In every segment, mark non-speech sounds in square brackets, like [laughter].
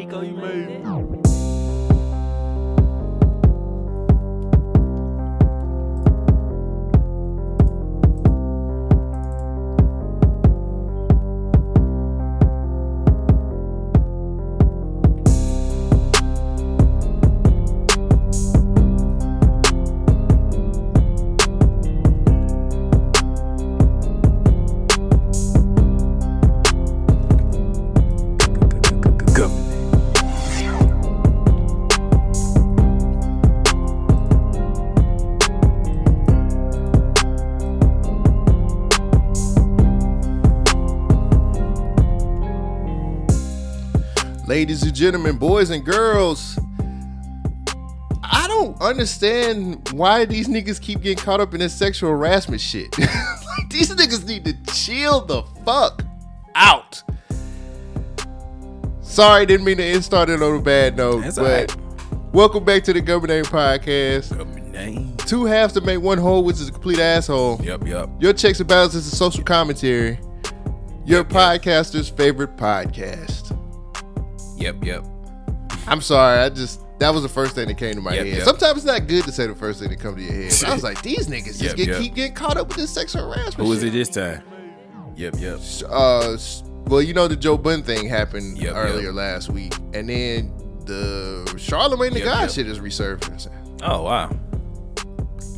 Nico, you made Ladies and gentlemen, boys and girls, I don't understand why these niggas keep getting caught up in this sexual harassment shit. [laughs] like, these niggas need to chill the fuck out. Sorry, didn't mean to end started on a bad note, That's but alright. welcome back to the Government Name Podcast. Name. Two halves to make one whole, which is a complete asshole. Yep, yep. Your checks and balances is social commentary. Your podcaster's favorite podcast. Yep, yep. I'm sorry, I just that was the first thing that came to my Yep, head. yep. Sometimes it's not good to say the first thing that comes to your head. But I was [laughs] like, these niggas just Yep, get, keep getting caught up with this sexual harassment. Who was it this time? Yep, yep. Uh, well, you know the Joe Budden thing happened earlier last week, and then the Charlemagne the God shit is resurfaced. Oh wow.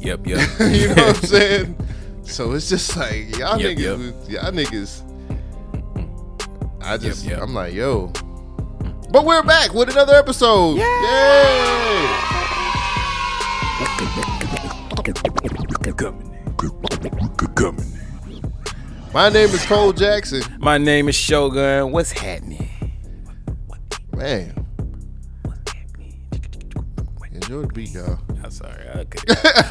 Yep, yep. [laughs] you know what I'm [laughs] saying? So it's just like y'all niggas, y'all niggas. I just. I'm like, yo. But we're back with another episode. Yay! My name is Cole Jackson. My name is Shogun. What's happening? Man, enjoy the beat, y'all. I'm sorry. Okay.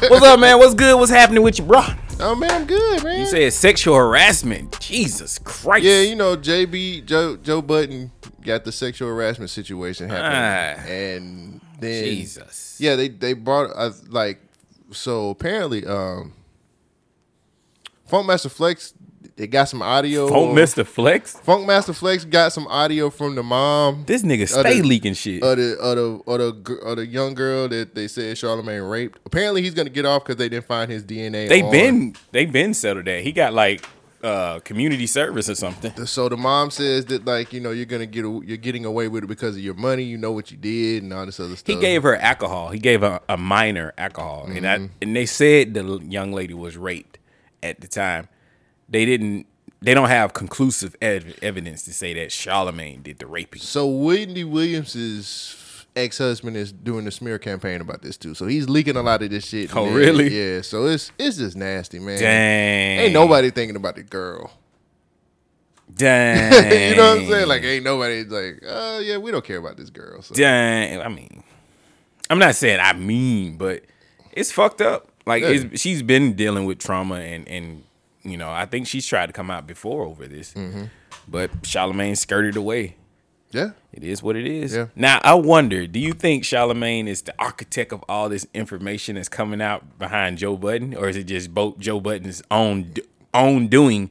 What's up, man? What's good? What's happening with you, bro? Oh man, I'm good, man. You said sexual harassment. Jesus Christ. Yeah, you know, JB Joe Joe Budden got the sexual harassment situation happening, Ah. and then Jesus. yeah, they they brought uh, like so apparently, um, Funkmaster Flex they got some audio. Funkmaster Flex. Funkmaster Flex got some audio from the mom. This nigga stay leaking shit. Of the, of the, of the, of the young girl that they said Charlemagne raped. Apparently, he's gonna get off because they didn't find his DNA. they on- been they been settled that. He got like uh community service or something. So the mom says that like you know you're gonna get a- you're getting away with it because of your money. You know what you did and all this other stuff. He gave her alcohol. He gave her a minor alcohol, and I, and they said the young lady was raped at the time. They didn't. They don't have conclusive ev- evidence to say that Charlemagne did the raping. So Wendy Williams' ex husband is doing a smear campaign about this too. So he's leaking a lot of this shit. Oh, really? Yeah. So it's it's just nasty, man. Dang. Ain't nobody thinking about the girl. Dang. [laughs] you know what I'm saying? Like ain't nobody like, oh yeah, we don't care about this girl. So. Dang. I mean, I'm not saying I mean, but it's fucked up. Like Yeah. she's been dealing with trauma, and and you know, I think she's tried to come out before over this, Mm-hmm. but Charlemagne skirted away. Yeah. It is what it is. Yeah. Now I wonder, do you think Charlemagne is the architect of all this information that's coming out behind Joe Budden, or is it just both Joe Budden's own own doing?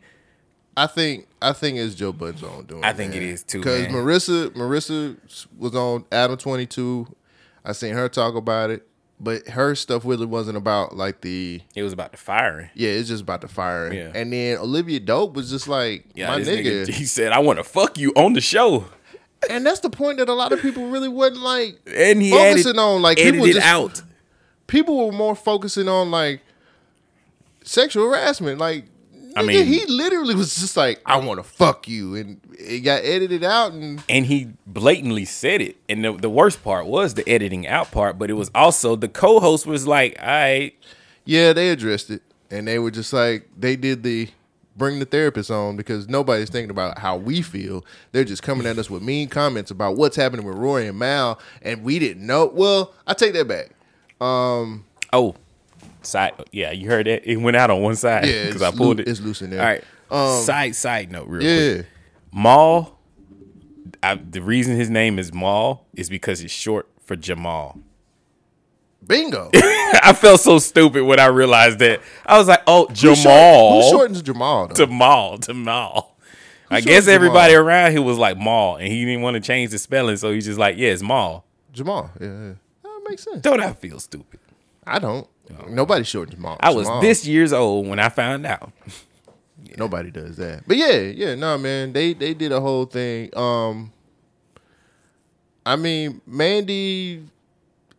I think I think it's Joe Budden's own doing. I think it is too, Because. Marissa Marissa was on Adam Twenty Two. I seen her talk about it, but her stuff really wasn't about like the It was about the firing. yeah. It's just about the firing. Yeah. And then Olivia Dope was just like Yeah, my nigga. nigga. [laughs] He said, "I want to fuck you on the show," and that's the point that a lot of people really wasn't like and he focusing added, on. Like people just out. people were more focusing on like sexual harassment. Like I mean- he literally was just like, I want to fuck you, and it got edited out and. and he blatantly said it. And the, the worst part was the editing out part, but it was also the co-host was like, "All right, Yeah, they addressed it, and they were just like they did the bring the therapist on because nobody's thinking about how we feel. They're just coming at us with mean comments about what's happening with Rory and Mal, and we didn't know. Well, I take that back. Um, oh, side, yeah, you heard that? It went out on one side because I pulled loo- it. it's loose in there. All right, Um, side side note, real Yeah, quick. Mal. I, the reason his name is Mal is because it's short for Jamal. bingo. [laughs] I felt so stupid when I realized that. I was like, "Oh, Who short- Jamal." Who shortens Jamal? Though? Jamal, Jamal. I Who's guess Jamal? everybody around here was like Mal, and he didn't want to change the spelling, so he's just like, yeah, it's Mal. Jamal. Yeah, yeah. That makes sense. Don't I feel stupid? I don't. Nobody short Jamal. I was Jamal. this years old when I found out. [laughs] Nobody does that. But yeah, yeah, no, man. They they did a whole thing. Um I mean, Mandy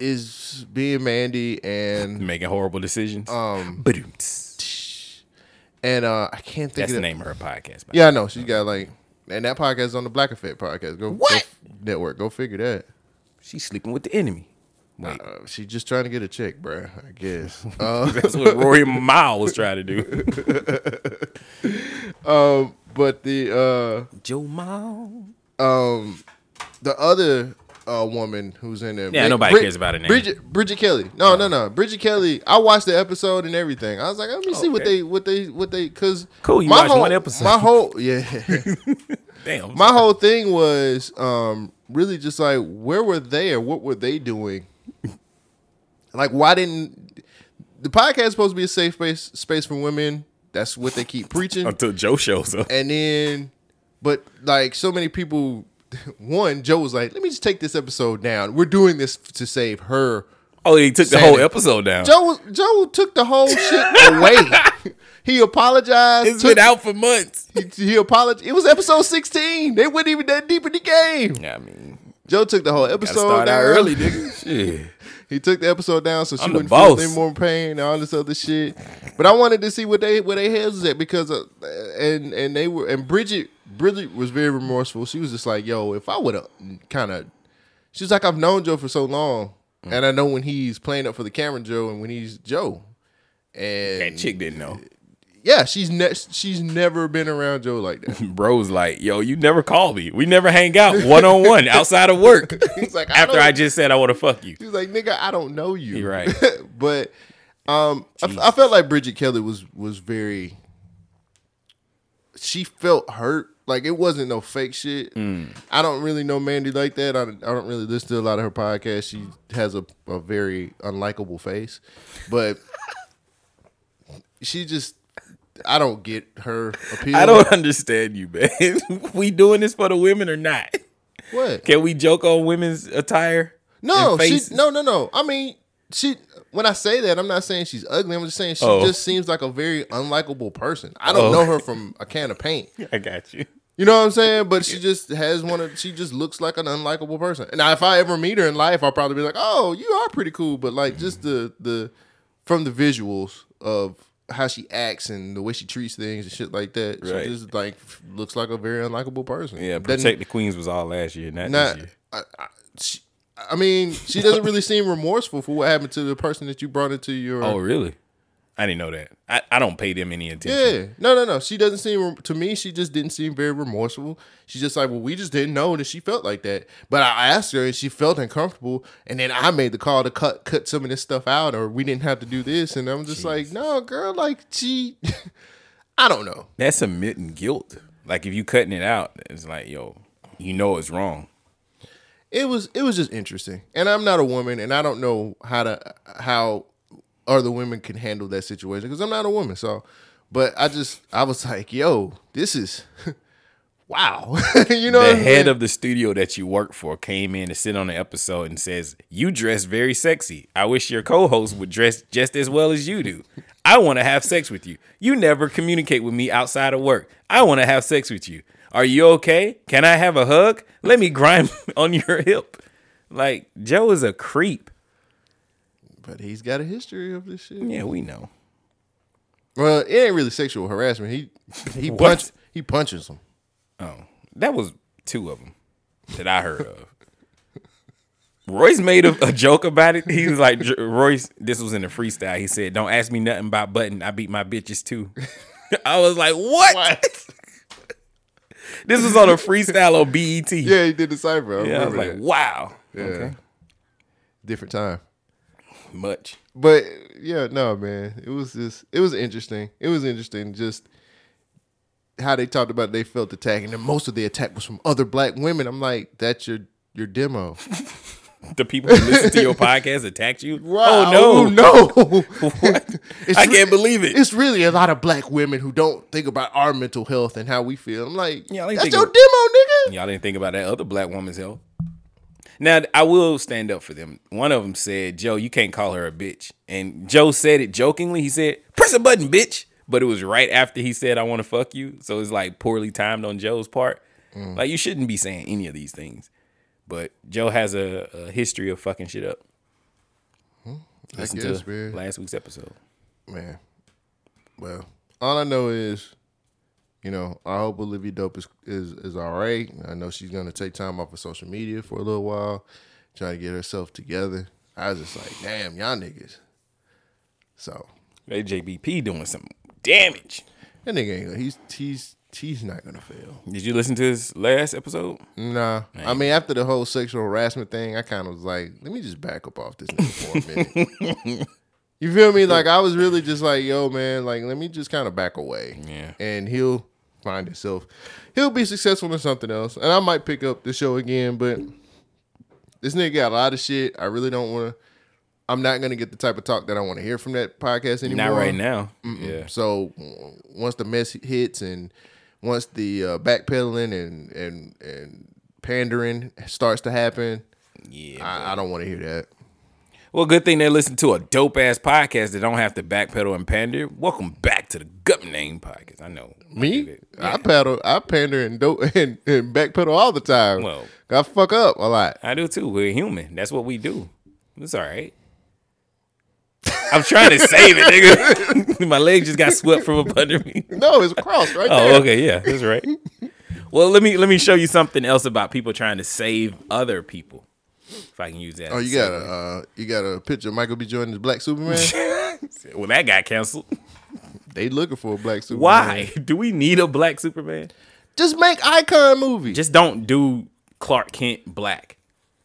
is being Mandy and Making horrible decisions. um [laughs] and uh I can't think that's of the the name of her podcast. Yeah, I know. She got like and that podcast is on the Black Effect podcast. Go What? go network. Go figure that. She's sleeping with the enemy. Wait, Uh, she just trying to get a check, bruh, I guess. [laughs] Uh, that's what Rory Mile was trying to do. [laughs] um, but the Joe Mile. uh, um, the other uh woman who's in there, Yeah, Brid- nobody Brid- cares about her name. Bridget Bridget Kelly. No, no, no, Bridget Kelly. I watched the episode and everything. I was like, let me see what they, what they, what they, cause Cool, you my watched whole, one episode. My whole, [laughs] yeah. Damn. my whole thing was um really just like where were they or what were they doing [laughs] like why didn't the podcast supposed to be a safe space space for women. That's what they keep preaching. Until Joe shows up. and then but like so many people [laughs] one joe was like let me just take this episode down. We're doing this to save her Oh, he took the whole episode down. joe joe took the whole shit [laughs] away. He apologized it's took- been out for months. he, he apologized it was episode 16 they weren't even that deep in the game. Yeah, I mean, Joe took the whole episode down. early, nigga. [laughs] Shit. He took the episode down so she I'm wouldn't feel any more pain and all this other shit. But I wanted to see what they where they heads was at because uh, and and they were and Bridget Bridget was very remorseful. She was just like, "Yo, if I would have kind of," she's like, "I've known Joe for so long, Mm. and I know when he's playing up for the camera, Joe, and when he's Joe." And That chick didn't know. Yeah, she's ne- she's never been around Joe like that. [laughs] Bro's like, yo, you never call me. We never hang out one on one outside of work. [laughs] He's like, After don't- I just said I want to fuck you. He's like, nigga, I don't know you. You're right. [laughs] but um, I, I felt like Bridget Kelly was was very. She felt hurt. Like it wasn't no fake shit. Mm. I don't really know Mandy like that. I don't, I don't really listen to a lot of her podcasts. She has a, a very unlikable face, but she just I don't get her appeal. I don't understand you, man. [laughs] we doing this for the women or not? what. Can we joke on women's attire? No, she no no no. I mean, she when I say that, I'm not saying she's ugly. I'm just saying she Oh. just seems like a very unlikable person. I don't Oh. know her from a can of paint. [laughs] I got you. You know what I'm saying? But she just has one of she just looks like an unlikable person. And now if I ever meet her in life, I'll probably be like, "Oh, you are pretty cool." But like just the the from the visuals of how she acts and the way she treats things and shit like that, Right. she just like looks like a very unlikable person. Yeah, Doesn't- Protect the Queens was all last year, not, not, this year. I, I, she, I mean, she doesn't really seem remorseful for what happened to the person that you brought into your. Oh, really? I didn't know that. I, I don't pay them any attention. yeah, no, no, no. She doesn't seem to me. She just didn't seem very remorseful. She's just like, well, we just didn't know that she felt like that. But I asked her, and she felt uncomfortable. And then I made the call to cut cut some of this stuff out, or we didn't have to do this. And I'm just like, no, girl, like she. [laughs] I don't know. That's admitting guilt. Like if you cutting it out, it's like, yo, you know it's wrong. it was it was just interesting and i'm not a woman and i don't know how to how other women can handle that situation because i'm not a woman so but i just i was like yo this is [laughs] wow [laughs] you know the what I'm head of the studio that you work for came in to sit on the episode and says, You dress very sexy. I wish your co host would dress just as well as you do. I want to have sex with you. You never communicate with me outside of work. I want to have sex with you. Are you okay? Can I have a hug? Let me [laughs] grind on your hip. Like, Joe is a creep. But he's got a history of this shit Yeah, we know. well it ain't really sexual harassment he [laughs] he What? punch he punches him Oh, that was two of them that I heard of. Royce made a, a joke about it. He was like, "J- Royce, this was in a freestyle. He said, Don't ask me nothing about Budden. I beat my bitches too. [laughs] I was like, What? [laughs] this was on a freestyle on BET. yeah he did the cipher I Yeah, I was remember like, that. Wow. yeah Okay. different time Much. but yeah, no, man, it was just it was interesting. It was interesting just how they talked about they felt attacked, and then most of the attack was from other black women. I'm like, that's your your demo. [laughs] the people who listen to your podcast attacked you? [laughs] Wow. Oh no, oh, no! [laughs] What? It's I can't believe it. It's really a lot of black women who don't think about our mental health and how we feel. I'm like, Yeah, that's your demo, nigga. Y'all didn't think about that other black woman's health. Now I will stand up for them. One of them said, "Joe, you can't call her a bitch," and Joe said it jokingly. He said, "Press a button, bitch," but it was right after he said, "I want to fuck you," so it's like poorly timed on Joe's part. Mm. Like you shouldn't be saying any of these things, but Joe has a, a history of fucking shit up. Hmm. Listen guess, to man. last week's episode. Man. Well, all I know is, you know, I hope Olivia Dope is is, is all right. I know she's gonna take time off of social media for a little while, trying to get herself together. I was just like, damn, y'all niggas. So That JBP doing some damage. that nigga ain't gonna, he's he's he's not gonna fail. Did you listen to his last episode? Nah. I mean after the whole sexual harassment thing, I kind of was like, let me just back up off this nigga for a minute. [laughs] You feel me? Like I was really just like, yo, man, like let me just kind of back away. Yeah. And he'll find himself. He'll be successful in something else. And I might pick up the show again, but this nigga got a lot of shit. I really don't want to. I'm not gonna get the type of talk that I want to hear from that podcast anymore. Not right now. Yeah. So once the mess hits and once the uh, backpedaling and and and pandering starts to happen, Yeah. I, I don't want to hear that. Well, good thing they listen to a dope ass podcast that don't have to backpedal and pander. Welcome back to the Gut Name Podcast. I know Me, did it. I paddle, I pander and dope [laughs] and, and backpedal all the time. Well- I fuck up a lot. I do too. We're human. That's what we do. It's all right. I'm trying to save it, nigga. [laughs] My leg just got swept from up under me. No, it's crossed right Oh, there. okay, yeah, that's right. [laughs] Well, let me let me show you something else about people trying to save other people. If I can use that. Oh, you got a uh, you got a picture of Michael B. Jordan as Black Superman. [laughs] [laughs] Well, that got canceled. they looking for a Black Superman. Why [laughs] do we need a black Superman? Just make icon movie. Just don't do Clark Kent black.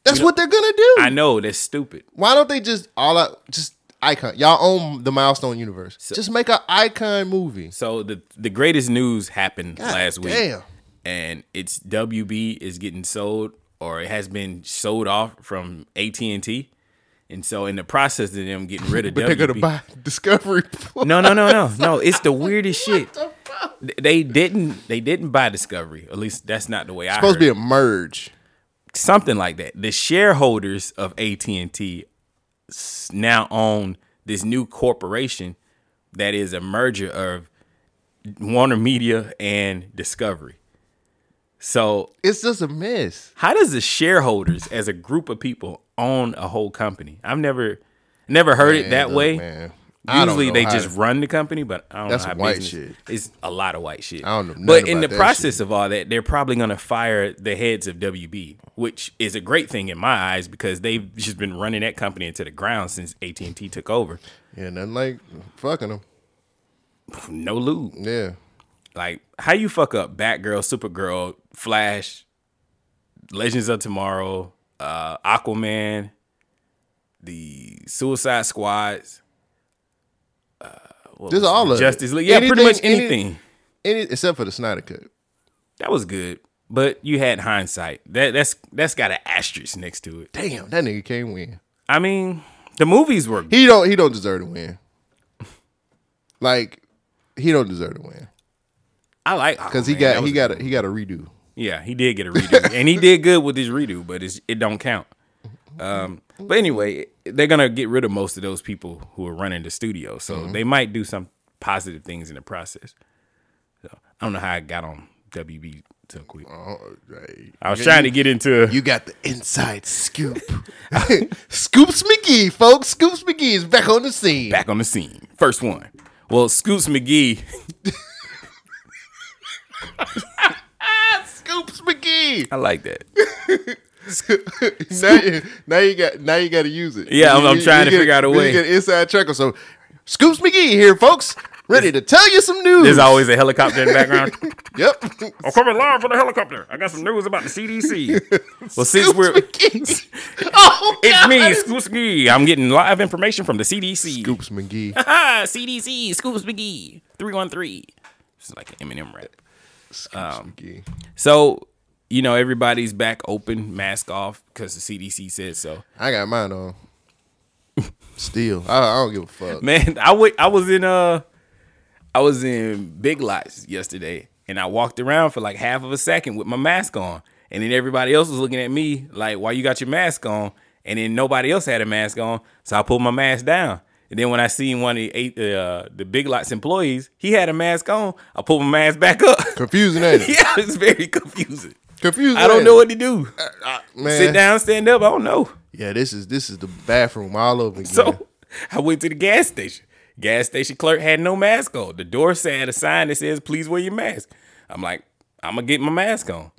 That's what they're gonna do. I know that's stupid. Why don't they just all out just icon? Y'all own the Milestone universe. just make an icon movie. So the the greatest news happened God last week, damn. and it's WB is getting sold or it has been sold off from AT and T, and so in the process of them getting rid of [laughs] But WB, they're gonna buy [laughs] Discovery. no, no, no, no, no. It's the weirdest [laughs] shit. They didn't. They didn't buy Discovery. At least that's not the way I supposed heard. to be a merge. something like that. The shareholders of AT and T now own this new corporation that is a merger of Warner Media and Discovery. So It's just a mess. how does the shareholders as a group of people own a whole company? I've never never heard it that look, way. man. Usually they just to- run the company, but I don't That's know how white business- shit. It's a lot of white shit. I don't know But in the process of all that, they're probably gonna fire the heads of WB, which is a great thing in my eyes because they've just been running that company into the ground since AT and T took over. Yeah, nothing like fucking them. No lube. Yeah. Like how you fuck up Batgirl, Supergirl, Flash, Legends of Tomorrow, uh, Aquaman, the Suicide Squads. Uh, Just all of. Justice League. Yeah, pretty much Anything- any- Any, except for the Snyder cut. That was good, but you had hindsight. That that's that's got an asterisk next to it. Damn, that nigga can't win. I mean, the movies were. He don't. He don't deserve to win. Like, he don't deserve to win I like because he Aquaman. got he got a, he got a redo. Yeah, he did get a [laughs] redo, and he did good with his redo, but it's, it don't count. Um, but anyway, they're gonna get rid of most of those people who are running the studio, so Mm-hmm. they might do some positive things in the process. So I don't know how I got on WB so quick. Oh, right. I was trying to get into You got the inside scoop. [laughs] Scoops McGee, folks. Scoops McGee is back on the scene. back on the scene. First one. Well, Scoops McGee, [laughs] [laughs] Scoops McGee. I like that. now, you, now you got now you got to use it. Yeah, I'm- I'm trying to get- figure out a you way. get inside track. So, Scoops McGee here, folks. Ready to tell you some news. There's always a helicopter in the background. [laughs] yep. I'm coming live from the helicopter. I got some news about the CDC. [laughs] Well, since we're McGee. oh, It's God. me, Scoops McGee. I'm getting live information from the CDC. Scoops McGee. CDC, Scoops McGee, 313. This is like an Eminem rap. Um, So you know, everybody's back open, mask off because the CDC said so. I got mine on. [laughs] Still, I, I don't give a fuck. Man, I wa- I was in uh, I was in Big Lots yesterday, and I walked around for like half of a second with my mask on, and then everybody else was looking at me like, "Why you got your mask on?" And then nobody else had a mask on, so I pulled my mask down. And then when I seen one of the eight, uh, the Big Lots employees, he had a mask on. I pulled my mask back up. [laughs] Confusing, ain't it? yeah, it's very confusing. Confusing. I don't know it? what to do. man. Sit down, stand up. I don't know. Yeah, this is this is the bathroom all over again. So [laughs] I went to the gas station. Gas station clerk had no mask on. The door said a sign that says, please wear your mask. I'm like, I'm gonna get my mask on.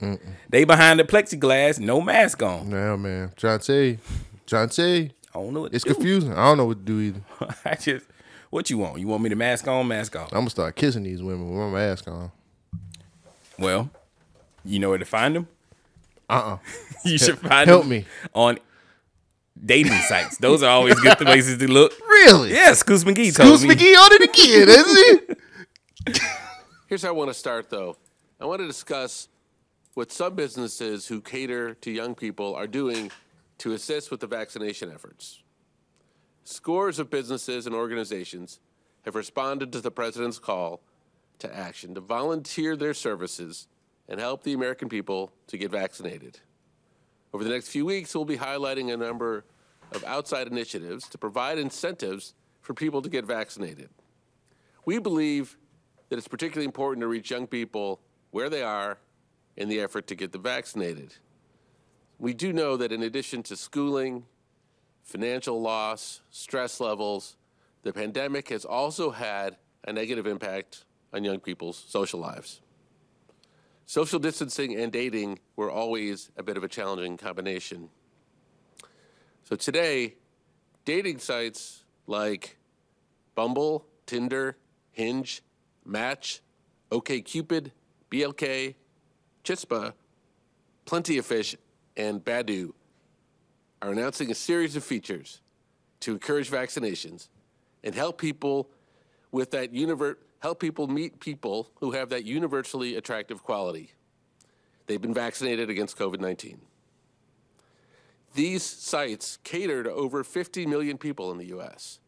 They behind the plexiglass, no mask on. yeah, man, trying to tell you, trying to tell you, I don't know what it's to do. confusing. I don't know what to do either. [laughs] I just what you want? You want me to mask on, mask off? I'm gonna start kissing these women with my mask on. Well, you know where to find them? Uh uh [laughs] You should find help them me. on dating sites. Those are always good places to look. [laughs] Really? Yeah, Scoos McGee told Goose me. McGee on it again, isn't he? Here's how I want to start, though. I want to discuss what some businesses who cater to young people are doing to assist with the vaccination efforts. Scores of businesses and organizations have responded to the president's call to action to volunteer their services and help the American people to get vaccinated. Over the next few weeks, we'll be highlighting a number of outside initiatives to provide incentives for people to get vaccinated. We believe that it's particularly important to reach young people where they are in the effort to get them vaccinated. We do know that in addition to schooling, financial loss, stress levels, the pandemic has also had a negative impact on young people's social lives. Social distancing and dating were always a bit of a challenging combination. So today, dating sites like Bumble, Tinder, Hinge, Match, OKCupid, BLK, Chispa, Plenty of Fish, and Badoo are announcing a series of features to encourage vaccinations and help people with that help people meet people who have that universally attractive quality. They've been vaccinated against COVID-19. These sites cater to over 50 million people in the US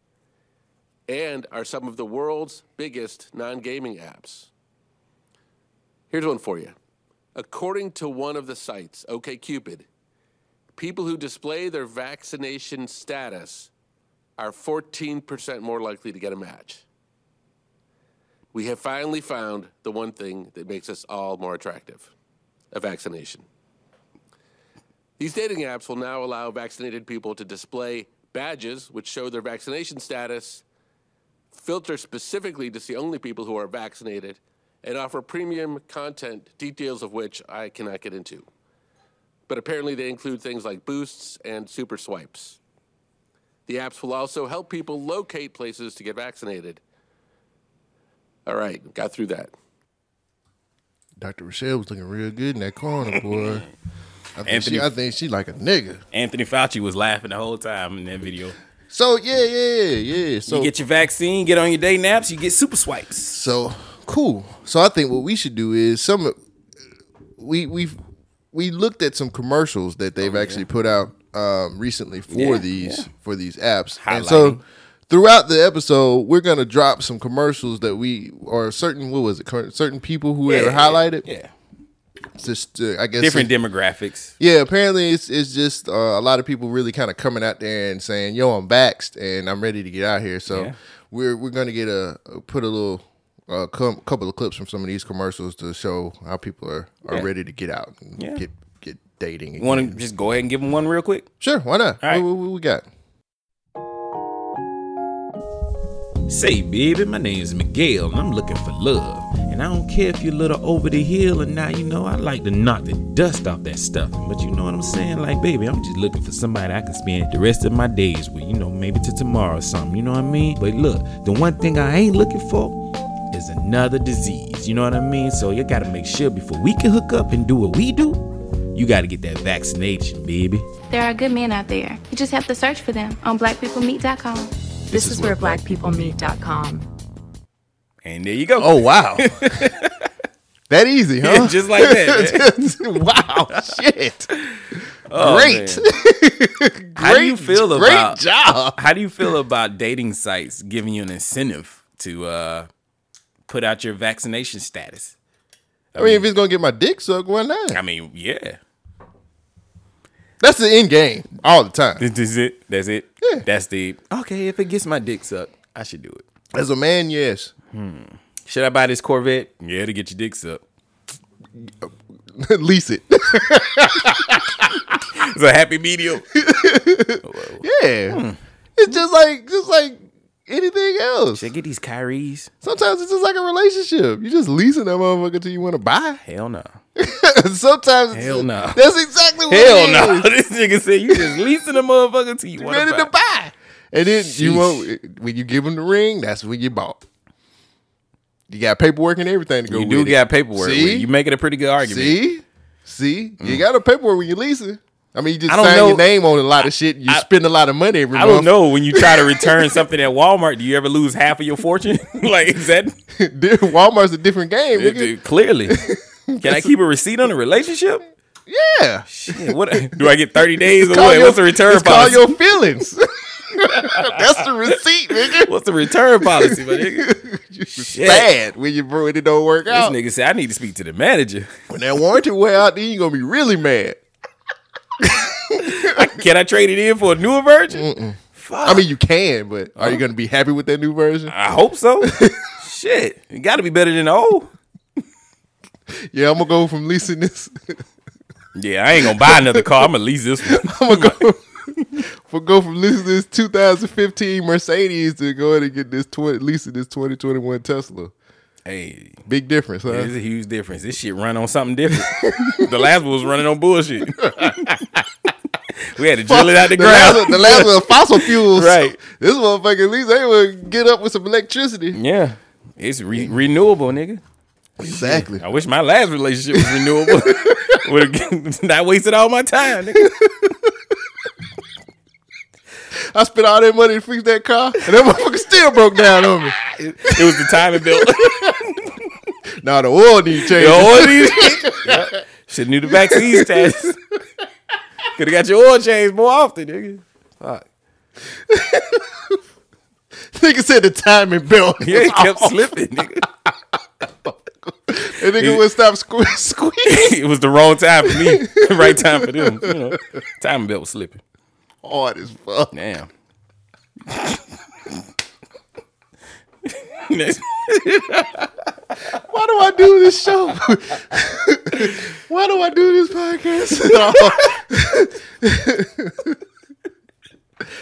and are some of the world's biggest non-gaming apps. Here's one for you. According to one of the sites, OKCupid, people who display their vaccination status are 14% more likely to get a match. We have finally found the one thing that makes us all more attractive a vaccination. These dating apps will now allow vaccinated people to display badges which show their vaccination status, filter specifically to see only people who are vaccinated, and offer premium content, details of which I cannot get into. But apparently, they include things like boosts and super swipes. The apps will also help people locate places to get vaccinated. All right, got through that. Dr. Rochelle was looking real good in that corner, boy. [laughs] I think, Anthony- she, I think she like a nigga. Anthony Fauci was laughing the whole time in that video. So yeah, yeah, yeah. So You get your vaccine, get on your day naps, you get super swipes. So cool. So I think what we should do is some we we we looked at some commercials that they've actually put out um, recently for Oh, Yeah, these yeah. for these apps, and so throughout the episode we're gonna drop some commercials that we or certain what was it certain people who had highlighted. Yeah. Just uh, I guess Different demographics. yeah, apparently it's it's just uh, a lot of people really kind of coming out there and saying, "Yo, I'm vaxxed and I'm ready to get out here." So Yeah. we're we're gonna get a put a little uh, com- couple of clips from some of these commercials to show how people are, are Yeah. ready to get out and Yeah. get get dating. You want to just go ahead and give them one real quick? Sure, why not? All right. What, what- what we got? Say, baby, my name's Miguel, and I'm looking for love. And I don't care if you're a little over the hill or not, you know, I like to knock the dust off that stuff. But you know what I'm saying? Like, baby, I'm just looking for somebody I can spend the rest of my days with, you know, maybe to tomorrow or something, you know what I mean? But look, the one thing I ain't looking for is another disease, you know what I mean? So you gotta make sure before we can hook up and do what we do, you gotta get that vaccination, baby. There are good men out there. You just have to search for them on blackpeoplemeet.com. This, is where blackpeoplemeet.com. And there you go. Oh wow! [laughs] That easy, huh? Yeah, just like that. [laughs] Wow, shit. Oh, Great. man. [laughs] How do you feel great about job? How do you feel about dating sites giving you an incentive to uh, put out your vaccination status? I mean, if he's gonna get my dick sucked, why not? I mean, yeah. That's the end game all the time. This is it. That's it. Yeah. That's the okay. If it gets my dick sucked, I should do it. As a man, yes. Hmm. Should I buy this Corvette? Yeah, to get your dick sucked. [laughs] Lease it. [laughs] It's a happy medium. [laughs] yeah. Hmm. It's just like just like anything else. Should I get these Kyries? Sometimes it's just like a relationship. You just leasing that motherfucker till you want to buy. Hell no. [laughs] Sometimes Hell no. That's exactly what Hell no. is. [laughs] this nigga said you just leasing a motherfucker till you want ready to buy. And then you Sheesh. won't when you give them the ring, that's when you bought. You got paperwork and everything to go You do it. got paperwork. See? it. You making a pretty good argument. See? See? You mm. got a paperwork when you leasing. I mean, you just sign know- your name on a lot of shit. You spend a lot of money every I month. don't know when you try to [laughs] return something at Walmart. Do you ever lose half of your fortune? [laughs] like is that [laughs] Walmart's a different game. nigga. Dude, clearly? Can I keep a receipt on a relationship? Yeah. Shit, what do I get? Thirty days or what? your- What's the return it's policy? your feelings. That's the receipt, nigga. What's the return policy, my nigga? Bad when you when it don't work This out. nigga said I need to speak to the manager. When that warranty wear out, then you gonna be really mad. [laughs] Can I trade it in for a newer version? Fuck. I mean, you can, but are you oh. gonna be happy with that new version? I hope so. [laughs] Shit, it got to be better than the old. Yeah, I'm gonna go from leasing this. [laughs] Yeah, I ain't gonna buy another car. I'm gonna lease this one. I'm gonna go. We'll go from leasing this 2015 Mercedes to go ahead and get this 20, leasing this 2021 Tesla. Hey, Big difference, huh? there's a huge difference. This shit run on something different. [laughs] the last one was running on bullshit. [laughs] we had to drill it out the, the ground. last, the last one was [laughs] fossil fuels. Right. This motherfucker at least they would get up with some electricity. yeah, it's re- renewable, nigga. Exactly. I wish my last relationship was renewable. Would have not wasted all my time. Nigga. I spent all that money to fix that car, and that motherfucker still broke down on me. It, it was the timing belt. Now the oil needs change. Your oil needs- [laughs] Should knew the vaccine status. [laughs] Could have got your oil changed more often, nigga. Fuck. Nigga said the timing belt. [laughs] Yeah, it kept slipping, nigga. And nigga would stop sque- squeezing it was the wrong time for me, right time for them. You know, timing belt was slipping. hard as fuck. Damn. [laughs] Why do I do this show? [laughs] Why do I do this podcast? [laughs]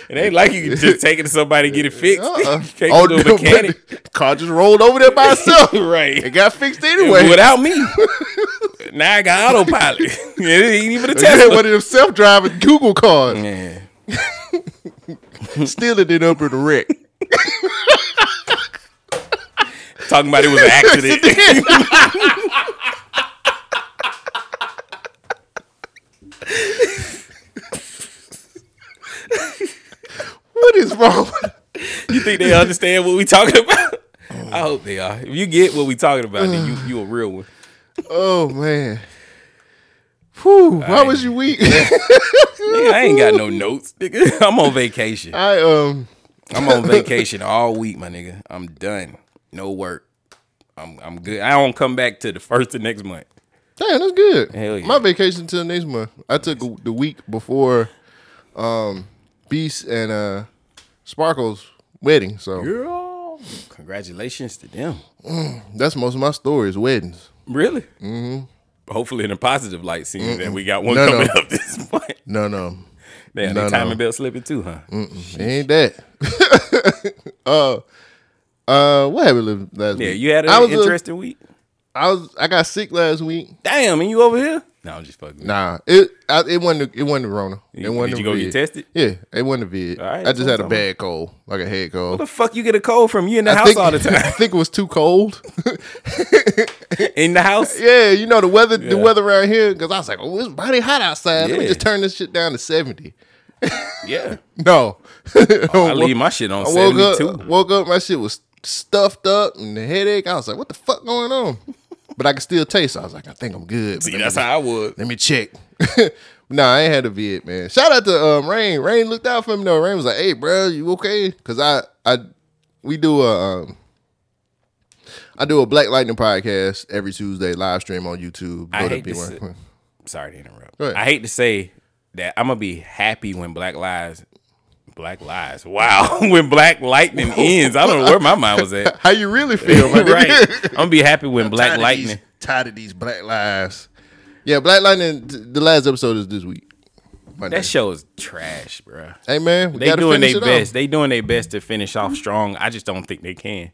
it ain't like you can just take it to somebody and get it fixed. Uh-uh. Can't Oh, to a no, mechanic. car just rolled over there by itself. right. It got fixed anyway. Without me. now I got autopilot. it ain't even a Tesla. one of them self-driving Google cars. Man. Still it up in the wreck. Talking about it was an accident. [laughs] What is wrong? you think they understand what we talking about? I hope they are. If you get what we talking about, then you you a real one. Oh man. Whew, why was you weak? Nigga, I ain't got no [laughs] notes, nigga. [laughs] I'm on vacation. I um I'm on vacation all week, my nigga. I'm done. No work. I'm I'm good. I don't come back to the first of next month. Damn, that's good. Hell yeah. My vacation till next month. I took the week before um Beast and uh Sparkle's wedding. So Girl, congratulations to them. that's most of my stories, weddings. Really? Mm-hmm. Hopefully in a positive light, seeing that we got one No, no. coming up [laughs] this month. No, no. Damn, No, the timing no. belt slipping too, huh? Ain't that. [laughs] uh uh what happened last Yeah, week? you had I an was, uh, interesting week. I was I got sick last week. Damn, and you over here? No, I'm just fucking. Nah, it I, it wasn't it wasn't the Rona. It You- wasn't did the you go get tested? Yeah, it wasn't the vid. All right, I just had a I'm talking bad cold, like a head cold. Where the fuck you get a cold from? You in the I house think, all [laughs] the time. I think it was too cold. [laughs] in the house? [laughs] yeah, you know the weather. The weather around here because I was like, oh, it's mighty hot outside. Let me just turn this shit down to seventy. Yeah. No, I leave my shit on I woke 72. up, woke up, my shit was stuffed up and the headache. I was like, what the fuck going on? [laughs] but I could still taste. I was like, I think I'm good. See, Let me that's how I would. Let me check. [laughs] nah, I ain't had a vid, man. Shout out to um, Rain. Rain looked out for me though. Rain was like, "Hey, bro, you okay?" Because I, I, we do a, um, I do a Black Lightning podcast every Tuesday live stream on YouTube. I Go hate to B1. say- Sorry to interrupt. I hate to say that I'm gonna be happy when Black Lives, Black Lives. Wow, [laughs] when Black Lightning ends. I don't know where my mind was at. [laughs] How you really feel, right. I'm gonna be happy when [laughs] Black Tired of Lightning. these- tired of these Black Lives. Yeah, Black Lightning. The last episode is this week. Monday. That show is trash, bro. Hey man, we They doing their it off. best. They doing their best to finish off strong. I just don't think they can.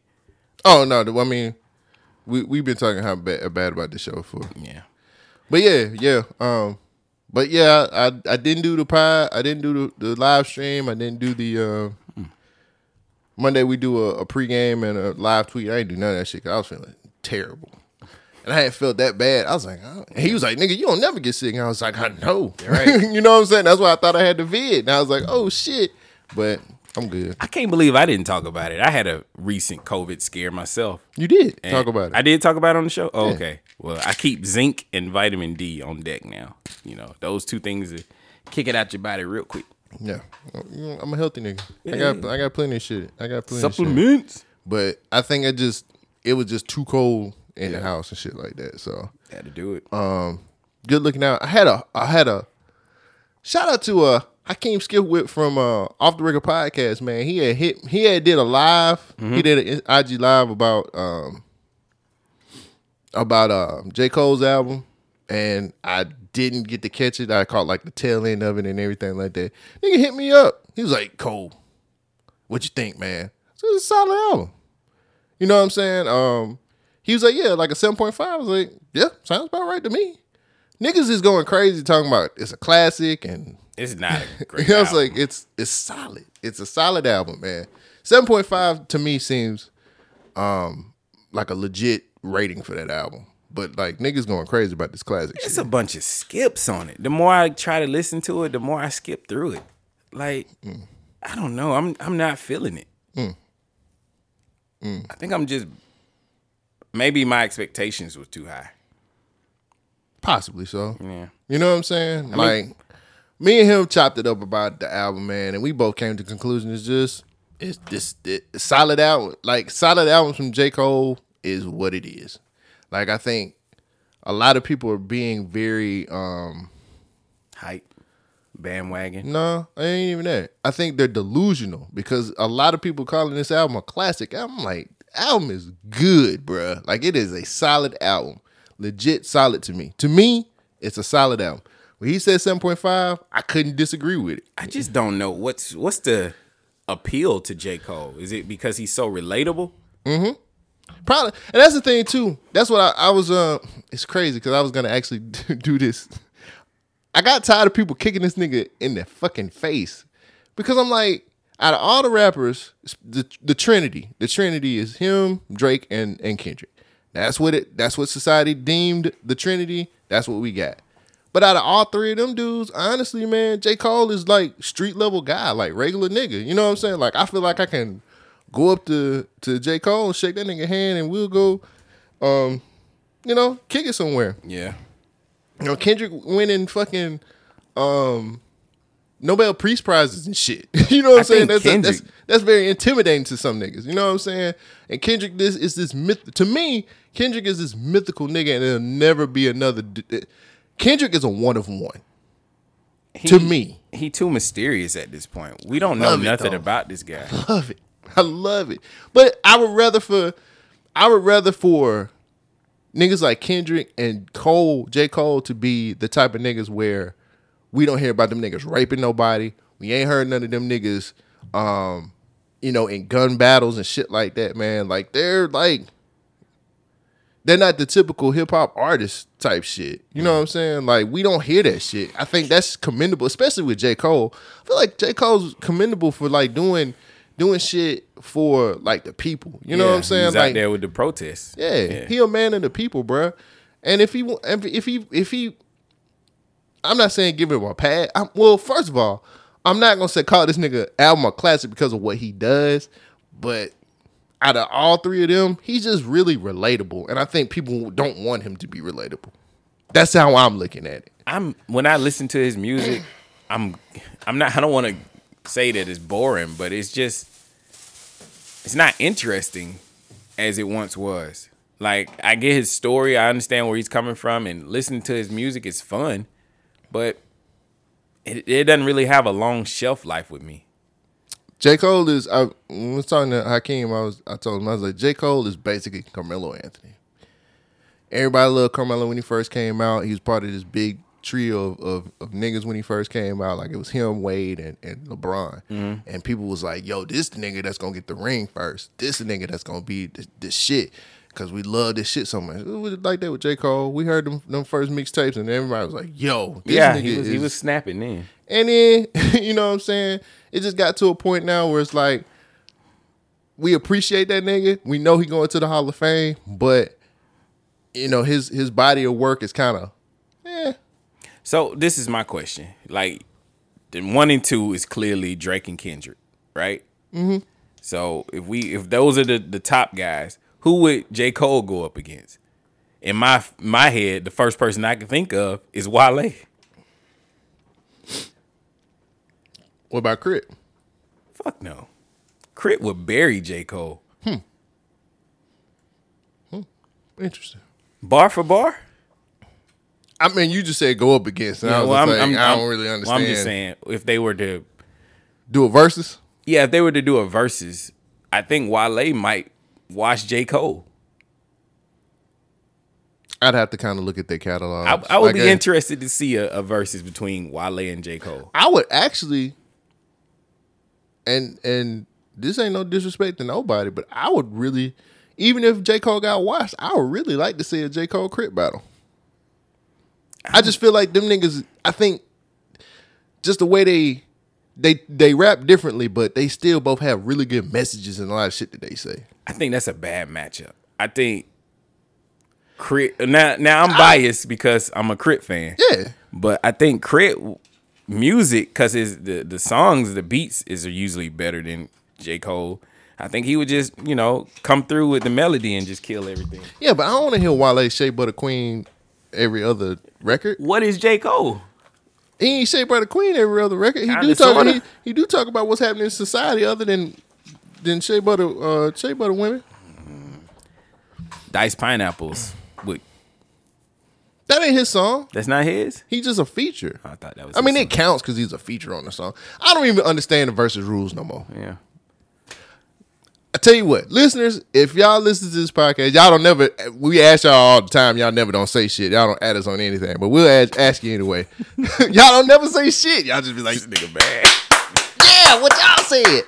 Oh no, I mean, we we've been talking how bad, bad about the show for. Yeah. But yeah, yeah. Um, but yeah, I I didn't do the pod. I didn't do the, the live stream. I didn't do the uh, Monday. We do a, a pregame and a live tweet. I didn't do none of that shit. 'cause I was feeling terrible, and I hadn't felt that bad. I was like, oh. and he was like, "Nigga, you don't never get sick." And I was like, "I know, right? [laughs] you know what I'm saying?" That's why I thought I had the vid. And I was like, "Oh shit," but I'm good. I can't believe I didn't talk about it. I had a recent COVID scare myself. You did talk about it. I did talk about it on the show. Oh, Okay. Well, I keep zinc and vitamin D on deck now. You know, those two things that kick it out your body real quick. yeah, I'm a healthy nigga. I got I got plenty of shit. I got plenty of. Supplements. But I think it just it was just too cold in the house and shit like that. So Had to do it. Um, good looking out. I had a I had a shout out to uh Hakeem Skipwith from uh Off the Record Podcast, man. He had hit he had did a live. He did an IG live about um about um J. Cole's album. And I didn't get to catch it. I caught like the tail end of it and everything like that. Nigga hit me up. He was like, Cole, what you think, man? So it's a solid album. You know what I'm saying? Um, he was like, yeah, like a 7.5. I was like, yeah, sounds about right to me. Niggas is going crazy talking about it's a classic and It's not a [laughs] great. I was like, it's it's solid. It's a solid album, man. 7.5 to me seems um like a legit rating for that album. But like niggas going crazy about this classic it's shit. a bunch of skips on it. The more I try to listen to it, the more I skip through it. Like, mm. I don't know. I'm I'm not feeling it. Mm. Mm. I think I'm just maybe my expectations was too high. Possibly so. Yeah. You know what I'm saying? like me and him chopped it up about the album, man, and we both came to the conclusion it's just it's this it, solid album. Like solid albums from J. Cole is what it is. Like I think a lot of people are being very um Hype. Bandwagon. no, I ain't even that. I think they're delusional because a lot of people calling this album a classic. I'm like, album is good, bruh. Like it is a solid album. Legit solid to me. To me, it's a solid album. When he said 7.5, I couldn't disagree with it. I just don't know what's what's the appeal to J. Cole. Is it because he's so relatable? Probably, and that's the thing too. That's what I, I was. Uh, it's crazy because I was gonna actually [laughs] do this. I got tired of people kicking this nigga in the fucking face because I'm like, out of all the rappers, the the Trinity, the Trinity is him, Drake, and and Kendrick. That's what it. That's what society deemed the Trinity. That's what we got. But out of all three of them dudes, honestly, man, J. Cole is like street level guy, like regular nigga. You know what I'm saying? Like I feel like I can go up to to J. Cole and shake that nigga hand and we'll go um, you know, kick it somewhere. Yeah. You know, Kendrick winning fucking um Nobel Peace Prizes and shit. [laughs] you know what I'm saying? That's, that's Kendrick- that's very intimidating to some niggas. You know what I'm saying? And Kendrick, this is this myth. To me, Kendrick is this mythical nigga, and there'll never be another. d- Kendrick is a one of one. He, To me. he too mysterious at this point. We don't know nothing though. about this guy. love it. [laughs] I love it. But I would rather for I would rather for niggas like Kendrick and Cole, J. Cole to be the type of niggas where we don't hear about them niggas raping nobody. We ain't heard none of them niggas um, you know, in gun battles and shit like that, man. Like they're like they're not the typical hip hop artist type shit. You know what I'm saying? Like we don't hear that shit. I think that's commendable, especially with J. Cole. I feel like J. Cole's commendable for like doing doing shit for like the people. You know what I'm saying? He's like out there with the protests. yeah, he a man of the people, bruh. And if he if he if he, I'm not saying give him a pad. I'm, well, first of all, I'm not gonna say call this nigga album a classic because of what he does, but out of all three of them, he's just really relatable, and I think people don't want him to be relatable. That's how I'm looking at it. I'm when I listen to his music, I'm I'm not I don't want to say that it's boring, but it's just it's not interesting as it once was. Like I get his story, I understand where he's coming from, and listening to his music is fun, but it, it doesn't really have a long shelf life with me. J. Cole is. I was talking to Hakeem. I was. I told him I was like, J. Cole is basically Carmelo Anthony. Everybody loved Carmelo when he first came out. He was part of this big trio of, of, of niggas when he first came out. Like it was him, Wade, and, and LeBron. Mm-hmm. And people was like, "Yo, this the nigga that's gonna get the ring first. This the nigga that's gonna be the, the shit." Cause we love this shit so much. It was like that with J. Cole. We heard them, them first mixtapes, and everybody was like, "Yo, this yeah, nigga he was he was snapping then. and then, [laughs] you know what I'm saying? It just got to a point now where it's like, we appreciate that nigga. We know he going to the Hall of Fame, but you know, his his body of work is kind of. So this is my question. Like, the one and two is clearly Drake and Kendrick, right? Mm-hmm. So if we if those are the the top guys, who would J Cole go up against? In my my head, the first person I can think of is Wale. What about Crit? Fuck no, Crit would bury J Cole Hmm. hmm. Interesting. bar for bar. I mean, you just said go up against. And I was well, I'm, like, I'm- I don't really well, understand. I'm just saying if they were to Do a versus. yeah, if they were to do a versus, I think Wale might watch J Cole. I'd have to kind of look at their catalog. I, I would Like, be I- interested to see a, a versus between Wale and J Cole. I would actually, and and this ain't no disrespect to nobody, but I would really, even if J Cole got washed, I would really like to see a J Cole crit battle. I just feel like them niggas. I think just the way they they they rap differently, but they still both have really good messages and a lot of shit that they say. I think that's a bad matchup. I think Crit now now I'm biased because I'm a Crit fan. Yeah, But I think Crit music because his the the songs the beats is are usually better than J Cole. I think he would just you know come through with the melody and just kill everything. yeah, but I don't want to hear Wale Shea Butter Queen every other record. What is J Cole? He ain't Shea the Queen every other record. He Kinda, do talk. sorta. He, he do talk about what's happening in society other than than Shea Butter uh, Shea Butter women. Dice Pineapples. With, That ain't his song. that's not his. He's just a feature. I thought that was. I mean, his it counts because he's a feature on the song. I don't even understand the verses rules no more. yeah. I tell you what, listeners, if y'all listen to this podcast, y'all don't never. We ask y'all all the time. Y'all never don't say shit. Y'all don't add us on anything, but we'll ask, ask you anyway. [laughs] y'all don't never say shit. Y'all just be like, This nigga bad. yeah, what y'all said.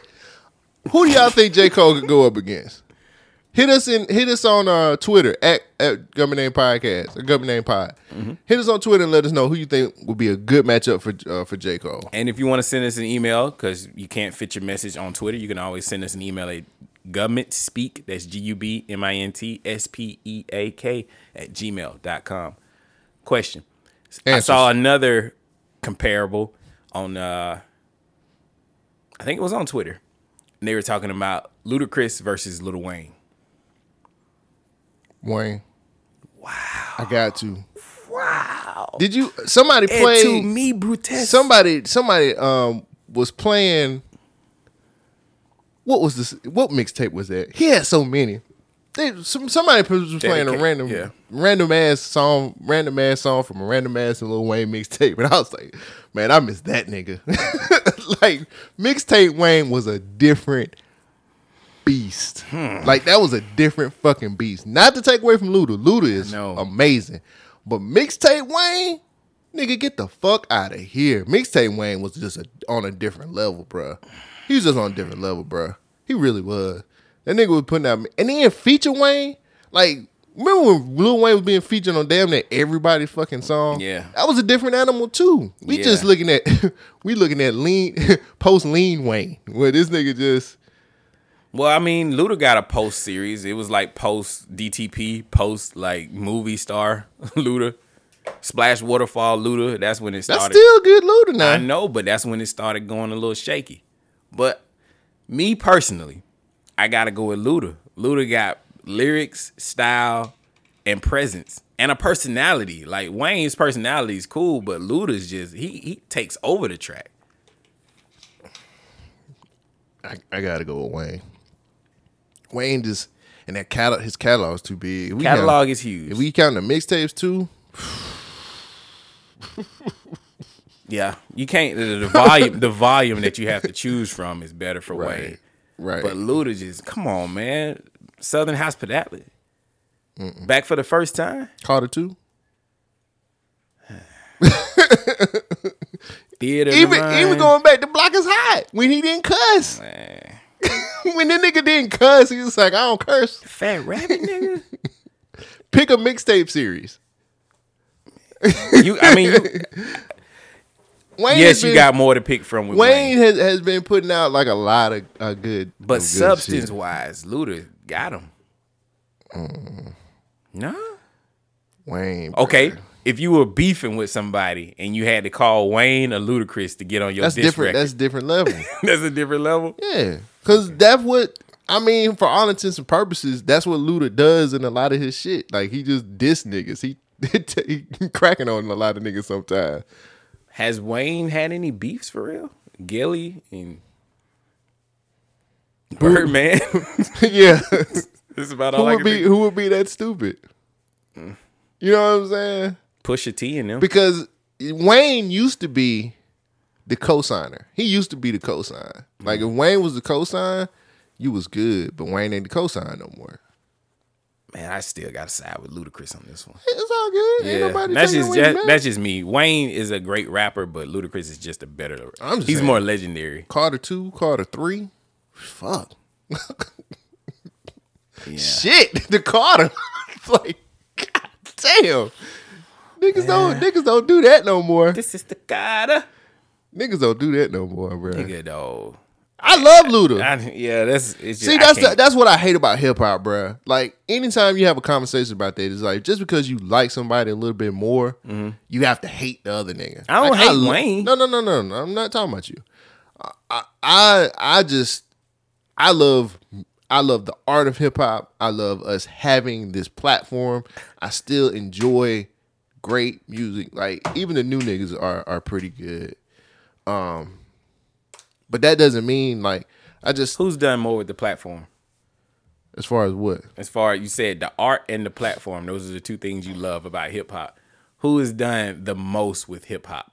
Who do y'all think J Cole could go up against? Hit us in. Hit us on uh, Twitter at at Government Name Podcast or Government Name Pod. Hit us on Twitter and let us know who you think would be a good matchup for uh, for J Cole. And if you want to send us an email, because you can't fit your message on Twitter, you can always send us an email at government speak. That's G U B M I N T S P E A K at gmail.com. Question. I saw another comparable on uh I think it was on Twitter. And they were talking about Ludacris versus Lil Wayne. Wayne. Wow. I got to. Wow. Did you? Somebody played. to me, Brutes. somebody somebody um was playing what was this what mixtape was that? He had so many. They, some, somebody was playing a random yeah. random ass song random ass song from a random ass Lil Wayne mixtape. [laughs] And I was like man I miss that nigga. [laughs] Like mixtape Wayne was a different beast. Hmm. like that was a different fucking beast. Not to take away from Luda. Luda is amazing. But mixtape Wayne Nigga, get the fuck out of here. Mixtape Wayne was just a, on a different level, bruh. He was just on a different level, bro. He really was. That nigga was putting out, and then feature Wayne, like, remember when Lil Wayne was being featured on damn near everybody's fucking song? Yeah. That was a different animal too. We Yeah. just looking at, [laughs] we looking at lean, [laughs] post lean Wayne, where this nigga just, Well, I mean, Luda got a post series. It was like post DTP, post like movie star [laughs] Luda, Splash Waterfall Luda. That's when it started. that's still good Luda now. I know, but that's when it started going a little shaky. But me personally, I gotta go with Luda Luda got lyrics, style, and presence, and a personality. Like Wayne's personality is cool, but Luda's just he he takes over the track. I, I gotta go with Wayne. Wayne just and that catalog, his catalog is too big. If Catalog count- is huge. If we count the mixtapes too, yeah, you can't. The, the [laughs] volume, the volume that you have to choose from is better for Right. Wayne. right? But Luda just come on, man. Southern hospitality. Back for the first time. Carter two. [sighs] Theater. Even the even going back to Block is Hot when he didn't cuss. [laughs] When the nigga didn't cuss, he was like, I don't curse. Fat rabbit nigga. [laughs] Pick a mixtape series. You, I mean, you, Wayne yes, has you got more to pick from with Wayne Wayne. has, has been putting out like a lot of uh, good, But substance shit. wise, Luda got him. Mm. No. Wayne. Okay. If you were beefing with somebody and you had to call Wayne or Ludacris to get on your that's different. record, That's different level. [laughs] that's a different level. yeah, because that's what I mean. For all intents and purposes, that's what Luda does in a lot of his shit. Like he just diss niggas. He, [laughs] he cracking on a lot of niggas sometimes. Has Wayne had any beefs for real? Gillie and Birdman. [laughs] [laughs] yeah. That's about who all I would can be who would be that stupid? You know what I'm saying? Pusha T in them. Because Wayne used to be the cosigner. He used to be the cosign. Like if mm-hmm. Wayne was the cosign, you was good, but Wayne ain't the cosign no more. Man, I still got to side with Ludacris on this one. It's all good. Ain't Yeah, nobody that's taking just that, that. that's just me. Wayne is a great rapper, but Ludacris is just a better. I'm just he's saying. more legendary. Carter two, Carter three. Fuck. Yeah. Shit. [laughs] The Carter. [laughs] like, god damn. Niggas don't niggas don't do that no more. This is the Carter. Niggas don't do that no more, bro. Nigga, though. I love Luda. I, yeah, that's it's just, See, that's the, that's what I hate about hip hop, bruh. Like anytime you have a conversation about that, it's like just because you like somebody a little bit more, you have to hate the other nigga. Mm-hmm. I don't Like, hate lo- Wayne. No, no, no, no, no. I'm not talking about you. I, I, I just, I love, I love the art of hip hop. I love us having this platform. I still enjoy great music. Like even the new niggas are are pretty good. Um, but that doesn't mean like I just Who's done more with the platform? as far as what As far as you said, the art and the platform, those are the two things you love about hip hop. Who has done the most with hip hop?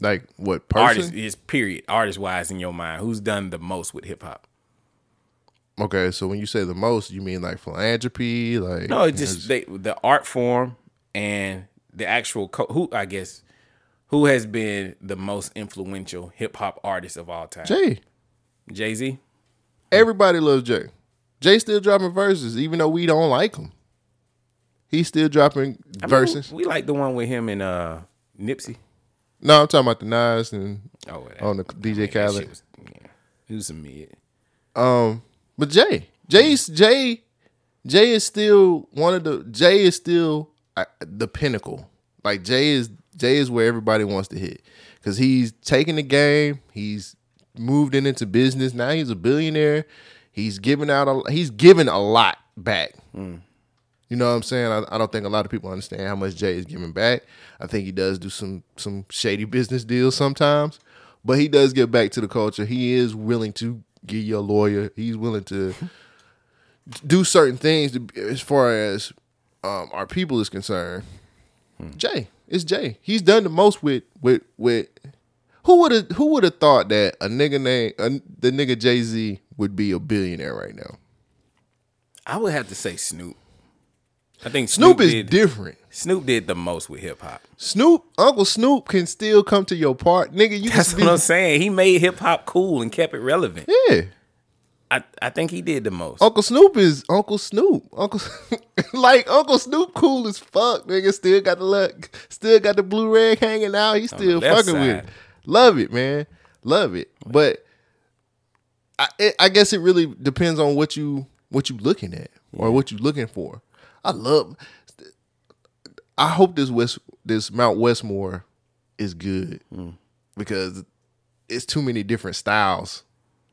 like what person? Artist is period. Artist wise in your mind, who's done the most with hip hop? Okay, so when you say the most, you mean like philanthropy, like No, it's just they, the art form and the actual co- who I guess who has been the most influential hip hop artist of all time? Jay. Jay Z. Everybody loves Jay. Jay still dropping verses, even though we don't like him. He's still dropping verses. We like the one with him and uh Nipsey. No, I'm talking about the Nas and Oh, that- on the DJ Khaled. was- yeah, he was a mid. Um, but Jay, Jay's Jay, Jay is still one of the Jay is still uh, the pinnacle. Like Jay is Jay is where everybody wants to hit because he's taking the game. He's moved it into business. Now he's a billionaire. He's giving out. A, he's giving a lot back. You know what I'm saying? I, I don't think a lot of people understand how much Jay is giving back. I think he does do some some shady business deals sometimes, but he does give back to the culture. He is willing to give you a lawyer. He's willing to [laughs] do certain things to, as far as um, our people is concerned. Jay, it's Jay. He's done the most with with with. Who would have Who would have thought that a nigga named a, the nigga Jay Z would be a billionaire right now? I would have to say Snoop. I think Snoop Snoop, is did, different. Snoop did the most with hip hop. Snoop, Uncle Snoop can still come to your part, nigga. You That's can what I'm saying. He made hip hop cool and kept it relevant. yeah. I, I think he did the most. Uncle Snoop is Uncle Snoop. Uncle [laughs] like Uncle Snoop cool as fuck, nigga. Still got the luck, still got the blue rag hanging out. He still fucking with it. Love it, man. Love it. But I it, I guess it really depends on what you what you looking at or what you looking for. I love I hope this West this Mount Westmore is good Mm. because it's too many different styles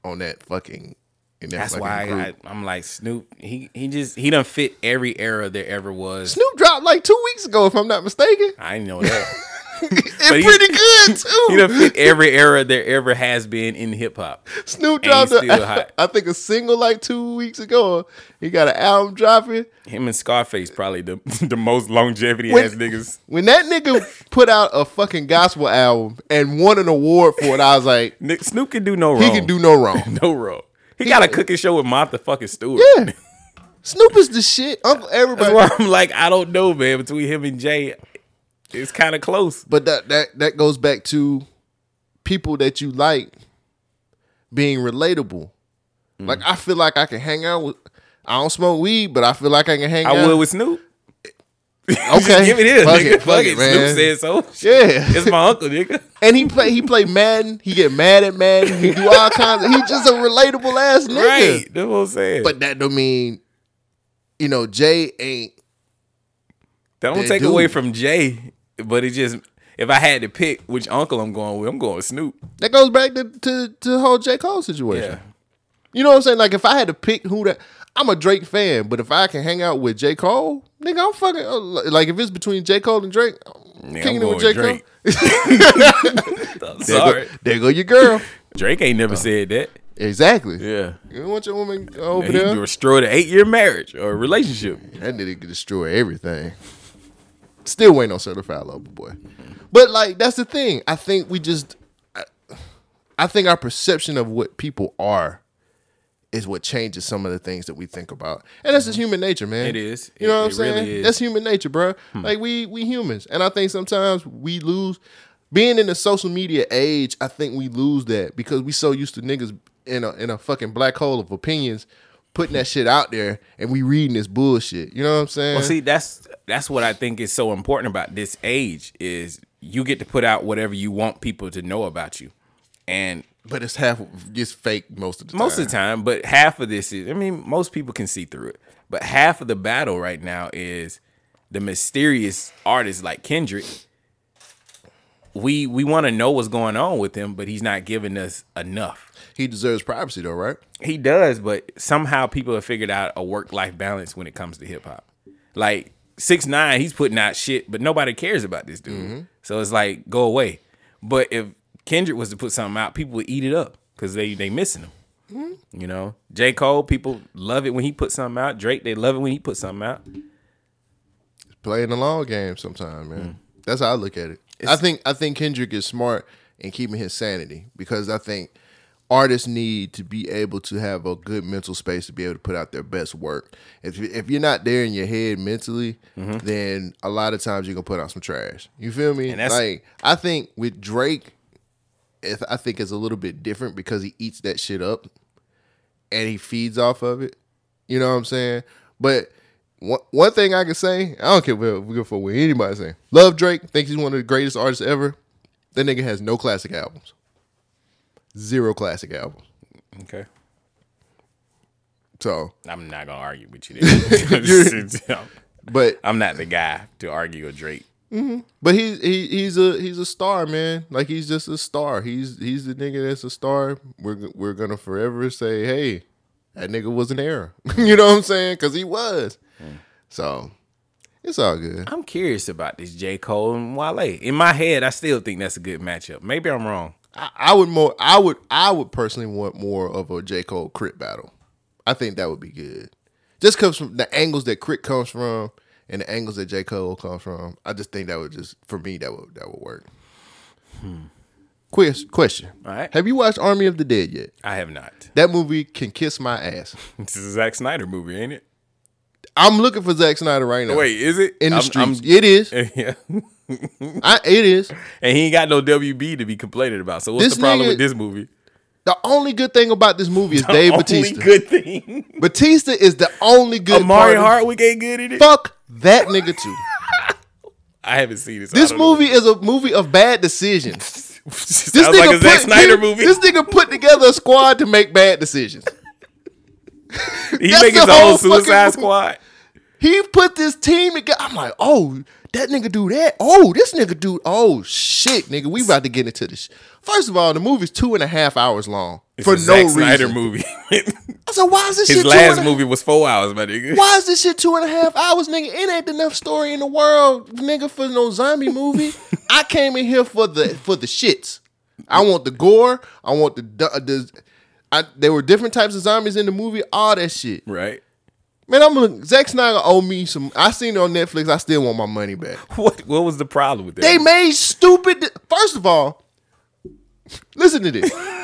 on that fucking that That's why. I, I'm like Snoop. He he just he done fit every era there ever was. Snoop dropped like two weeks ago, if I'm not mistaken. I know that. [laughs] It's pretty [laughs] good too. he done fit every era there ever has been in hip hop. Snoop And dropped, he's a, [laughs] hot. I think, a single like two weeks ago. He got an album dropping. Him and Scarface probably the the most longevity When- ass niggas. When that nigga put out a fucking gospel album and won an award for it, I was like, Nick, Snoop can do no wrong. he can do no wrong. no wrong. He, got a cooking show with Martha fucking Stewart. Yeah. [laughs] Snoop is the shit. Uncle everybody. That's why I'm like, I don't know, man. Between him and Jay, it's kind of close. But that that that goes back to people that you like being relatable. Mm. Like I feel like I can hang out with. I don't smoke weed, but I feel like I can hang I out. would with Snoop. [laughs] okay, Give it here, Fuck nigga. it, Fuck it. man. Snoop said so. Yeah. It's my uncle, nigga. [laughs] And he play he play Madden. He get mad at Madden. He do all kinds. Of, he just a relatable ass nigga. Right. That's what I'm saying. But that don't mean, you know, Jay ain't. that don't they take do. away from Jay. But it just, if I had to pick which uncle I'm going with, I'm going with Snoop. That goes back to to, to the whole J Cole situation. Yeah. You know what I'm saying? Like if I had to pick who that, I'm a Drake fan, but if I can hang out with J Cole, nigga, I'm fucking uh, like if it's between J Cole and Drake, I'm Yeah, kicking I'm it with J. Cole. [laughs] [laughs] I'm There sorry. go, there go your girl. Drake ain't never said that. Exactly. Yeah. You want your woman over He there? destroyed an eight year marriage or relationship. That nigga could destroy everything. Still waiting on certified lover boy. But like that's the thing. I think we just I, I think our perception of what people are is what changes some of the things that we think about. And that's just human nature, man. It is. You know It- what I'm saying? really. Hmm. That's human nature, bro. Like we we humans. And I think sometimes we lose being in the social media age, I think we lose that because we so used to niggas in a in a fucking black hole of opinions putting that shit out there and we reading this bullshit. You know what I'm saying? Well, see, that's that's what I think is so important about this age is you get to put out whatever you want people to know about you, and but it's half just fake most of the time. most of the time, but half of this is I mean, most people can see through it. But half of the battle right now is the mysterious artist like Kendrick. We we want to know what's going on with him, but he's not giving us enough. he deserves privacy though, right? He does, but somehow people have figured out a work life balance when it comes to hip hop. Like six nine, he's putting out shit, but nobody cares about this dude. Mm-hmm. So it's like go away. But if Kendrick was to put something out, people would eat it up because they they missing him. You know, J Cole, people love it when he put something out. Drake, they love it when he put something out. Playing the long game sometimes, man. Hmm. That's how I look at it. I think I think Kendrick is smart in keeping his sanity because I think artists need to be able to have a good mental space to be able to put out their best work. If you- if you're not there in your head mentally, mm-hmm. then a lot of times you're gonna put out some trash. You feel me? And that's- like I think with Drake, it's- I think it's a little bit different because he eats that shit up and he feeds off of it. You know what I'm saying? But one, one thing I can say, I don't care what, for what anybody say. Love Drake, think he's one of the greatest artists ever. That nigga has no classic albums. Zero classic albums. Okay. So, I'm not gonna argue with you there. [laughs] [laughs] but I'm not the guy to argue with Drake. Mm-hmm. but he's he, he's a he's a star, man. Like he's just a star. He's he's the nigga that's a star. We're we're gonna forever say, hey, that nigga was an error. [laughs] you know what I'm saying? Because he was. Mm. So it's all good. I'm curious about this J. Cole and Wale. In my head, I still think that's a good matchup. Maybe I'm wrong. I, I would more I would I would personally want more of a J. Cole crit battle. I think that would be good. Just comes from the angles that crit comes from and the angles that J. Cole comes from, I just think that would just for me that would that would work. Hmm. Quiz question. All right. Have you watched Army of the Dead yet? I have not. That movie can kiss my ass. [laughs] This is a Zack Snyder movie, ain't it? I'm looking for Zack Snyder right now. Wait, is it in the I'm- streets. I'm- it is. [laughs] yeah, I, it is. and he ain't got no WB to be complaining about. So what's This the problem nigga- with this movie? The only good thing about this movie is Dave Batista. The Only Batista. good thing. [laughs] Batista is the only good Omari part. Hardwick ain't good in it. Fuck that nigga too. [laughs] I haven't seen this. This movie is a movie of bad decisions. [laughs] This nigga like a Zack put, Snyder movie. This nigga put together a squad to make bad decisions. he make his own whole Suicide Squad. He put this team together. I'm like, oh, that nigga do that. Oh, this nigga do. Oh shit, nigga, we about to get into this. First of all, the movie's two and a half hours long It's for a no Zack reason. Snyder movie. [laughs] I said, why is this His shit two last a- movie was four hours, my nigga. Why is this shit two and a half hours, nigga? It ain't enough story in the world, nigga, for no zombie movie. [laughs] I came in here for the for the shits. I want the gore. I want the the. I, there were different types of zombies in the movie. All that shit, Right. Man. I'm gonna Zack Snyder owe me some. I seen it on Netflix. I still want my money back. [laughs] What What was the problem with that? They made stupid. First of all, listen to this. [laughs]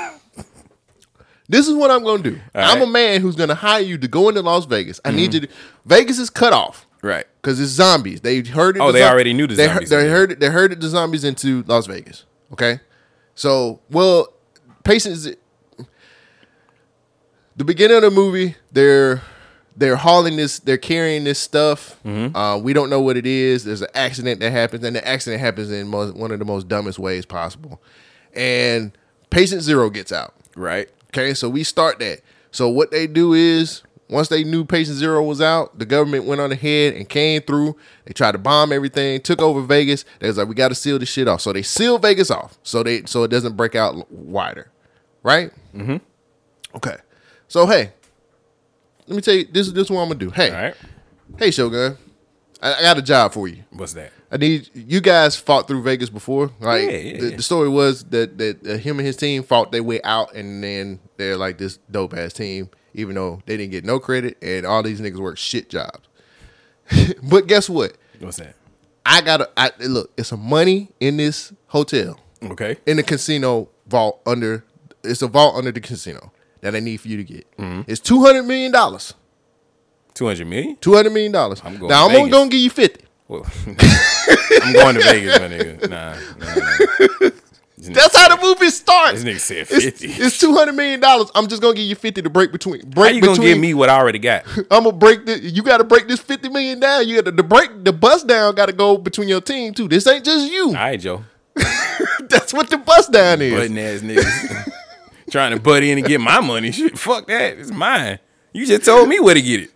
This is what I'm gonna do. All I'm a man who's gonna hire you to go into Las Vegas. I Mm-hmm. need you to. Vegas is cut off. right. Because it's zombies. They heard it. Oh, they already knew the they zombies Heard, they heard it. They heard it. The zombies into Las Vegas. Okay, so well, patience. The beginning of the movie, they're they're hauling this. They're carrying this stuff. Mm-hmm. Uh, we don't know what it is. There's an accident that happens, and the accident happens in most, one of the most dumbest ways possible. And patient zero gets out. Right. Okay, so we start that. So what they do is once they knew patient zero was out, the government went on ahead and came through. They tried to bomb everything, took over Vegas. They was like, we got to seal this shit off. So they sealed Vegas off, so they so it doesn't break out wider, right? Mm-hmm. Okay. So hey, let me tell you this is this is what I'm gonna do. Hey, All right. hey, Shogun, I, I got a job for you. What's that? I need you guys fought through Vegas before. Like Yeah, yeah, the, yeah. the story was that that uh, him and his team fought their way out, and then they're like this dope ass team, even though they didn't get no credit, and all these niggas work shit jobs. [laughs] but guess what? What's that? I gotta I, look. It's some money in this hotel Okay. in the casino vault under. It's a vault under the casino that I need for you to get. Mm-hmm. It's two hundred million dollars. Two hundred million. Two hundred million dollars. I'm going Now to I'm only Vegas. gonna give you fifty. Well, [laughs] I'm going to Vegas, my nigga. Nah, nah, nah. That's how the movie starts. This nigga said It's, 50. it's two hundred million dollars. I'm just gonna give you fifty to break between. How Break you gonna give me what I already got? [laughs] I'm gonna break the. You got to break this fifty million down. You got to the break the bust down. Got to go between your team too. This ain't just you. All right, Joe. [laughs] That's what the bust down is. Button ass niggas trying to butt in and get my money. Shit, fuck that. It's mine. You just told me where to get it.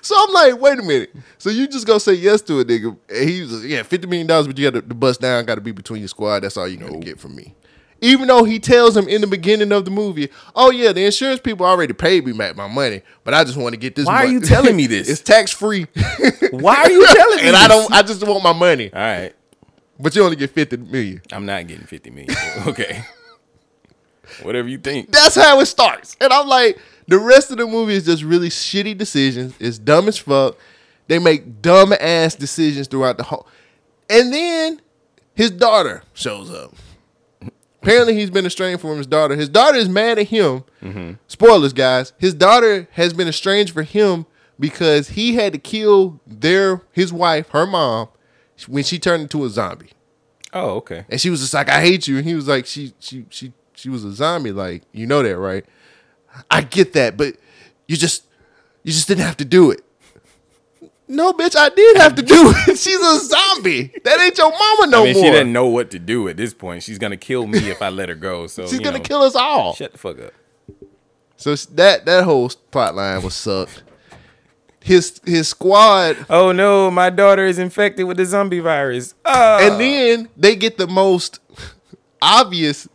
So I'm like, wait a minute. So you just gonna say yes to a nigga? And he was like, yeah, fifty million dollars, but you got to the bust down. Got to be between your squad. That's all you gonna get from me. Even though he tells him in the beginning of the movie, oh yeah, the insurance people already paid me back my money, but I just want to get this. Why are you telling me [laughs] this? it's tax free. Why are you [laughs] telling me? and I don't. I just want my money. All right. But you only get fifty million. I'm not getting 50 million. [laughs] Okay. Whatever you think. That's how it starts. And I'm like, the rest of the movie is just really shitty decisions. It's dumb as fuck. They make dumb ass decisions throughout the whole. And then his daughter shows up. Apparently, he's been estranged from his daughter. His daughter is mad at him. Mm-hmm. Spoilers, guys. His daughter has been estranged from him because he had to kill their his wife, her mom, when she turned into a zombie. Oh, okay. And she was just like, I hate you. And he was like, she she she she was a zombie. Like, you know that, right? I get that, but you just you just didn't have to do it. No, bitch, I did have to do it. [laughs] She's a zombie. That ain't your mama no I mean, more. she didn't know what to do at this point. She's gonna kill me if I let her go. [laughs] So She's gonna know, kill us all. Shut the fuck up. So that that whole plot line was sucked. His his squad Oh no, my daughter is infected with the zombie virus. Oh. and then they get the most [laughs] obvious.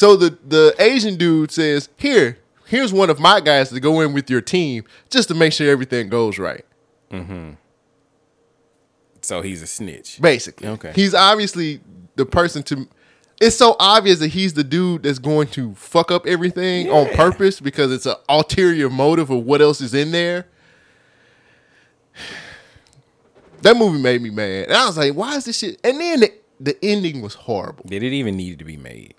So the the Asian dude says, "Here, here's one of my guys to go in with your team just to make sure everything goes right." Mm-hmm. so he's a snitch. Basically, Okay. He's obviously the person to. It's so obvious that he's the dude that's going to fuck up everything on purpose because it's an ulterior motive of what else is in there. [sighs] That movie made me mad, and I was like, "Why is this shit?" And then the, the ending was horrible. Did it even need to be made?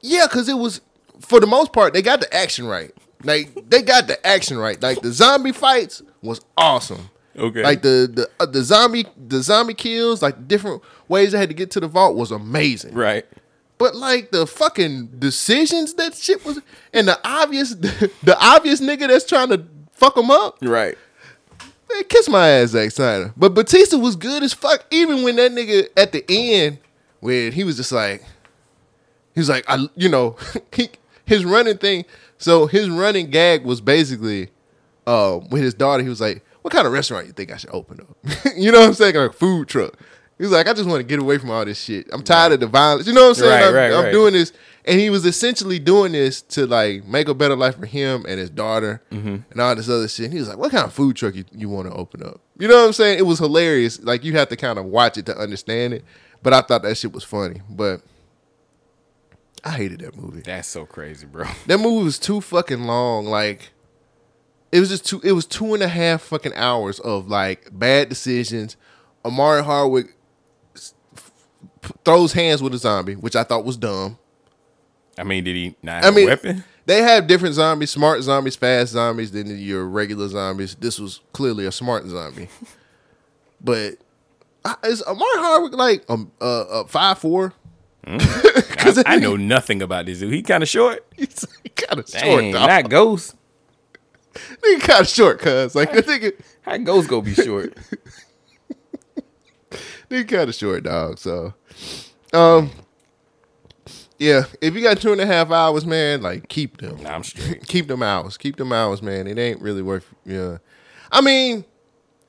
Yeah, because it was for the most part they got the action right. Like they got the action right. Like the zombie fights was awesome. Okay. Like the the uh, the zombie the zombie kills, like different ways they had to get to the vault was amazing. Right. But like the fucking decisions that shit was, and the obvious [laughs] the, obvious nigga that's trying to fuck them up. Right. Man, kiss my ass, Zack Snyder. But Batista was good as fuck. Even when that nigga at the end, when he was just like, he was like, I, you know, [laughs] he, his running thing. So his running gag was basically, uh, with his daughter. He was like, "What kind of restaurant you think I should open up?" [laughs] you know what I'm saying? Like a food truck. He's like, "I just want to get away from all this shit. I'm tired of the violence." You know what I'm saying? Right, I'm, right, I'm right. doing this, and he was essentially doing this to like make a better life for him and his daughter Mm-hmm. and all this other shit. And he was like, "What kind of food truck you, you want to open up?" You know what I'm saying? It was hilarious. Like you have to kind of watch it to understand it. But I thought that shit was funny. But I hated that movie. That's so crazy, bro. [laughs] That movie was too fucking long. Like it was just two. It was two and a half fucking hours of like bad decisions. Omari Hardwick s- f- f- throws hands with a zombie, which I thought was dumb. I mean, did he not I have mean, a weapon? they have different zombies: smart zombies, fast zombies, than your regular zombies. This was clearly a smart zombie, [laughs] but I- is Omari Hardwick like um uh, uh five four? [laughs] I, I know nothing about this dude. He kind of short. [laughs] He's kind of short, Dang, dog. not Ghost. He kind of short, cuz like think it. How Ghost gonna be short? [laughs] They kind of short, dog. So, um, yeah, if you got two and a half hours, man, like keep them. nah, I'm straight. keep them hours. Keep them hours, man. It ain't really worth. Yeah, I mean,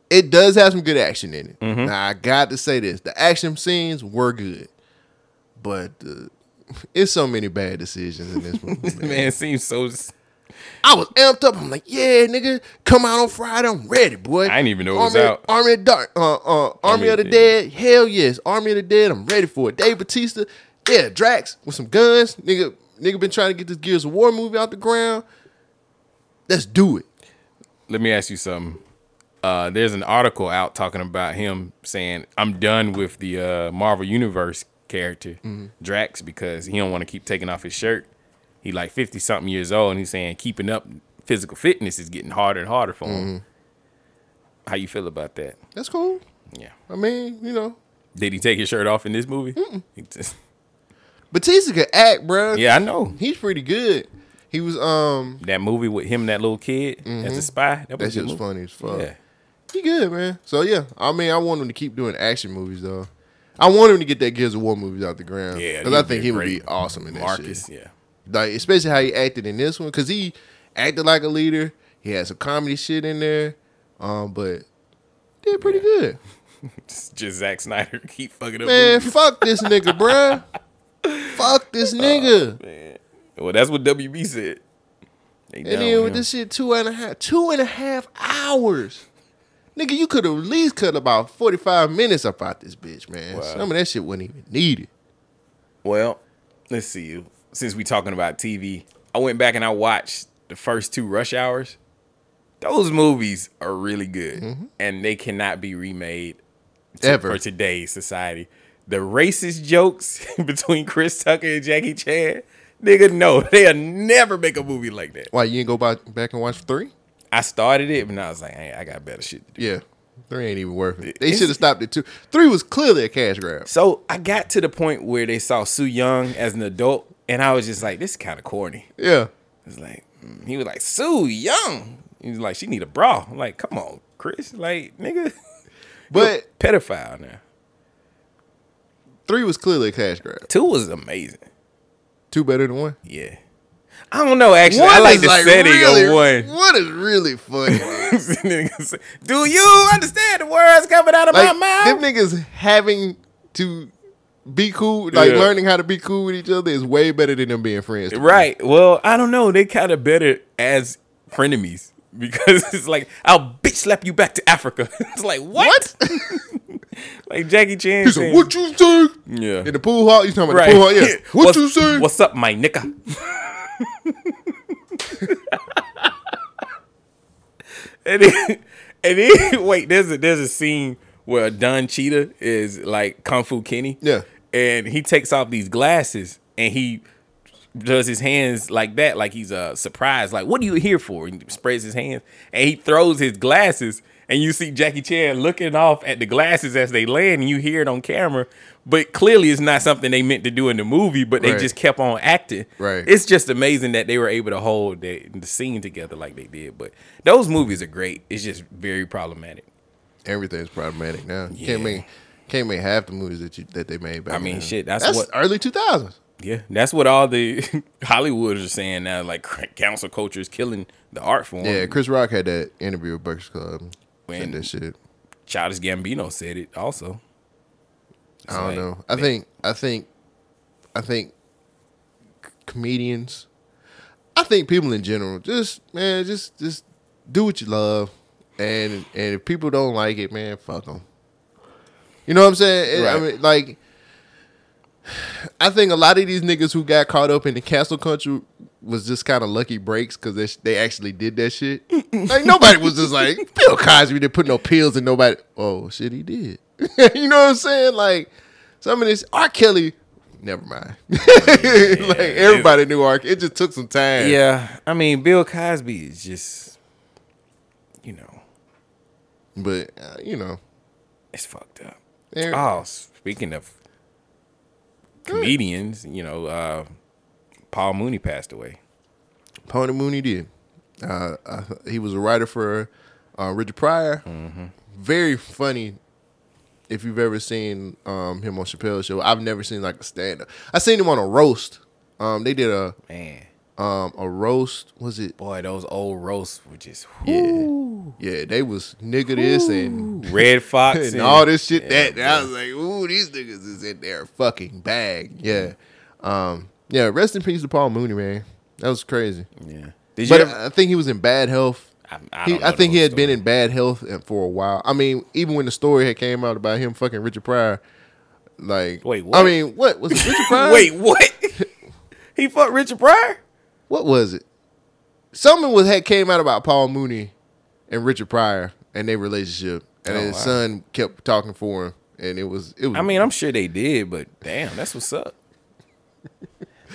it does have some good action in it. Mm-hmm. Now I got to say this: the action scenes were good, but uh, [laughs] it's so many bad decisions in this movie. man. [laughs] Man, it seems so. I was amped up. I'm like, yeah, nigga, come out on Friday. I'm ready, boy. I didn't even know it was out. Army of Dark, uh, uh, Army, of the Dead. Hell yes, Army of the Dead. I'm ready for it. Dave Batista, yeah, Drax with some guns. Nigga, nigga been trying to get this Gears of War movie out the ground. Let's do it. Let me ask you something. Uh, there's an article out talking about him saying, "I'm done with the uh, Marvel Universe character Mm-hmm. Drax because he don't want to keep taking off his shirt. He like 50 something years old, and he's saying keeping up physical fitness is getting harder and harder for him. Mm-hmm. How you feel about that? That's cool. Yeah. I mean, you know, Did he take his shirt off in this movie? Just- [laughs] Batista could act, bruh. yeah, I know. he's pretty good. He was um, That movie with him and that little kid as a spy. That that was, a shit was funny as fuck. Yeah. He good, man. So yeah, I mean, I want him to keep doing action movies though. I want him to get that Gears of War movies out the ground. Yeah, because I think he would be awesome in that Marcus, shit. yeah. Like especially how he acted in this one, because he acted like a leader. He had some comedy shit in there, um, but did pretty good. [laughs] It's just Zack Snyder [laughs] keep fucking up. Man, movies. fuck this nigga, [laughs] bruh. fuck this nigga. Man. Well, that's what WB said. They and then with this shit, two and a half, two and a half hours. Nigga, you could have at least cut about forty five minutes up out this bitch, man. Wow. Some of that shit wasn't even needed. Well, let's see. Since we talking about TV, I went back and I watched the first two Rush Hours. Those movies are really good, Mm-hmm. and they cannot be remade to- Ever. for today's society. The racist jokes [laughs] between Chris Tucker and Jackie Chan, nigga, no, [laughs] they'll never make a movie like that. Why you ain't go back and watch three? I started it, but now I was like, hey, I got better shit to do. Yeah, three ain't even worth it. They should have stopped it too. Three was clearly a cash grab. So I got to the point where they saw Soo-Yung as an adult, and I was just like, this is kind of corny. Yeah, It's like mm. he was like Soo-Yung. He was like she need a bra. I'm like come on, Chris. Like nigga, [laughs] but pedophile now. three was clearly a cash grab. Two was amazing. Two better than one. Yeah. I don't know. Actually, I like the setting really- of one. What is really funny. [laughs] [laughs] Do you understand the words coming out of like my them mouth? niggas having to be cool, like Yeah. learning how to be cool with each other is way better than them being friends. to me. Right. Well, I don't know. They kind of better as frenemies [laughs] because it's like I'll bitch slap you back to Africa. it's like what? like Jackie Chan. He said, saying- "What you say?" Yeah. In the pool hall, you talking about Right. the pool hall? Yeah. What what's, you say? What's up, my nigga? [laughs] and then, and then wait, there's a there's a scene where Don Cheadle is like Kung Fu Kenny. Yeah. And he takes off these glasses and he does his hands like that, like he's uh, surprised. Like, what are you here for? And he spreads his hands and he throws his glasses. And you see Jackie Chan looking off at the glasses as they land, and you hear it on camera. But clearly, it's not something they meant to do in the movie. But they Right. just kept on acting. Right. It's just amazing that they were able to hold the, the scene together like they did. But those movies are great. It's just very problematic. Everything's problematic now. You Yeah. can't make can't make half the movies that you that they made back. I mean, then. shit, that's that's what- early two thousands. Yeah, that's what all the [laughs] Hollywooders are saying now. Like [laughs] cancel culture is killing the art form. Yeah, Chris Rock had that interview with Breakfast Club. When- Said that shit. Childish Gambino said it also. I don't like- know. I think I think I think comedians. I think people in general, just man, just just do what you love, and and if people don't like it, man, fuck them. You know what I'm saying? Right. I mean, like, I think a lot of these niggas who got caught up in the castle country was just kind of lucky breaks because they, they actually did that shit. like nobody was just like [laughs] Bill Cosby didn't put no pills in nobody. Oh shit, he did. [laughs] you know what I'm saying? Like some of this R. Kelly. Never mind. [laughs] like everybody knew R. It just took some time. Yeah, I mean, Bill Cosby is just, you know, but uh, you know, it's fucked up. Oh, speaking of comedians, you know, uh, Paul Mooney passed away. Paul Mooney did. Uh, uh, he was a writer for uh, Richard Pryor. Very funny. If you've ever seen um, him on Chappelle's show, I've never seen like a stand up. I seen him on a roast. Um, they did a Man, um, a roast. Was it? boy, those old roasts were just Yeah, yeah. They was nigga this and Red [laughs] Fox and and, all this shit. Yeah, that I was like, ooh, these niggas is in their fucking bag. Yeah, um, yeah. Rest in peace to Paul Mooney, man. That was crazy. Yeah. Did you But ever? I think he was in bad health. I, I, He, I think he had whole been in bad health uh, for a while. I mean, even when the story had came out about him fucking Richard Pryor, like, Wait, I mean, what was it Richard [laughs] Pryor? Wait, what? he fucked Richard Pryor? what was it? Something was had came out about Paul Mooney and Richard Pryor and their relationship, and Oh, his wow. son kept talking for him, and it was it was. I mean, I'm sure they did, but damn, that's what's up.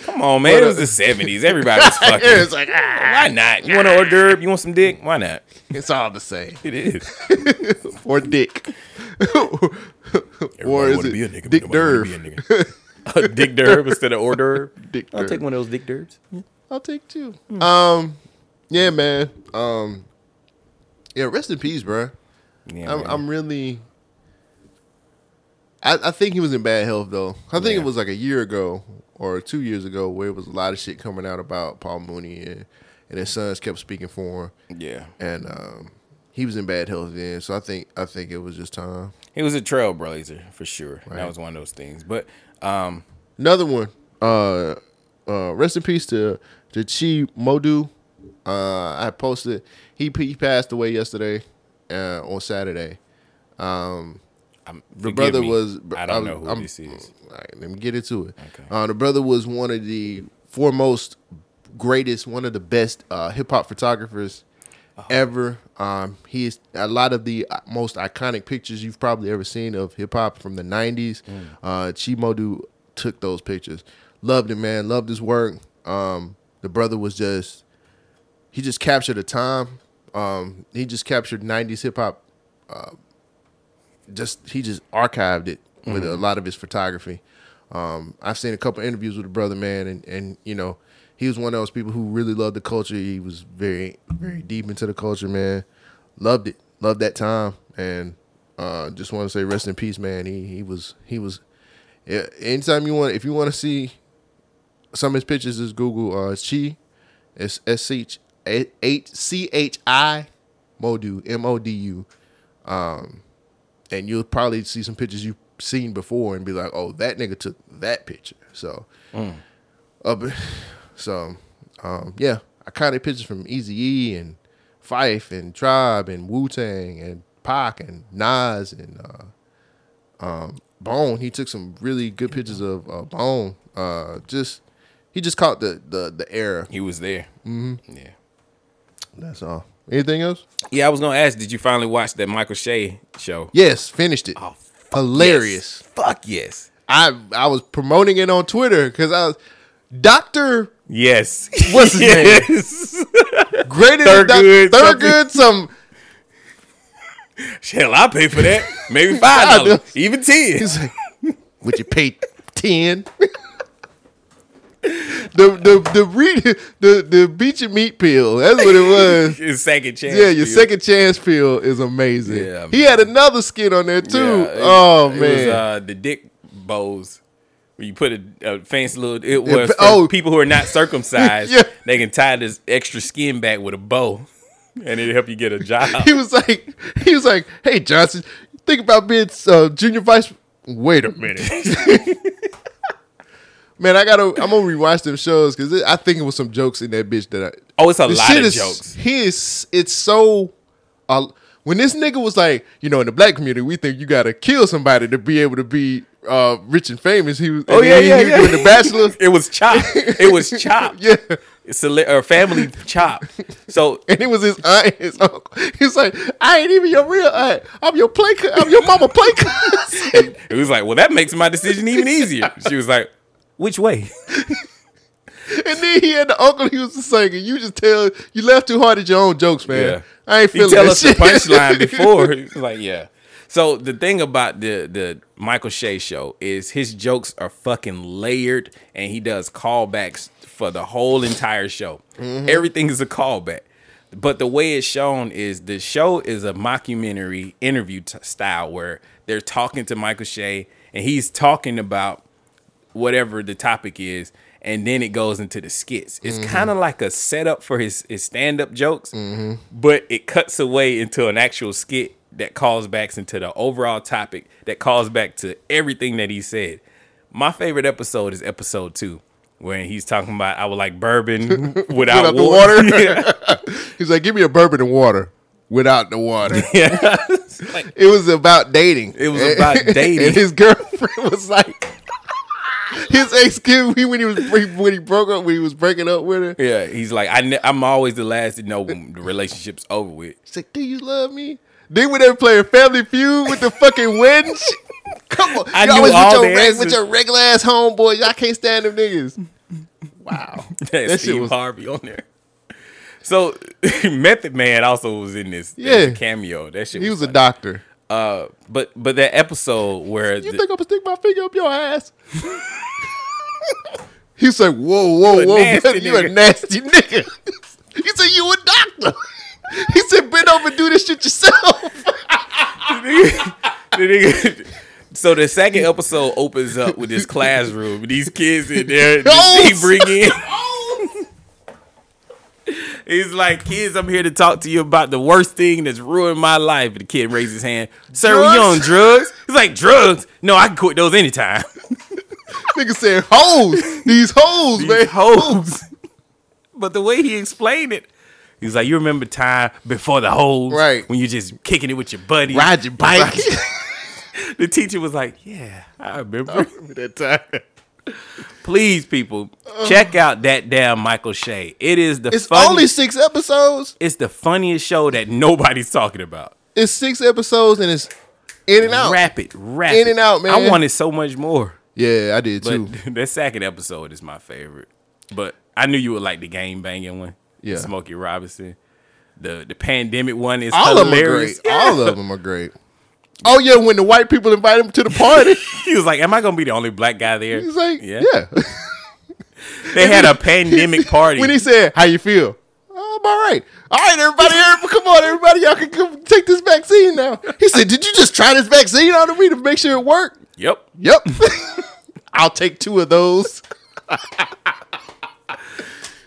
Come on, man. But, it was uh, the 70s. Everybody was [laughs] fucking. it's like ah, Why not? You want an hors d'oeuvre? You want some dick? Why not? it's all the same. It is. [laughs] Or dick, or is it be a nigga, Dick nobody wanna Derv? be a nigga. A dick d'oeuvre instead of hors d'oeuvre. Dick I'll Derv. take one of those dick d'oeuvres. I'll take two. Um, yeah, man. Um, yeah. Rest in peace, bro. Yeah, I'm. I'm really. I, I think he was in bad health though. I think Yeah. it was like a year ago or two years ago where it was a lot of shit coming out about Paul Mooney and, and his sons kept speaking for him, yeah. and um, he was in bad health then. So I think I think it was just time. He was a trailblazer for sure. Right. That was one of those things. But um, Another one. Uh, uh, rest in peace to to Chi Modu. Uh, I posted he he passed away yesterday uh, on Saturday. Um, I'm, the brother me. was I don't I'm- know who I'm- this is. All right, let me get into it. Okay. Uh, the brother was one of the foremost, greatest, one of the best uh, hip hop photographers Uh-huh. ever. Um, is a lot of the uh, most iconic pictures you've probably ever seen of hip hop from the '90s. Mm. Uh, Chi Modu took those pictures. Loved him, man. Loved his work. Um, the brother was just he just captured a time. Um, he just captured '90s hip hop just he just archived it with a lot of his photography. Um, I've seen a couple interviews with the brother, man, and and you know he was one of those people who really loved the culture. He was very very deep into the culture, man. Loved it, loved that time, and uh, just want to say rest in peace, man. He he was he was. Yeah, anytime you want, if you want to see some of his pictures, is Google uh, Chi, it's S C H C H I Modu M O D U and you'll probably see some pictures you've seen before and be like, "Oh, that nigga took that picture." So, but- [sighs] so um, yeah, iconic pictures from Easy E and Phife and Tribe and Wu Tang and Pac and Nas and uh, um, Bone. He took some really good pictures of uh, Bone. Uh, just he just caught the the the era. He was there. Mm-hmm. Yeah. That's all. Anything else? Yeah, I was gonna ask, did you finally watch that Michael Che show? Yes, finished it. Oh, Hilarious. Yes. Fuck yes. I I was promoting it on Twitter because I was Doctor Yes. What's his name? [laughs] yes. Greater Thurgood than Doc- Thurgood some [laughs] Hell, I'll pay for that. Maybe five [laughs] dollars, even ten. he's like, would you pay ten? The the the read the the beach and meat pill. That's what it was. [laughs] His second chance. Yeah, your second chance pill is amazing. Yeah, he had another skin on there too. Yeah, it- oh it man, was, uh, the dick bows. Where you put a, a fancy little. It was for oh. people who are not [laughs] circumcised. Yeah. They can tie this extra skin back with a bow, and it'll help you get a [laughs] job. he was like, he was like, hey Johnson, think about being uh, junior vice. Wait a minute, Man, I gotta. I'm gonna rewatch them shows because I think it was some jokes in that bitch that I. Oh, it's a lot shit of is, jokes. His. It's so. Uh, when this nigga was like, you know, in the black community, we think you gotta kill somebody to be able to be uh, rich and famous. He was. Oh yeah, he, yeah, he was yeah. doing the Bachelor. [laughs] it was chop. It was [laughs] chop. yeah, It's a or family chop. So [laughs] and it was his aunt, his uncle. He's like, I ain't even your real aunt. I'm your play. I'm your mama play it was like, well, that makes my decision even easier. She was like, which way? [laughs] And then he had the uncle he was singing. You just tell you left too hard at your own jokes, man. Yeah. I ain't feeling. [laughs] He tell us shit. the punchline before. Like, yeah. So the thing about the the Michael Che show is his jokes are fucking layered, and he does callbacks for the whole entire show. Mm-hmm. Everything is a callback. But the way it's shown is the show is a mockumentary interview t- style where they're talking to Michael Che and he's talking about whatever the topic is, and then it goes into the skits. It's mm-hmm. kind of like a setup for his his stand up jokes, mm-hmm. but it cuts away into an actual skit that calls back into the overall topic that calls back to everything that he said. My favorite episode is episode two. When he's talking about I would like bourbon [laughs] without, Without the water. water? [laughs] [laughs] He's like, give me a bourbon and water without the water. yeah. it was about dating. It was about dating. And his girlfriend was like, his ex kid when he was when he broke up when he was breaking up with her. Yeah, he's like, I ne- I'm always the last to know when the relationship's over with. She's like, do you love me? Then when they were playing Family Feud with the fucking wedding. [laughs] Come on, I you always with your, reg- with your regular ass homeboys. I can't stand them niggas. Wow, [laughs] That, shit Steve was- Harvey on there. So [laughs] Method Man also was in this. Yeah. cameo. That shit. he was, was a funny. doctor. Uh, but but that episode where You the- think I'm gonna stick my finger up your ass? [laughs] He's like, whoa, whoa, whoa, man, you a nasty nigga. [laughs] he said, you a doctor. [laughs] He said, bend over and do this shit yourself. the nigga- so the second episode opens up with this classroom. These kids in there, he bring in. He's like, kids, I'm here to talk to you about the worst thing that's ruined my life. The kid raised his hand. Sir, were you on Drugs? drugs? He's like, drugs? No, I can quit those anytime. [laughs] Nigga said, hoes. These hoes, man. These hoes. but the way he explained it, he's like, you remember time before the hoes? Right. When you just kicking it with your buddy. Ride your bike. [laughs] The teacher was like, yeah, I remember. [laughs] that time. Please, people, check out that damn Michael Che. It is the It's funny- only six episodes. it's the funniest show that nobody's talking about. It's six episodes and it's in and out. Rapid, rapid. In and out, man. I wanted so much more. Yeah, I did But too. [laughs] that second episode is my favorite. But I knew you would like the game banging one. Yeah. Smokey Robinson. The the pandemic one is All of them are hilarious. great. All of [laughs] them are great. Oh yeah, when the white people invite him to the party, [laughs] he was like, Am I gonna be the only black guy there? he's like, Yeah. yeah. [laughs] They had a [laughs] pandemic party. when he said, "How you feel?" Oh, I'm all right. All right, everybody, everybody, come on, everybody, y'all can come take this vaccine now. He said, "Did you just try this vaccine on me to make sure it worked?" yep. Yep. I'll take two of those.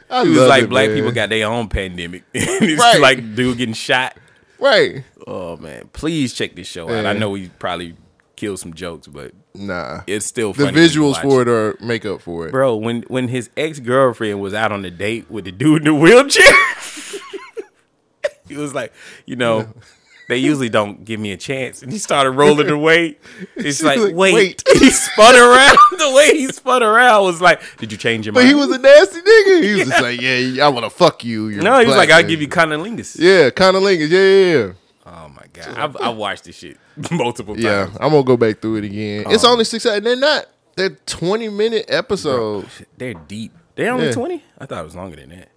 I He was like, it, black man. people got their own pandemic. it's Right. like dude getting shot. Right. Oh man, please check this show out. I know we probably killed some jokes, but Nah, it's still the visuals for it are make up for it. Bro, when when his ex girlfriend was out on a date with the dude in the wheelchair, [laughs] he was like, you know, [laughs] they usually don't give me a chance, and he started rolling away. [laughs] It's like, like, wait, wait. [laughs] he spun around. [laughs] the way he spun around was like, did you change your But mind? But he was a nasty nigga. He was just like, "Yeah, I want to fuck you." You're no, he was like, I'll give you cunnilingus. Yeah, kind of lingus. Yeah, yeah, yeah. Oh my god, I've, I watched this shit multiple Yeah, times. Yeah, I'm gonna go back through it again. It's Oh. only six. And they're not. They're 20 minute episodes. They're deep. They're only Yeah. twenty. I thought it was longer than that.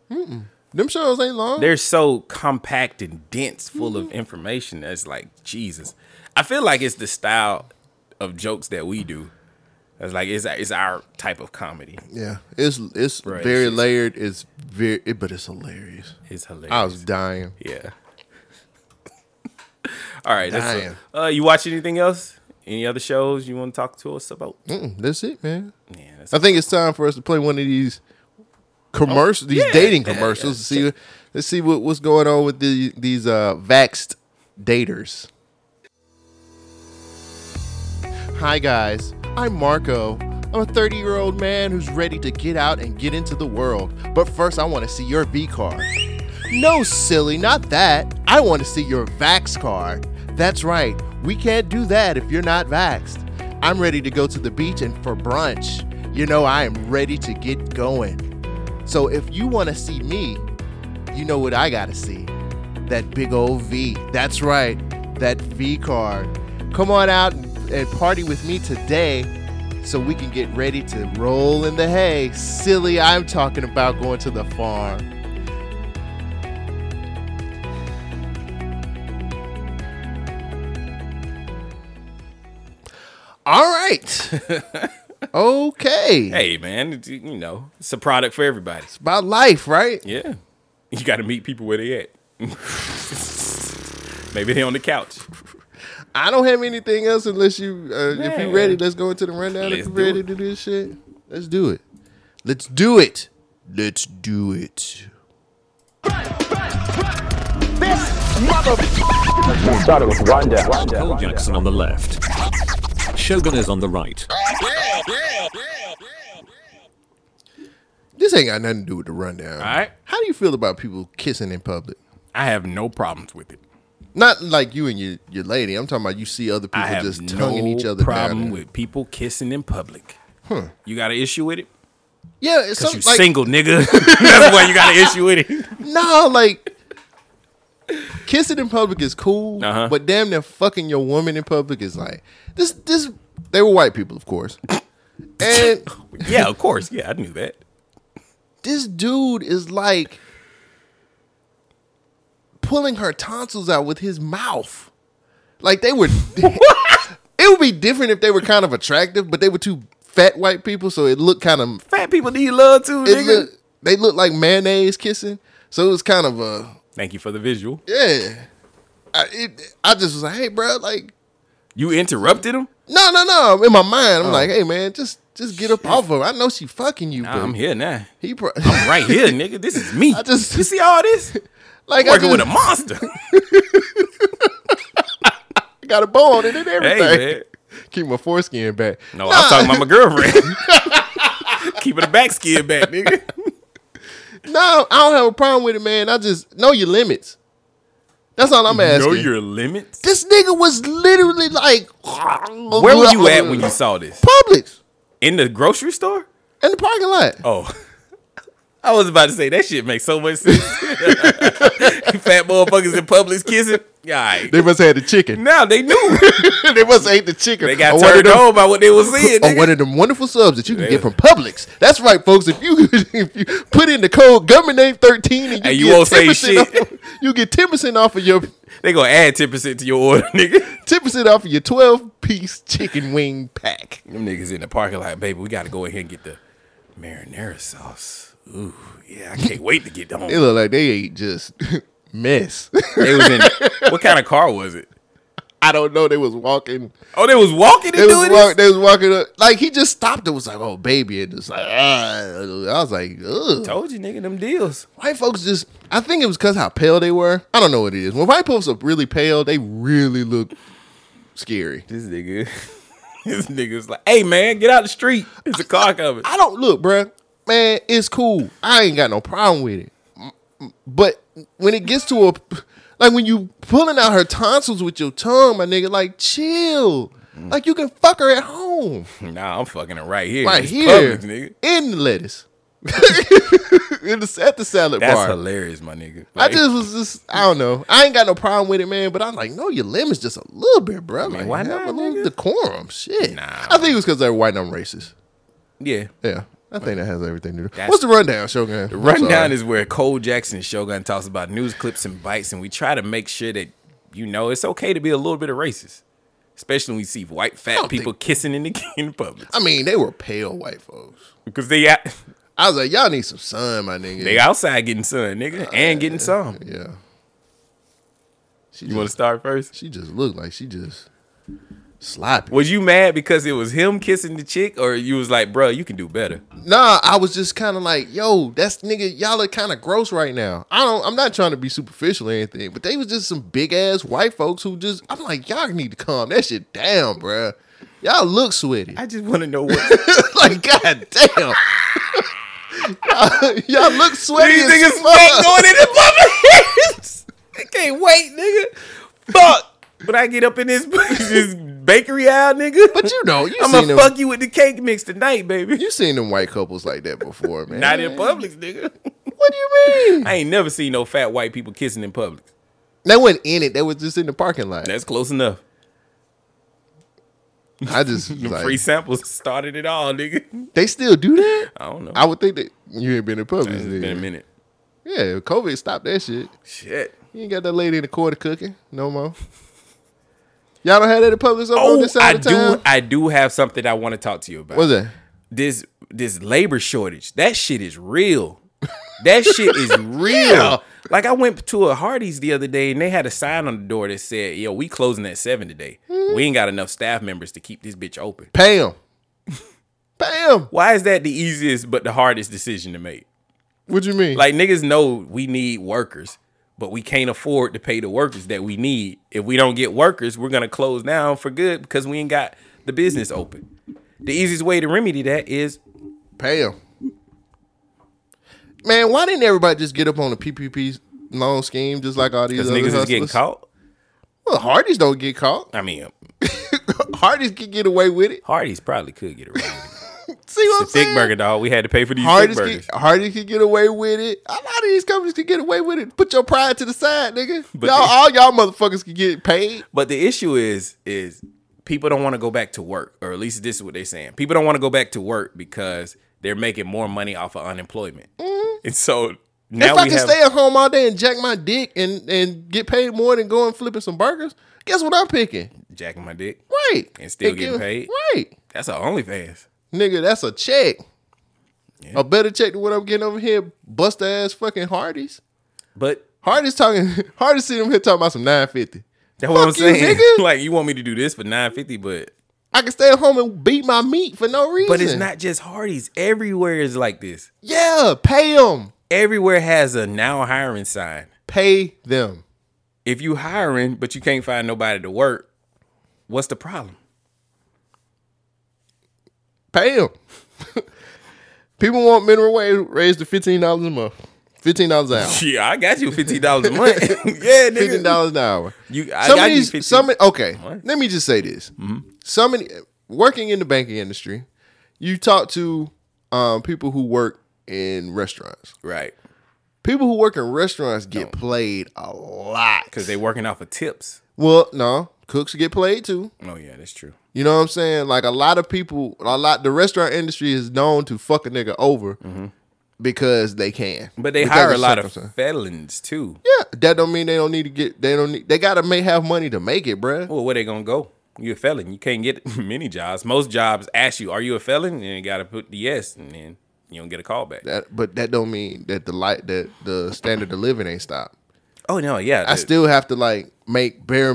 Them shows ain't long. they're so compact and dense, full of information. That's like Jesus. I feel like it's the style of jokes that we do. It's like it's it's our type of comedy. yeah, it's it's very it's layered. It's very, it, but it's hilarious. It's hilarious. I was dying. yeah. [laughs] All right. That's Dying. uh, you watch anything else? Any other shows you want to talk to us about? Mm-mm, that's it, man. Yeah. That's, I think it's time for us to play one of these commercials, these yeah, dating yeah, commercials. yeah. To see, let's see what, what's going on with the, these uh, vaxxed daters. Hi guys, I'm Marco. I'm a 30 year old man who's ready to get out and get into the world. But first, I want to see your V card. No, silly, not that. I want to see your Vax card. That's right, we can't do that if you're not vaxxed. I'm ready to go to the beach and for brunch. You know, I am ready to get going. So if you want to see me, you know what I got to see that big old V. That's right, that V card. Come on out and party with me today so we can get ready to roll in the hay. Silly, I'm talking about going to the farm. All right. [laughs] okay. Hey, man, it's, you know, it's a product for everybody. It's about life, right? Yeah. You got to meet people where they at. [laughs] Maybe they on the couch. I don't have anything else unless you, uh, if Yeah. you ready, let's go into the rundown. Let's if you do ready it. to do this shit, let's do it. Let's do it. Let's do it. Started with rundown. Rundown. Jackson on the left. Shogun is on the right. This ain't got nothing to do with the rundown. All right. How do you feel about people kissing in public? I have no problems with it. Not like you and your, your lady. I'm talking about you see other people I have just no tonguing each other problem down. with people kissing in public. Huh. You got an issue with it? yeah, it's Cause some, you like, single, nigga. [laughs] That's why you got an issue with it. [laughs] No, like kissing in public is cool, Uh-huh. but damn near fucking your woman in public is like this. This they were white people, of course, [laughs] and Yeah, of course. Yeah, I knew that. this dude is like pulling her tonsils out with his mouth. Like they were. [laughs] [laughs] it would be different if they were kind of attractive, but they were two fat white people, so it looked kind of. Fat people need love too, nigga. looked, they looked like mayonnaise kissing, so it was kind of a Thank you for the visual. yeah. I, it, I just was like, hey, bro, like You interrupted him? No, no, no. In my mind, I'm Oh. like, hey man, just just get up off of her. I know she fucking you, Nah, I'm here now. he pro- I'm right here, [laughs] nigga. This is me. I just- you see all this? [laughs] like I Working just, with a monster. [laughs] got a bone in it and everything. hey, man. Keep my foreskin back. No, I'm talking about my girlfriend. Keeping the back skin back, nigga. No, I don't have a problem with it, man. I just know your limits. That's all I'm asking. Know your limits. this nigga was literally like, Where were you at when you saw this? Publix In the grocery store? in the parking lot? Oh. [laughs] I was about to say that shit makes so much sense. [laughs] Fat motherfuckers in Publix kissing. Yeah, right. They must have had the chicken. now they knew. [laughs] they must have ate the chicken. They got Or turned them- on by what they were seeing. or nigga. one of them wonderful subs that you can Yeah. get from Publix. That's right, folks. If you [laughs] if you put in the code government name thirteen and you get you won't say shit. Off, you get ten percent off of your They gonna add 10% to your order, nigga. ten percent off of your twelve piece chicken wing pack. Them niggas in the parking lot, baby. We gotta go ahead and get the marinara sauce. Ooh, yeah, I can't wait to get [laughs] home. It looked like they ate just [laughs] mess. They was in what kind of [laughs] car was it? I don't know. They was walking. Oh, they was walking and They was doing walk, this. They was walking up. Like he just stopped and was like, "Oh, baby," and just like, ah. I was like, Ugh. Told you, nigga, them deals. White folks just. I think it was because how pale they were. I don't know what it is. When white folks are really pale, they really look scary. This nigga, this nigga's like, hey man, get out the street. It's a car coming. I don't look, bruh. Man, it's cool. I ain't got no problem with it. But when it gets to a like when you pulling out her tonsils with your tongue, my nigga, like chill. Like you can fuck her at home. [laughs] Nah, I'm fucking her right here. Right It's here. Nigga. In the lettuce. [laughs] in the, at the salad That's bar. That's hilarious, my nigga. I just was just I don't know. I ain't got no problem with it, man. But I'm like, no, your limits just a little bit, bro. Like, why not, a little nigga? decorum? Shit. Nah. I think it was because they're white and I'm racist. yeah. Yeah, I think that has everything to do. That's- What's the rundown, Shogun? The rundown is where Cole Jackson and Shogun talks about news clips and bites, and we try to make sure that you know it's okay to be a little bit of racist, especially when we see white fat people kissing in the [laughs] in public I mean, they were pale white folks. because they out, I was like, y'all need some sun, my nigga. they outside getting sun, nigga, and getting some. yeah. She You want to start first? She just looked like she just sloppy. Was you mad because it was him kissing the chick, or you was like, bro, you can do better? Nah, I was just kind of like, yo, that's nigga, y'all are kind of gross right now. I don't, I'm not trying to be superficial or anything, but they was just some big ass white folks who just, I'm like, y'all need to calm that shit down, bruh. Y'all look sweaty. I just want to know what [laughs] [laughs] like, god damn. y'all, [laughs] y'all look sweaty. these as niggas fuck. going in the public. I can't wait, nigga. Fuck. When I get up in this this bakery aisle, nigga. But you know, you. [laughs] I'm gonna them. fuck you with the cake mix tonight, baby. You seen them white couples like that before, man. Not in Publix, nigga. What do you mean? I ain't never seen no fat white people kissing in Publix. They wasn't in it. They was just in the parking lot. That's close enough. I just [laughs] like, free samples started it all, nigga. they still do that. I don't know. I would think that you ain't been in Publix. it's been a minute. Yeah, COVID stopped that shit. Shit. You ain't got that lady in the corner cooking no more. Y'all don't have that in Publix over on Oh, this side I of town. do. I do have something I want to talk to you about. What's that? this this labor shortage. That shit is real. That shit is [laughs] real. Yeah. Like I went to a Hardee's the other day and they had a sign on the door that said, "Yo, we closing at seven today. Mm-hmm. We ain't got enough staff members to keep this bitch open." Pay him. [laughs] Pay him. Why is that the easiest but the hardest decision to make? What you mean? Like niggas know we need workers, but we can't afford to pay the workers that we need. If we don't get workers, we're gonna close down for good because we ain't got the business open. The easiest way to remedy that is pay him. Man, why didn't everybody just get up on the PPP loan scheme just like all these because other niggas is getting caught. Well, Hardee's don't get caught. I mean, [laughs] Hardee's can get away with it. Hardee's probably could get around. it. See what the I'm thick saying? burger dog. We had to pay for these Hardee's thick can, burgers. Hardee's can get away with it. A lot of these companies can get away with it. Put your pride to the side, nigga. [laughs] But y'all, they- all y'all motherfuckers can get paid. But the issue is, is people don't want to go back to work, or at least this is what they're saying. People don't want to go back to work because they're making more money off of unemployment, and so now Mm-hmm. if I we can have. stay at home all day and jack my dick and, and get paid more than going flipping some burgers, guess what I'm picking? jacking my dick. Right. And still getting give- paid? Right. That's a OnlyFans. Nigga, that's a check. A better check than what I'm getting over here. Bust ass fucking Hardee's. But Hardee's talking. [laughs] Hardee's sitting over here talking about some nine fifty. that's what I'm saying. nigga. [laughs] like you want me to do this for nine fifty, but I can stay at home and beat my meat for no reason. but it's not just Hardee's. Everywhere is like this. Yeah, pay them. Everywhere has a now hiring sign. Pay them. If you hiring but you can't find nobody to work, what's the problem? Pay them. [laughs] People want minimum wage raised to fifteen dollars a month. Fifteen dollars an hour. [laughs] Yeah, I got you fifteen dollars a month. [laughs] yeah, nigga. Fifteen dollars an hour. You, I some got of you these, 15. some okay. What? Let me just say this: some of the- working in the banking industry, you talk to um, people who work in restaurants. right People who work in restaurants get played a lot because they're working off of tips. Well, no, cooks get played too. Oh yeah, that's true. You know what I'm saying? Like a lot of people, a lot. The restaurant industry is known to fuck a nigga over mm-hmm. because they can. But they hire a lot of felons too. Yeah, that don't mean they don't need to get. They don't need. They gotta make have money to make it, bruh. Well, where they gonna go? You're a felon? You can't get [laughs] many jobs. Most jobs ask you, "Are you a felon?" And you gotta put the yes, and then you don't get a call back. That, but that don't mean that the light that the standard of living ain't stopped. oh no, yeah. I the- still have to like make bare.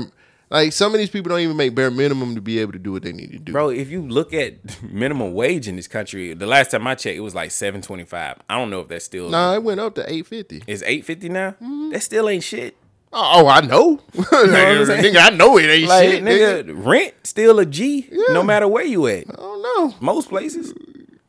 Like some of these people don't even make bare minimum to be able to do what they need to do. Bro, if you look at [laughs] minimum wage in this country, the last time I checked, it was like seven twenty five. I don't know if that's still Nah, it went up to eight fifty. It's eight fifty now. Mm-hmm. That still ain't shit. Oh, I know. I'm saying? nigga, I know it ain't Like shit, nigga, nigga. rent still a G, no matter where you at. I don't know. Most places.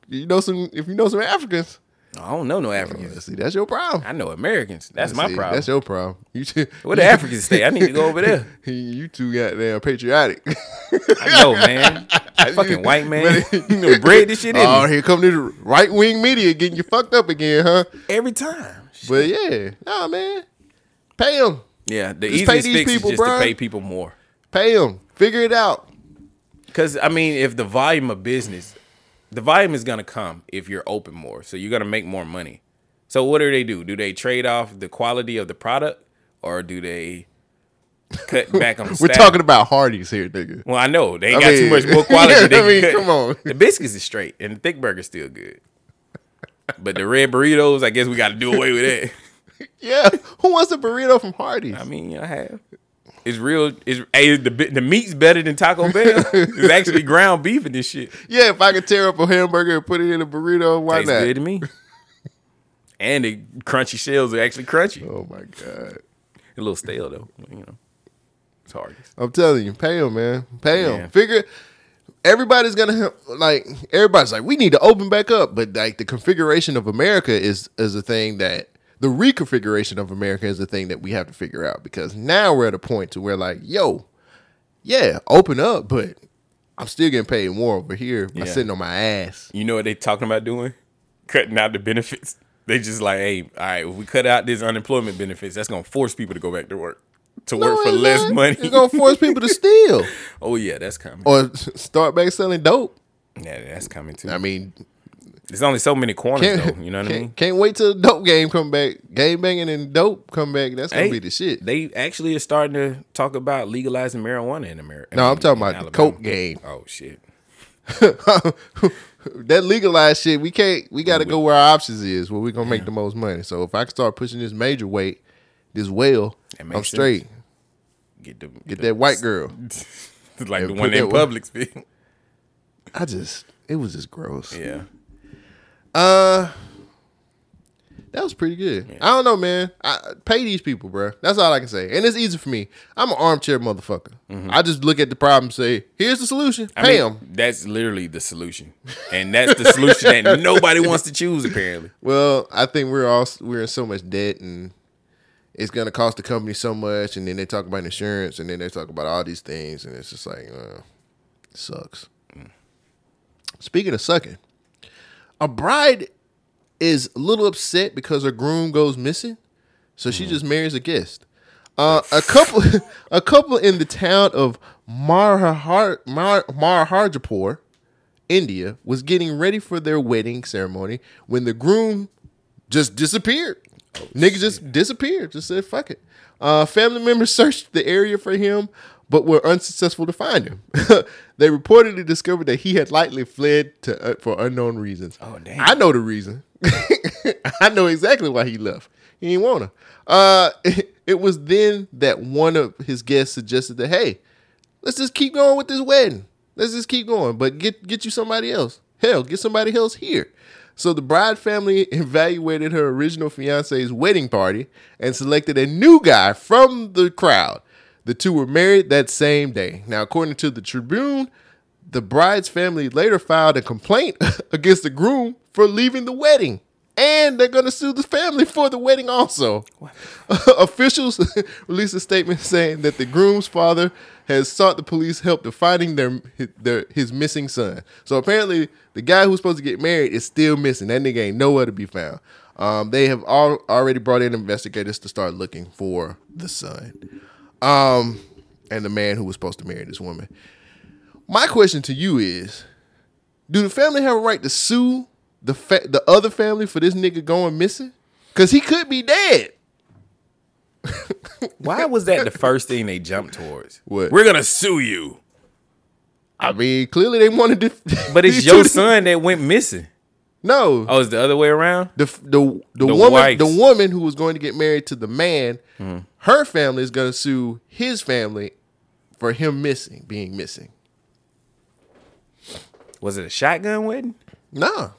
You know some. If you know some Africans, I don't know no Africans. see that's your problem. I know Americans. That's my See, problem. That's your problem. You two, Where the Africans stay? I need to go over there. [laughs] you two goddamn patriotic. [laughs] I know, man. [laughs] Fucking white man. you know, bread this shit in oh, me. here come the right wing media getting you fucked up again, huh? every time. But yeah, nah, man, pay them, Yeah, the Just pay easiest fix people, is just bruh. to pay people more. pay them, figure it out. Because I mean, if the volume of business, the volume is gonna come if you're open more. So you're gonna make more money. So what do they do? Do they trade off the quality of the product, or do they cut [laughs] back on? We're talking about Hardee's here, nigga. Well, I know they ain't I got too much more [laughs] quality. Yeah, they I mean, cut. come on. The biscuits is straight, and the thick burger's still good. But the red burritos, I guess we got to do away with that. [laughs] Yeah, who wants a burrito from Hardee's? I mean, I have. It's real. It's hey, the the meat's better than Taco Bell. [laughs] it's actually ground beef in this shit. yeah, if I could tear up a hamburger and put it in a burrito, why Tastes not? good to me. and the crunchy shells are actually crunchy. Oh my god. A little stale though. You know, it's hard. I'm telling you, pay them, man. Pay them. Yeah. Figure. everybody's gonna have, like everybody's like we need to open back up, but like the configuration of America is is a thing that the reconfiguration of America is the thing that we have to figure out because now we're at a point to where like yo, yeah, open up, but I'm still getting paid more over here by Yeah. sitting on my ass. You know what they talking about doing? Cutting out the benefits. [laughs] They just like, hey, all right, if we cut out this unemployment benefits, that's gonna force people to go back to work. To work for less not. money. It's gonna force people to steal [laughs] oh yeah, that's coming. or [laughs] start back selling dope. yeah, that's coming too. I mean, There's only so many corners can't, though. You know what I mean? can't wait till the dope game come back. Game banging and dope come back. That's gonna Hey, be the shit. They actually are starting to talk about legalizing marijuana in America. No, I'm talking about the coke game. Oh shit. [laughs] that legalized shit, we can't. We got to go where our options is, where we gonna make the most money. So if I can start pushing this major weight, this well, That I'm makes straight. Get the Get the- that white girl. [laughs] like the one in speak. I just, it was just gross. Yeah. Uh, that was pretty good. I don't know, man. I pay these people, bro. That's all I can say. And it's easy for me. I'm an armchair motherfucker. I just look at the problem, say, "Here's the solution. Mm-hmm. I Pay mean, them." That's literally the solution, and that's the solution that [laughs] nobody wants to choose. Apparently, Well, I think we're all we're in so much debt, and it's gonna cost the company so much. And then they talk about insurance, and then they talk about all these things, and it's just like, uh, sucks. Speaking of sucking, a bride is a little upset because her groom goes missing, so she just marries a guest. Uh, a couple, [laughs] a couple in the town of Marhar Mar, India, was getting ready for their wedding ceremony when the groom just disappeared. Nigga just disappeared. Just said fuck it. Uh, family members [laughs] searched the area for him, but were unsuccessful to find him. [laughs] they reportedly discovered that he had likely fled to uh, for unknown reasons. Oh, damn. I know the reason. [laughs] I know exactly why he left. He didn't want to. Uh, [laughs] it, was then that one of his guests suggested that, hey, let's just keep going with this wedding. Let's just keep going, but get get you somebody else. Hell, get somebody else here. So the bride family evaluated her original fiance's wedding party and selected a new guy from the crowd. The two were married that same day. Now, according to the Tribune, the bride's family later filed a complaint [laughs] against the groom for leaving the wedding. And they're going to sue the family for the wedding also. [laughs] Officials [laughs] released a statement saying that the groom's father has sought the police help in finding their, their his missing son. So apparently, the guy who's supposed to get married is still missing. That nigga ain't nowhere to be found. Um, they have all, already brought in investigators to start looking for the son um, and the man who was supposed to marry this woman. My question to you is: Do the family have a right to sue the fa- the other family for this nigga going missing? Because he could be dead. [laughs] why was that the first thing they jumped towards? What? We're gonna sue you, I mean, clearly they wanted to. but it's [laughs] your son that went missing. No, Oh, it's the other way around. the the the, The woman wives. the woman who was going to get married to the man, Hmm. her family is going to sue his family for him missing, being missing. Was it a shotgun wedding? Nah,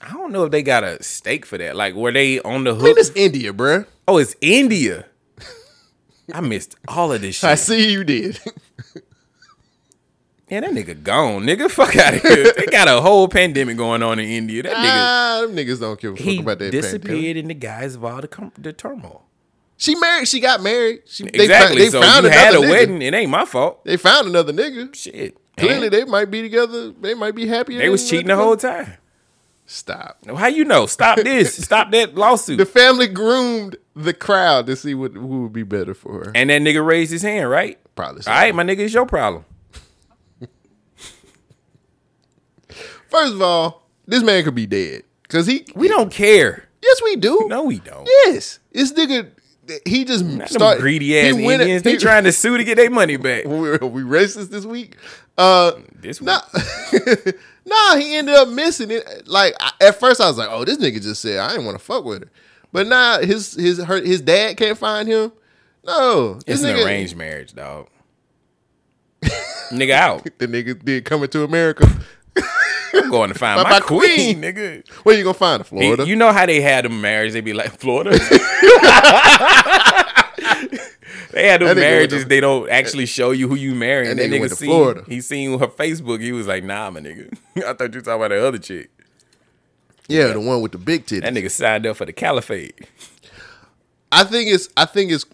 I don't know if they got a stake for that. Like, were they on the I mean hook? it's India, bruh. oh, it's India. [laughs] I missed all of this [laughs] I see you did. [laughs] Yeah, that nigga gone, nigga. [laughs] Fuck out of here. they got a whole pandemic going on in India. That nigga, ah, them niggas don't give a fuck about that. disappeared pandemic. in the guise of all the, com- the turmoil. She married. She got married. She, they exactly. Found, they so found you had a nigga. wedding. It ain't my fault. They found another nigga. Shit. Clearly, they might be together. They might be happy. they was cheating the whole time. Stop. How you know? Stop [laughs] this. Stop that lawsuit. The family groomed the crowd to see what who would be better for her. and that nigga raised his hand, right? Probably. so. All right, my nigga, it's your problem. First of all, this man could be dead because he. We don't care. Yes, we do. No, we don't. Yes, this nigga. He just Not started greedy ass Indians. They he- trying to sue to get their money back. [laughs] we, we racist this week. Uh, This nah, [laughs] nah, he ended up missing it. Like I, at first, I was like, "Oh, this nigga just said I didn't want to fuck with her," but now his his her, his dad can't find him. No, It's this an nigga, arranged marriage, dog. nigga out. [laughs] The nigga did coming to America. I'm going to find My- my, queen, queen. nigga. Where you gonna find her? He- Florida. you know how they had them marriage? They be like Florida. [laughs] They had That those nigga went marriages. to- they don't actually show you who you marrying. That That, nigga nigga went to seen, Florida. He seen her Facebook. He was like, "Nah, my nigga. [laughs] I thought you were talking about the other chick." Yeah, the one with the big titties. That nigga signed up for the caliphate. I think it's I think it's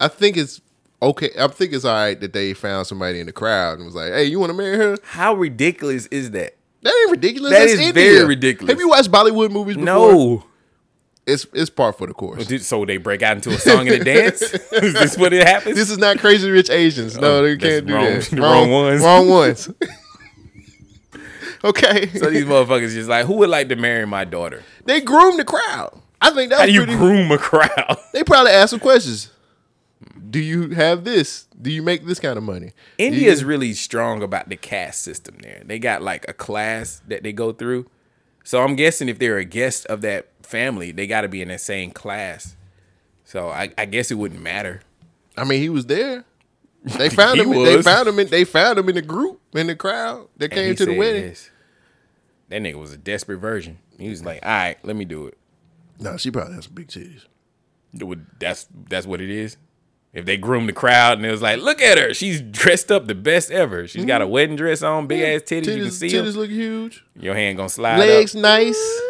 I think it's okay. I think it's all right that they found somebody in the crowd and was like, "Hey, you want to marry her?" How ridiculous is that? That ain't ridiculous. That That's is India. very ridiculous. Have you watched Bollywood movies before? No. It's it's par for the course. So they break out into a song and a dance. [laughs] is this what it happens? This is not Crazy Rich Asians. No, Oh, they can't do wrong- that. [laughs] the wrong ones. Wrong ones. [laughs] okay. so these motherfuckers just like, who would like to marry my daughter? they groom the crowd. I think that How do you pretty. groom a crowd? they probably asked some questions. Do you have this? Do you make this kind of money? You- India's really strong about the caste system there. They got like a class that they go through. So I'm guessing if they're a guest of that family, they got to be in that same class. So I, I guess it wouldn't matter. I mean, he was there. They [laughs] found him. They found him. In, they found him in the group in the crowd that And came to the wedding. yes. That nigga was a desperate version. He was like, "All right, let me do it." No, she probably has some big titties. Would- That's that's what it is. If they groomed the crowd and it was like, "Look at her, she's dressed up the best ever. She's got a wedding dress on, big ass titties. you can Mm-hmm. See titties them. look huge. Your hand gonna slide Legs up." nice.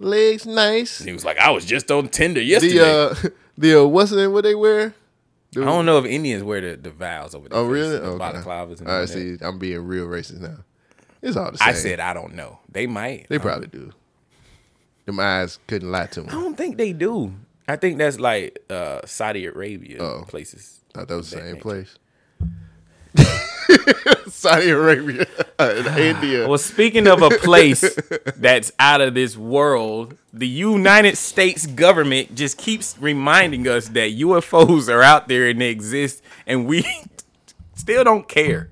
Legs nice. He was like, "I was just on Tinder yesterday." The uh, [laughs] the uh, what's the name? What they wear? I don't know if Indians wear the, the vows over there. Oh really? Okay. Balaclavas and All right, see, I'm being real racist now. It's all the same. I said I don't know. They might. they probably do. Them eyes couldn't lie to me. I don't think they do. I think that's like uh, Saudi Arabia Oh. places. thought that was the same nature. place. [laughs] Saudi Arabia, and [sighs] India. Well, speaking of a place [laughs] that's out of this world, the United States government just keeps reminding us that UFOs are out there and they exist, and we [laughs] still don't care.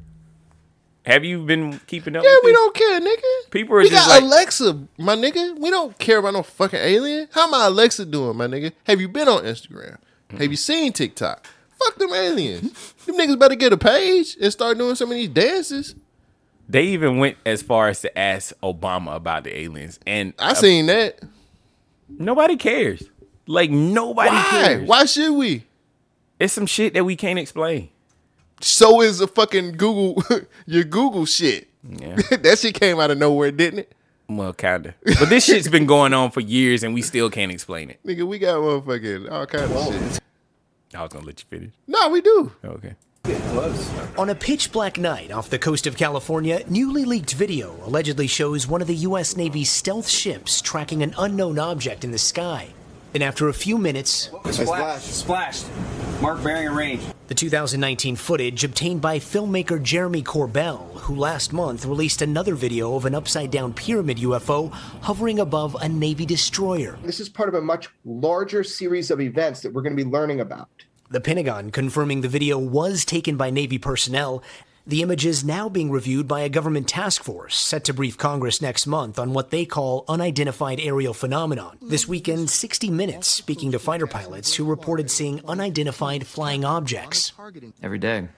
Have you been keeping up? Yeah, we this? don't care, nigga. People are we just got like- Alexa, my nigga. We don't care about no fucking alien. How my Alexa doing, my nigga? Have you been on Instagram? Have you seen TikTok? Fuck them aliens. [laughs] them niggas better get a page and start doing some of these dances. They even went as far as to ask Obama about the aliens, and I seen that. nobody cares. Like nobody Why? cares. Why should we? It's some shit that we can't explain. So is a fucking Google [laughs] your Google shit. Yeah. [laughs] that shit came out of nowhere, didn't it? Well, kinda. But this shit's been going on for years, and we still can't explain it. Nigga, we got motherfucking all kinds of shit. I was gonna let you finish. No, we do. Okay. On a pitch black night off the coast of California, newly leaked video allegedly shows one of the U.S. Navy's stealth ships tracking an unknown object in the sky. And after a few minutes, Splashed. Splashed. Mark bearing and range. the 2019 footage obtained by filmmaker Jeremy Corbell, who last month released another video of an upside down pyramid UFO hovering above a Navy destroyer. This is part of a much larger series of events that we're going to be learning about. The Pentagon confirming the video was taken by Navy personnel. The images now being reviewed by a government task force set to brief Congress next month on what they call unidentified aerial phenomenon. This weekend, 60 Minutes speaking to fighter pilots who reported seeing unidentified flying objects. every day,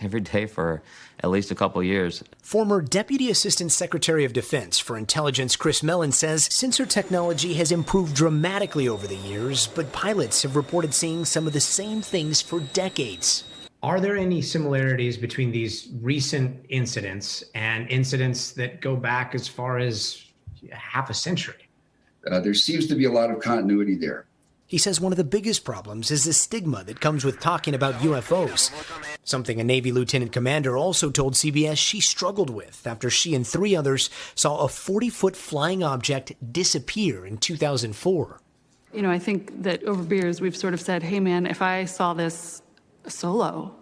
every day for at least a couple years. Former Deputy Assistant Secretary of Defense for Intelligence Chris Mellon says sensor technology has improved dramatically over the years, but pilots have reported seeing some of the same things for decades. Are there any similarities between these recent incidents and incidents that go back as far as half a century? Uh, there seems to be a lot of continuity there. He says one of the biggest problems is the stigma that comes with talking about UFOs. Something a Navy lieutenant commander also told CBS she struggled with after she and three others saw a 40 foot flying object disappear in 2004. You know, I think that over beers, we've sort of said, hey, man, if I saw this solo,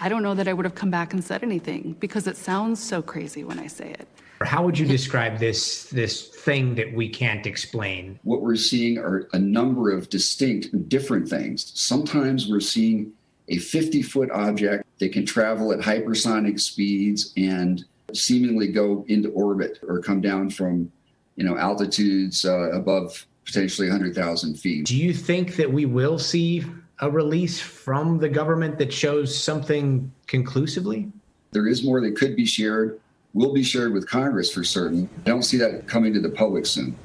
I don't know that I would have come back and said anything because it sounds so crazy when I say it. How would you describe this this thing that we can't explain? What we're seeing are a number of distinct, different things. Sometimes we're seeing a 50 foot object that can travel at hypersonic speeds and seemingly go into orbit or come down from you know altitudes uh, above potentially 100,000 feet. Do you think that we will see a release from the government that shows something conclusively? There is more that could be shared, will be shared with Congress for certain. I don't see that coming to the public soon.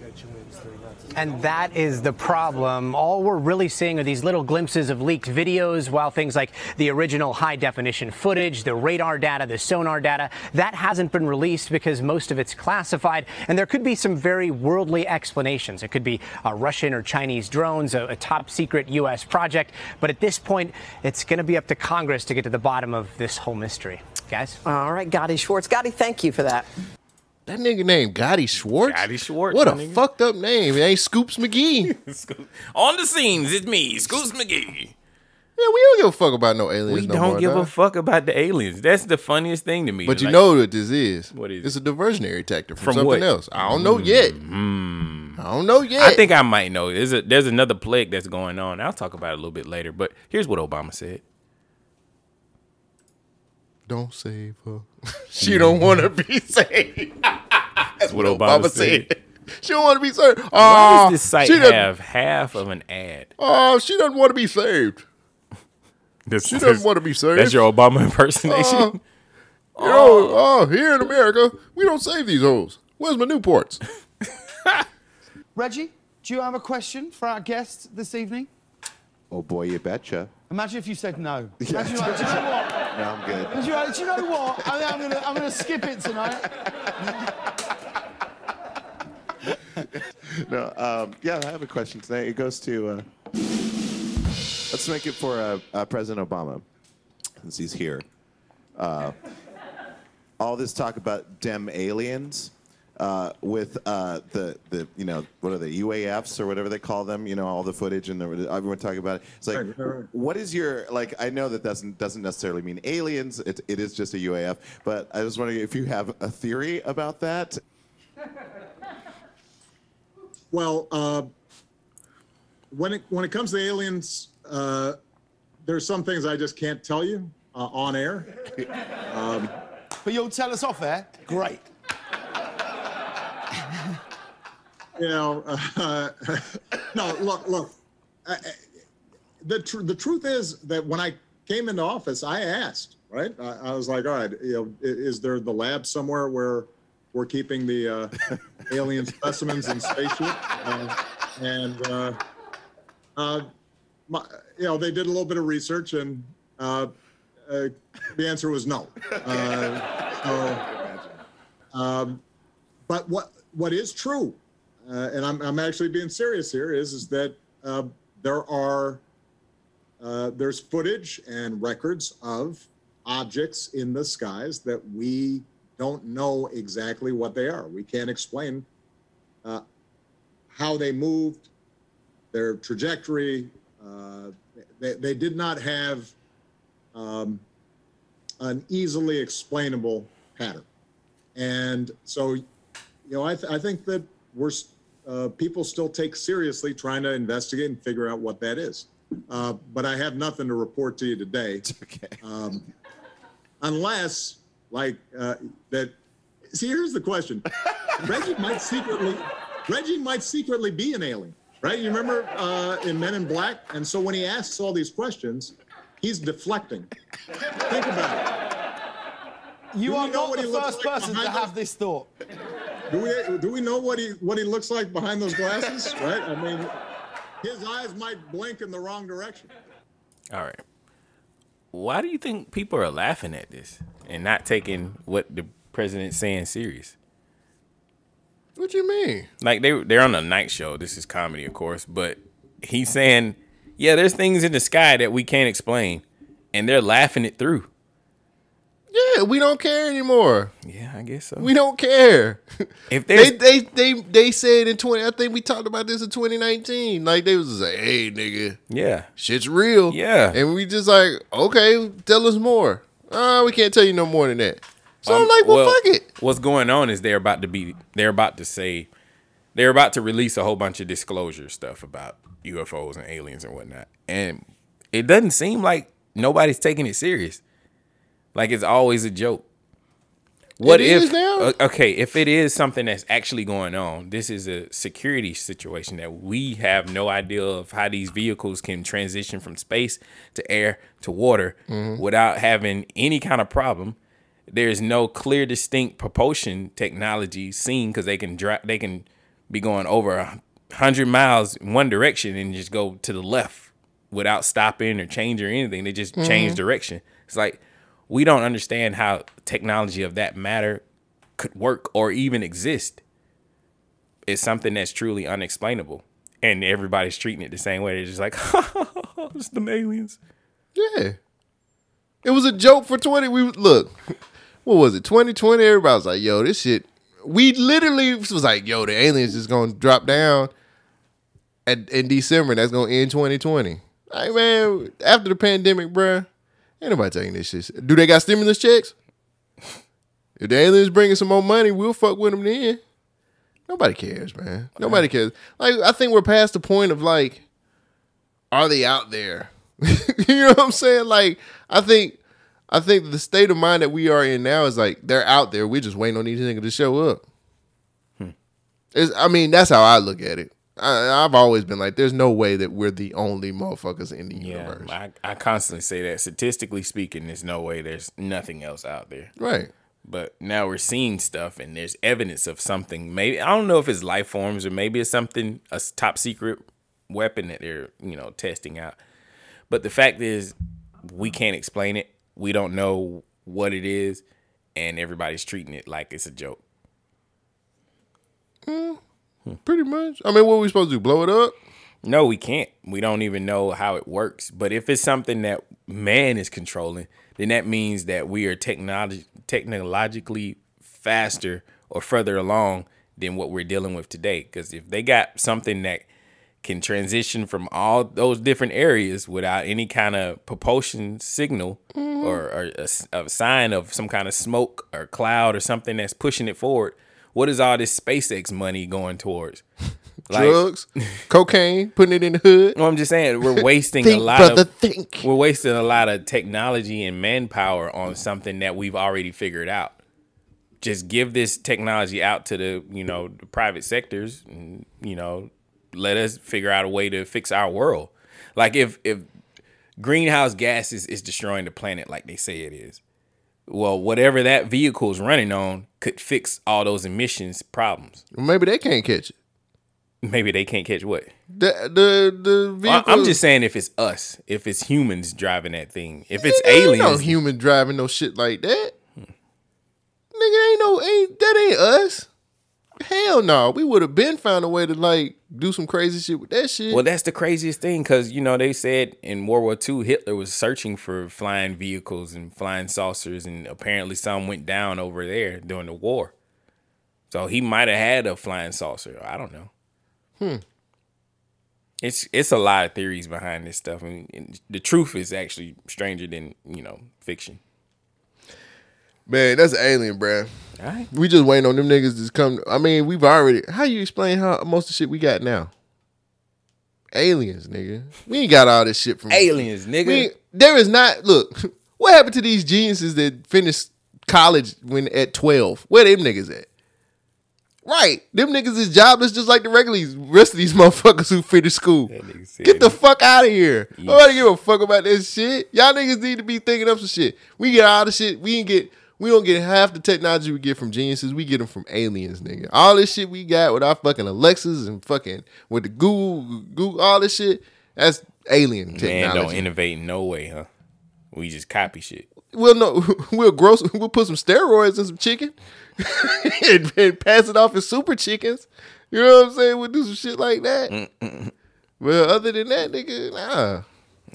And that is the problem. All we're really seeing are these little glimpses of leaked videos, while things like the original high definition footage, the radar data, the sonar data, that hasn't been released because most of it's classified. And there could be some very worldly explanations. It could be uh, Russian or Chinese drones, a, a top secret U.S. project. But at this point, it's going to be up to Congress to get to the bottom of this whole mystery. Guys? All right, Gotti Schwartz. Gotti, thank you for that. That nigga named Gotti Schwartz. Gotti Schwartz. What a nigga. fucked up name. It ain't Scoops McGee. [laughs] On the scenes, it's me, Scoops McGee. Yeah, we don't give a fuck about no aliens. We no don't more, give a fuck about the aliens. That's the funniest thing to me. But you Like, know what this is? What is it? It's a diversionary tactic from, From something what? else. I don't know yet. Mm-hmm. I don't know yet. I think I might know. There's a there's another plague that's going on. I'll talk about it a little bit later. But here's what Obama said. Don't save her. [laughs] she don't want to be [laughs] saved. That's what Obama said. She don't want to be saved. Why Oh, does ah, this site she doesn't- have half of an ad? Oh, she doesn't want to be saved. This, She doesn't want to be saved. That's your Obama [laughs] impersonation. Ah. Uh, you know, oh, here in America, we don't save these hoes. Where's my Newports? Reggie, do you have a question for our guest this evening? Oh boy, you betcha. Imagine if you said no. Imagine like, do you know what? No, I'm good. Imagine you're do you know what? I I'm gonna, I'm gonna skip it tonight. [laughs] no, um, yeah, I have a question today. It goes to. Uh, let's make it for uh, uh, President Obama, since he's here. Uh, all this talk about dem aliens. Uh, with uh, the the you know what are they UAFs or whatever they call them you know all the footage and the, everyone talking about it it's like Right, right, right. what is your like I know that doesn't doesn't necessarily mean aliens it, it is just a UAF but I was wondering if you have a theory about that [laughs] Well, uh, when it when it comes to aliens, uh, there's some things I just can't tell you uh, on air. [laughs] Um, but you'll tell us off air. Great. You know, uh, [laughs] no, look, look. Uh, the tr- the truth is that when I came into office, I asked, right? I, I was like, all right, you know, i- is there the lab somewhere where we're keeping the uh, [laughs] alien specimens in spaceship? Uh, and uh, uh, my, you know, they did a little bit of research, and uh, uh, the answer was no. Uh, so, um, but what what is true, uh, and I'm, I'm actually being serious here, is is that uh, there are uh, there's footage and records of objects in the skies that we don't know exactly what they are. We can't explain uh, how they moved, their trajectory. Uh, they, they did not have um, an easily explainable pattern. And so, you know, I, th- I think that we're uh, people still take seriously trying to investigate and figure out what that is. Uh, but I have nothing to report to you today. okay. Um, unless, like, uh, that. See, here's the question: [laughs] Reggie might secretly, Reggie might secretly be an alien, right? You remember uh, in Men in Black? And so when he asks all these questions, he's deflecting. Think about it. You Do we are know not what the first like person to have this thought. Do we do we know what he what he looks like behind those glasses? [laughs] Right? I mean, his eyes might blink in the wrong direction. All right. Why do you think people are laughing at this and not taking what the president's saying serious? What do you mean? Like they they're on a night show. This is comedy, of course, but he's saying, "Yeah, there's things in the sky that we can't explain," and they're laughing it through. Yeah, we don't care anymore. Yeah, I guess so. We don't care. [laughs] If they they they they said in twenty, I think we talked about this in twenty nineteen. Like they was like, "Hey, nigga, yeah, shit's real." Yeah. and we just like, okay, tell us more. Uh, we can't tell you no more than that. So I'm Um, like, well, fuck it. What's going on is they're about to be they're about to say they're about to release a whole bunch of disclosure stuff about UFOs and aliens and whatnot. And it doesn't seem like nobody's taking it serious. Like it's always a joke. What It if okay, if it is something that's actually going on, this is a security situation that we have no idea of how these vehicles can transition from space to air to water Mhm. without having any kind of problem. There's no clear, distinct propulsion technology seen because they can dri- they can be going over a hundred miles in one direction and just go to the left without stopping or change or anything. They just change Mhm. direction. It's like we don't understand how technology of that matter could work or even exist. It's something that's truly unexplainable. And everybody's treating it the same way. They're just like, [laughs] oh, it's the aliens. Yeah. It was a joke for 20. We look, what was it? 2020. Everybody was like, yo, this shit. We literally was like, yo, the aliens just gonna drop down at in December. That's gonna end 2020. Like, man, after the pandemic, bruh, ain't nobody taking this shit. Do they got stimulus checks? If the aliens bringing some more money, we'll fuck with them then. Nobody cares, man. Nobody cares. Like, I think we're past the point of like, are they out there? [laughs] you know what I'm saying? Like, I think, I think the state of mind that we are in now is like they're out there. We're just waiting on these niggas to show up. Hmm. It's, I mean, that's how I look at it. I, I've always been like, there's no way that we're the only motherfuckers in the universe. I, I constantly say that. Statistically speaking, there's no way there's nothing else out there. Right. But now we're seeing stuff and there's evidence of something. Maybe I don't know if it's life forms or maybe it's something a top secret weapon that they're, you know, testing out. But the fact is we can't explain it. We don't know what it is and everybody's treating it like it's a joke. Mm, Pretty much. I mean, what are we supposed to do? Blow it up? No, we can't. We don't even know how it works. But if it's something that man is controlling, then that means that we are technology technologically faster or further along than what we're dealing with today. Because if they got something that can transition from all those different areas without any kind of propulsion signal Mhm. or, or a, a sign of some kind of smoke or cloud or something that's pushing it forward, what is all this SpaceX money going towards? [laughs] Drugs, cocaine, putting it in the hood. No, I'm just saying we're [laughs] wasting Think, a lot brother, of think. we're wasting a lot of technology and manpower on something that we've already figured out. Just give this technology out to the you know the private sectors, and you know let us figure out a way to fix our world. Like if if greenhouse gases is destroying the planet like they say it is, well whatever that vehicle is running on could fix all those emissions problems. Maybe they can't catch it. Maybe they can't catch what. The the the vehicle. I'm just saying if it's us, if it's humans driving that thing, if it's aliens, no human driving no shit like that. Nigga, ain't no ain't that ain't us. Hell no, we would have been found a way to like do some crazy shit with that shit. Well, that's the craziest thing because you know they said in World War II Hitler was searching for flying vehicles and flying saucers, and apparently some went down over there during the war. So he might have had a flying saucer. I don't know. Hmm. It's it's a lot of theories behind this stuff, and, and the truth is actually stranger than you know fiction. Man, that's an alien, bruh. Alright. We just waiting on them niggas to come. I mean, we've already. How you explain how most of the shit we got now? Aliens, nigga. We ain't got all this shit from Aliens, nigga. We there is not. Look, [laughs] what happened to these geniuses that finished college when at twelve? Where them niggas at? Right, them niggas is jobless just like the regular rest of these [laughs] motherfuckers who finished school. Get the fuck out of here. Nobody give a fuck about this shit. Y'all niggas need to be thinking up some shit. We get all the shit. We ain't get. We don't get half the technology we get from geniuses. We get them from aliens, nigga. All this shit we got with our fucking Alexas and fucking with the Google, Google, all this shit. That's alien technology. Man, don't innovate in no way, huh? We just copy shit. We'll no, [laughs] we'll grow. We'll put some steroids in some chicken [laughs] and, and pass it off as super chickens. You know what I'm saying? We'll do some shit like that. Well, other than that, nigga, nah.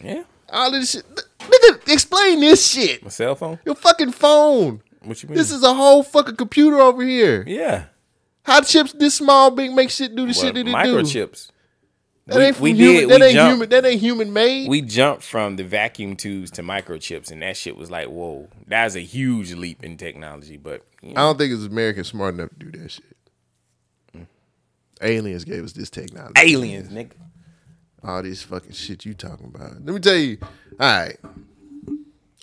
Yeah. All this shit, nigga. Explain this shit. My cell phone. Your fucking phone. What you mean? This is a whole fucking computer over here. Yeah. How chips this small big make shit do the Well, shit that it do? microchips. That We- ain't we human. did- that we ain't jumped- human. That ain't human made. We jumped from the vacuum tubes to microchips, and that shit was like, whoa, that's a huge leap in technology. But you I don't think it's American smart enough to do that shit. Aliens gave us this technology. aliens, nigga. All this fucking shit you talking about. Let me tell you. All right.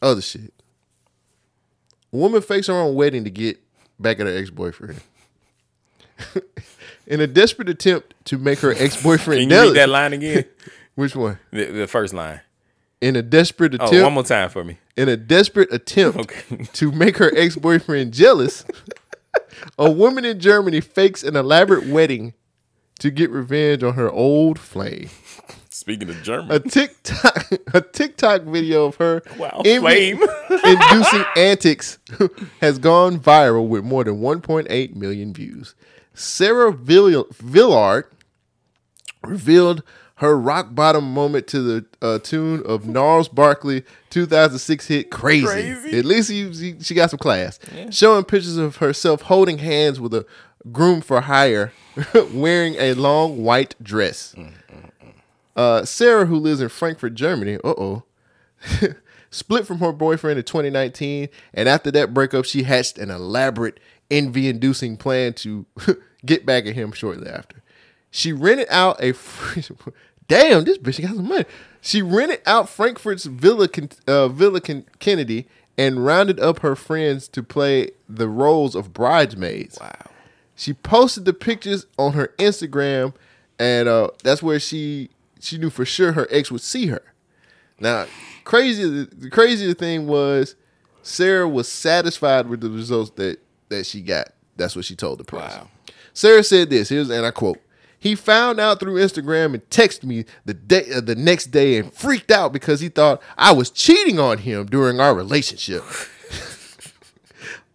Other shit. A woman fakes her own wedding to get back at her ex boyfriend. [laughs] In a desperate attempt to make her [laughs] ex boyfriend Can you read that line again? [laughs] Which one? The, the first line. In a desperate Oh, attempt. one more time for me. In a desperate attempt to make her ex boyfriend jealous, a woman in Germany fakes an elaborate wedding to get revenge on her old flame. Speaking of German, A TikTok [laughs] a TikTok video of her Wow, envy- [laughs] inducing antics [laughs] has gone viral with more than 1.8 million views. Sarah Vill- Villard revealed her rock bottom moment to the uh, tune of Gnarls Barkley 2006 hit Crazy. Crazy. At least you, she got some class. Yeah. Showing pictures of herself holding hands with a groom for hire [laughs] wearing a long white dress. Uh, Sarah, who lives in Frankfurt, Germany, uh oh, [laughs] split from her boyfriend in 2019, and after that breakup, she hatched an elaborate envy-inducing plan to [laughs] get back at him shortly after. She rented out a damn. This bitch got some money. She rented out Frankfurt's Villa uh, Villa Kennedy and rounded up her friends to play the roles of bridesmaids. Wow. She posted the pictures on her Instagram, and uh, that's where she she knew for sure her ex would see her. Now, crazy the craziest thing was Sarah was satisfied with the results that that she got. That's what she told the press. Sarah said this. Here's and I quote. He found out through Instagram and texted me the day uh, the next day and freaked out because he thought I was cheating on him during our relationship. [laughs]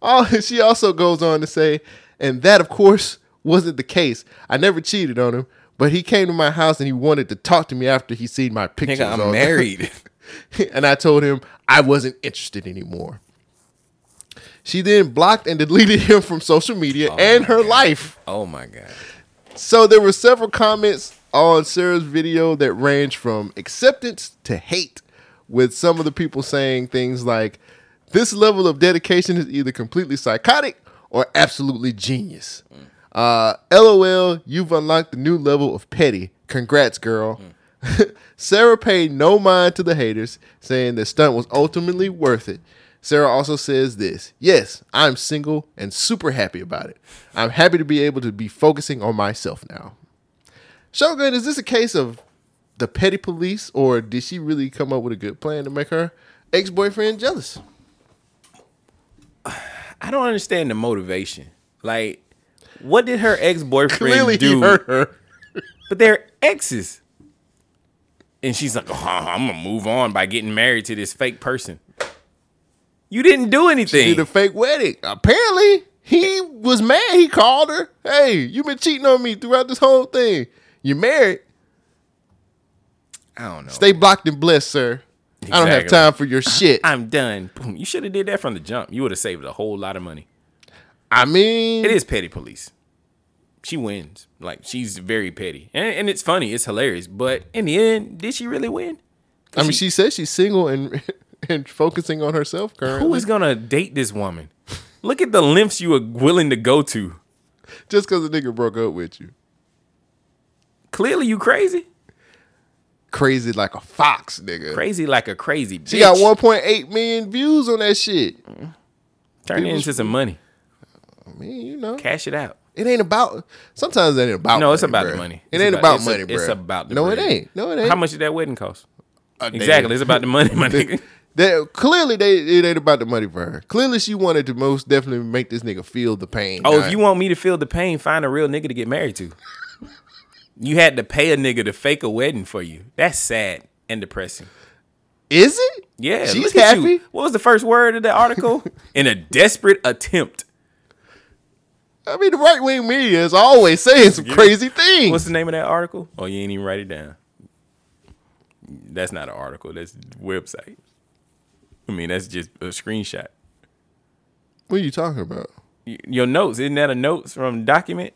Oh, she also goes on to say, and that of course wasn't the case. I never cheated on him, but he came to my house and he wanted to talk to me after he seen my pictures. I'm on- married. [laughs] and I told him I wasn't interested anymore. She then blocked and deleted him from social media oh and her life. Oh my god. So there were several comments on Sarah's video that range from acceptance to hate, with some of the people saying things like, This level of dedication is either completely psychotic or absolutely genius. Uh, LOL, you've unlocked the new level of petty. Congrats, girl. Sarah paid no mind to the haters, saying the stunt was ultimately worth it. Sarah also says this Yes, I'm single and super happy about it. I'm happy to be able to be focusing on myself now. Shogun, is this a case of the petty police, or did she really come up with a good plan to make her ex boyfriend jealous? I don't understand the motivation. Like, what did her ex boyfriend Clearly, do? he hurt her. but they're exes. And she's like, uh-huh, oh, I'm gonna move on by getting married to this fake person. You didn't do anything. She did a fake wedding. Apparently, he was mad. He called her. Hey, you've been cheating on me throughout this whole thing. You married. I don't know. Stay blocked and blessed, sir. I don't have time for your [laughs] shit. I'm done. Boom. You should have did that from the jump. You would have saved a whole lot of money. I mean, It is petty police. She wins. Like she's very petty, and, and it's funny. It's hilarious. But in the end, did she really win? I mean, she says she's single and [laughs] and focusing on herself currently. Who is gonna date this woman? Look at the lengths you are willing to go to. Just because the nigga broke up with you. Clearly, you crazy. Crazy like a fox, nigga. Crazy like a crazy. Bitch. She got 1.8 million views on that shit. Turn it into some money. I mean, you know. Cash it out. It ain't about. Sometimes it ain't about. no, it's about bruh. the money. It It's ain't about, it's a- money, bro. It's about the no, bread. it ain't. No, it ain't. How much did that wedding cost? Uh, exactly. It's about the money, my [laughs] nigga. They, clearly, they it ain't about the money for her. Clearly, she wanted to most definitely make this nigga feel the pain. Oh, Nah. if you want me to feel the pain, find a real nigga to get married to. You had to pay a nigga to fake a wedding for you. That's sad and depressing. is it? Yeah, She's look at you. happy? What was the first word of the article? [laughs] In a desperate attempt. I mean, the right wing media is always saying some [laughs] crazy things. What's the name of that article? Oh, you ain't even write it down. That's not an article. That's a website. I mean, that's just a screenshot. What are you talking about? Your notes isn't that a notes from document?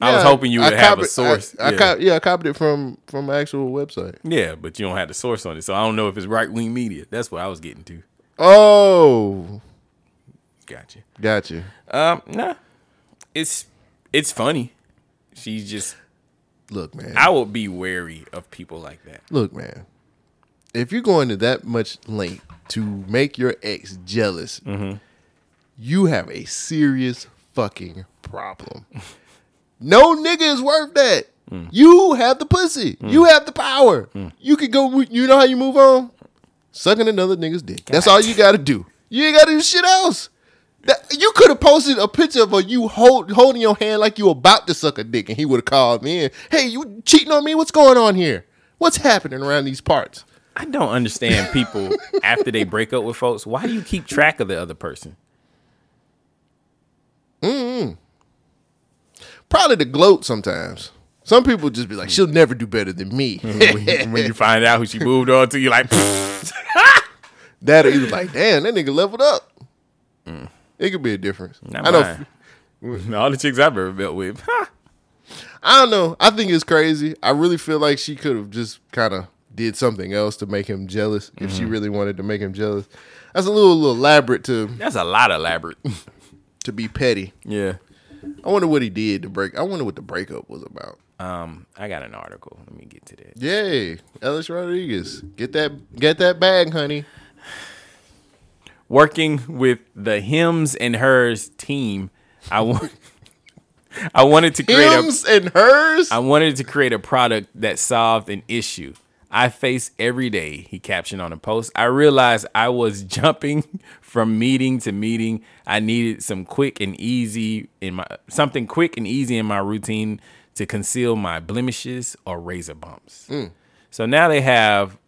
I was hoping you would I have a copied- source. I, I yeah. cop- yeah, I copied it from from an actual website. yeah, but you don't have the source on it, so I don't know if it's right wing media. That's what I was getting to. Oh, Gotcha. gotcha. Um, nah, it's it's funny. She's just Look, man. I would be wary of people like that. Look, man. If you're going to that much length to make your ex jealous, Mm-hmm. you have a serious fucking problem. [laughs] no nigga is worth that. Mm. You have the pussy. You have the power. You could go. You know how you move on? Sucking another nigga's dick. That's all you got to do. You ain't got to do shit else. That, you could have posted a picture of you hold, holding your hand like you about to suck a dick, and he would have called me in. Hey, you cheating on me? What's going on here? What's happening around these parts? I don't understand people [laughs] after they break up with folks. Why do you keep track of the other person? mm Probably the gloat sometimes. Some people just be like, she'll never do better than me. [laughs] when, you, when you find out who she moved on to, you're like, [laughs] [laughs] that or was like, damn, that nigga leveled up. It could be a difference. Not I know. mine. All the chicks I've ever met with. I don't know. I think it's crazy. I really feel like she could have just kind of did something else to make him jealous if she Mhm. really wanted to make him jealous. That's a little, little elaborate to That's a lot elaborate. to be petty. Yeah. I wonder what he did to break. I wonder what the breakup was about. Um, I got an article. Let me get to that. Yay, Alex Rodriguez, get that get that bag, honey. Working with the Hims and Hers team, I want. [laughs] I wanted to create Hims a, and hers. I wanted to create a product that solved an issue I face every day. He captioned on a post. I realized I was [laughs] jumping from meeting to meeting. I needed some quick and easy in my something quick and easy in my routine to conceal my blemishes or razor bumps. Mm. So now they have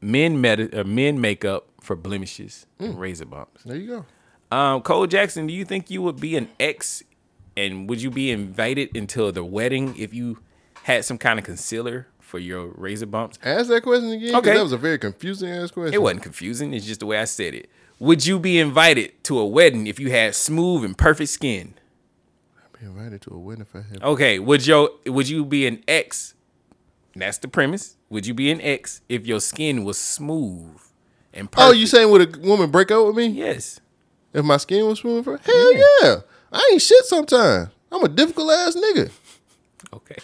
men med- uh, men makeup for blemishes Mm. and razor bumps. There you go. Um, Cole Jackson, do you think you would be an ex and would you be invited until the wedding if you had some kind of concealer for your razor bumps? Ask that question again. Okay. that was a very confusing ass question. It wasn't confusing, it's just the way I said it. Would you be invited to a wedding if you had smooth and perfect skin? I'd be invited to a wedding if I had. Okay, would your would you be an ex? That's the premise. Would you be an ex if your skin was smooth and perfect? Oh, you saying would a woman break up with me? Yes. If my skin was smooth, for hell yeah. I ain't shit sometimes. I'm a difficult ass nigga. Okay.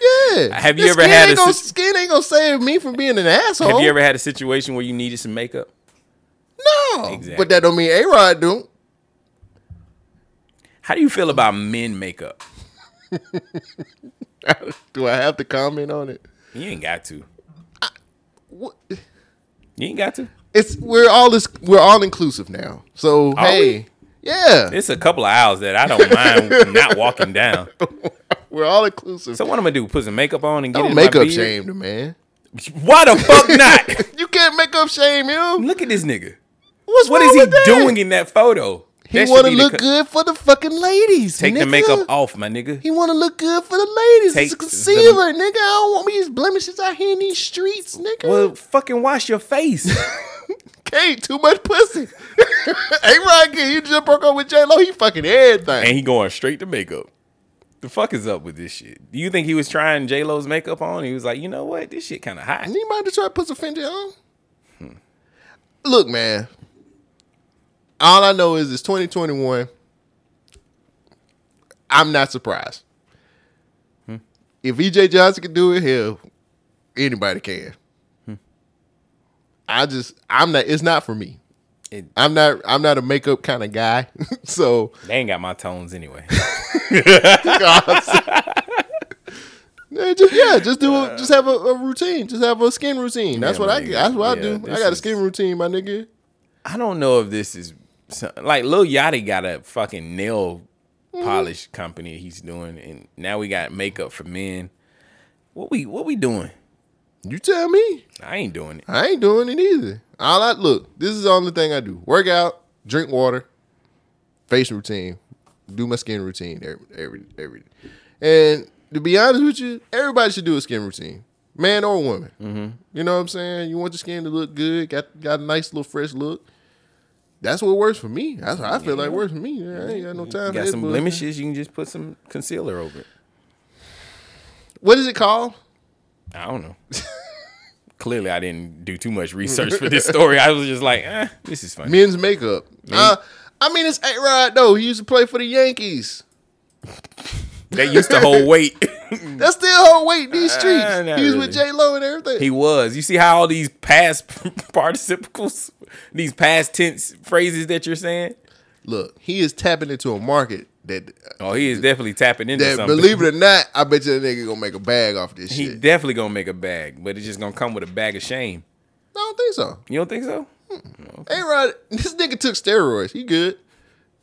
Yeah. [laughs] Have you This ever skin had ain't a gonna, sit- skin ain't gonna save me from being an asshole? Have you ever had a situation where you needed some makeup? No. Exactly. But that don't mean A Rod do. How do you feel about men makeup? [laughs] do I have to comment on it? You ain't got to. What? You ain't got to. It's we're all this we're all inclusive now. So Are hey, we? yeah, It's a couple of aisles that I don't mind [laughs] not walking down. we're all inclusive. So what I'm gonna do? Put some makeup on and get Don't in make my beard? shame man. Why the fuck [laughs] not? You can't make up shame him. Look at this nigga. What's What wrong is he with that? doing in that photo? He That want to look co- good for the fucking ladies. Take the makeup off, my nigga. He want to look good for the ladies. Take it's a the- concealer, nigga. I don't want me these blemishes out here in these streets, nigga. Well, fucking wash your face. [laughs] Kate, too much pussy. [laughs] hey, Rod, you just broke up with J Lo. He fucking everything. and he going straight to makeup. The fuck is up with this shit? Do you think he was trying J Lo's makeup on? He was like, you know what, this shit kind of hot. He might have tried to put some Fenty on. Hmm. Look, man. All I know is it's 2021. I'm not surprised. Hmm. If EJ Johnson can do it, hell, anybody can. Hmm. I just, I'm not. It's not for me. It- I'm not. I'm not a makeup kind of guy. [laughs] so They ain't got my tones anyway. [laughs] Yeah, just, yeah, just do a, just have a, a routine. Just have a skin routine. That's Yeah, what I. That's what I do. I got a skin routine, my nigga. I don't know if this is so- like Lil Yachty got a fucking nail Mm-hmm. polish company he's doing, and now we got makeup for men. What we what we doing? You tell me. I ain't doing it. I ain't doing it either. All I look, this is the only thing I do: work out, drink water, face routine, do my skin routine every every every. And to be honest with you, everybody should do a skin routine, man or woman. Mm-hmm. You know what I'm saying? You want your skin to look good, got got a nice little fresh look. That's what works for me. That's what I feel like works for me. I ain't got no time. You got some bullshit. blemishes, you can just put some concealer over it. What is it called? I don't know. [laughs] Clearly, I didn't do too much research for this story. I was just like, eh, this is funny. Men's makeup. Uh, I mean, it's A Rod though. He used to play for the Yankees. They used to hold weight. [laughs] That's still hold weight in these streets. Uh, he was really. with J Lo and everything. He was. You see how all these past [laughs] participles, these past tense phrases that you're saying? Look, he is tapping into a market that. Oh, he is definitely tapping into that something. believe it or not, I bet you that nigga gonna make a bag off this he shit. definitely gonna make a bag, but it's just gonna come with a bag of shame. I don't think so. You don't think so? A Rod, this nigga took steroids. He good.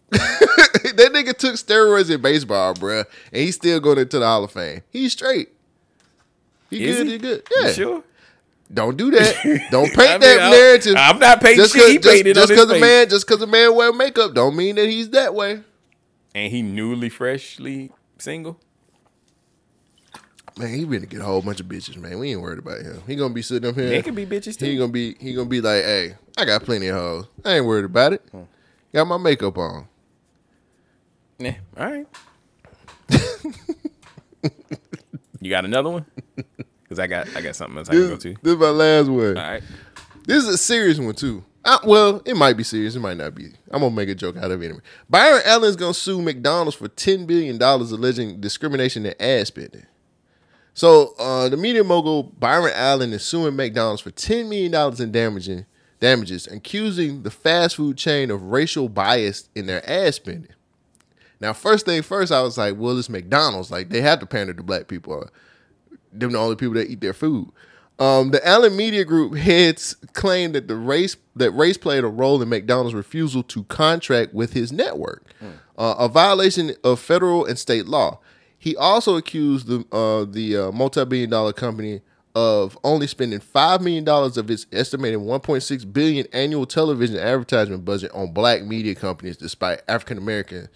[laughs] that nigga took steroids in baseball, bruh, and he's still going into the Hall of Fame. He's straight. He Is good. he? He good. You Yeah. sure? Don't do that. [laughs] Don't paint I mean, that I'm- narrative. I'm not painting just shit. He just, painted just cause a man, just cause a man wear makeup, don't mean that he's that way. And he newly, freshly single. Man, he really get a whole bunch of bitches, man. We ain't worried about him. He gonna be sitting up here. Men can be bitches, too. He gonna be he gonna be like, hey, I got plenty of hoes. I ain't worried about it. Hmm. Got my makeup on. Yeah. All right. [laughs] you got another one? Because I got I got something else I can go to. this is my last one. All right. This is a serious one too. Uh, well, it might be serious. It might not be. I'm gonna make a joke out of it anyway. Byron Allen's gonna sue McDonald's for ten billion dollars alleging discrimination in ad spending. So uh, the media mogul Byron Allen is suing McDonald's for ten million dollars in damaging damages, accusing the fast food chain of racial bias in their ad spending. Now, first thing first, I was like, well, it's McDonald's. Like they have to pander to black people. Them the only people that eat their food. Um, the Allen Media Group heads claimed that the race that race played a role in McDonald's refusal to contract with his network, uh, a violation of federal and state law. He also accused the uh, the uh, multi-billion dollar company of only spending five million dollars of its estimated 1.6 billion annual television advertisement budget on black media companies, despite African American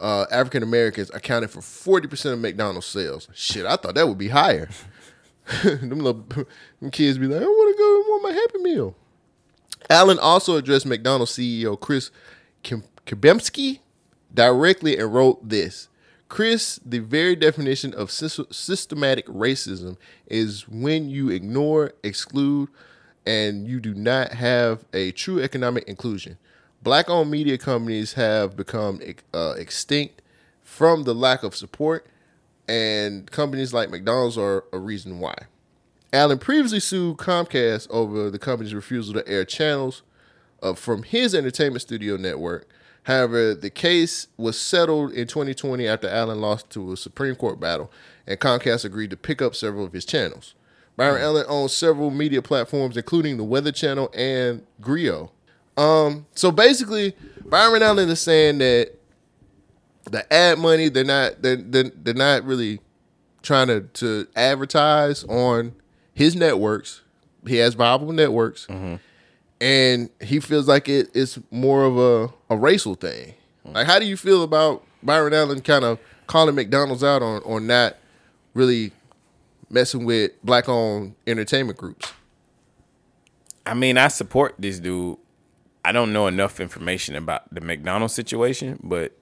uh, African Americans accounted for 40% of McDonald's sales. Shit, I thought that would be higher. [laughs] them little [laughs] them kids be like, I want to go I want my Happy Meal. Allen also addressed McDonald's CEO Chris Kim- Kempczinski directly and wrote this. Chris, the very definition of systematic racism is when you ignore, exclude, and you do not have a true economic inclusion. Black owned media companies have become uh, extinct from the lack of support, and companies like McDonald's are a reason why. Allen previously sued Comcast over the company's refusal to air channels uh, from his entertainment studio network. However, the case was settled in 2020 after Allen lost to a Supreme Court battle, and Comcast agreed to pick up several of his channels. Byron Allen owns several media platforms, including the Weather Channel and Grio. Um, so basically, Byron Allen is saying that the ad money they're not they're, they're, they're not really trying to, to advertise on his networks. He has viable networks, and he feels like it is more of a, a racial thing. Like, how do you feel about Byron Allen kind of calling McDonald's out on on not really messing with black owned entertainment groups? I mean, I support this dude. I don't know enough information about the McDonald's situation, but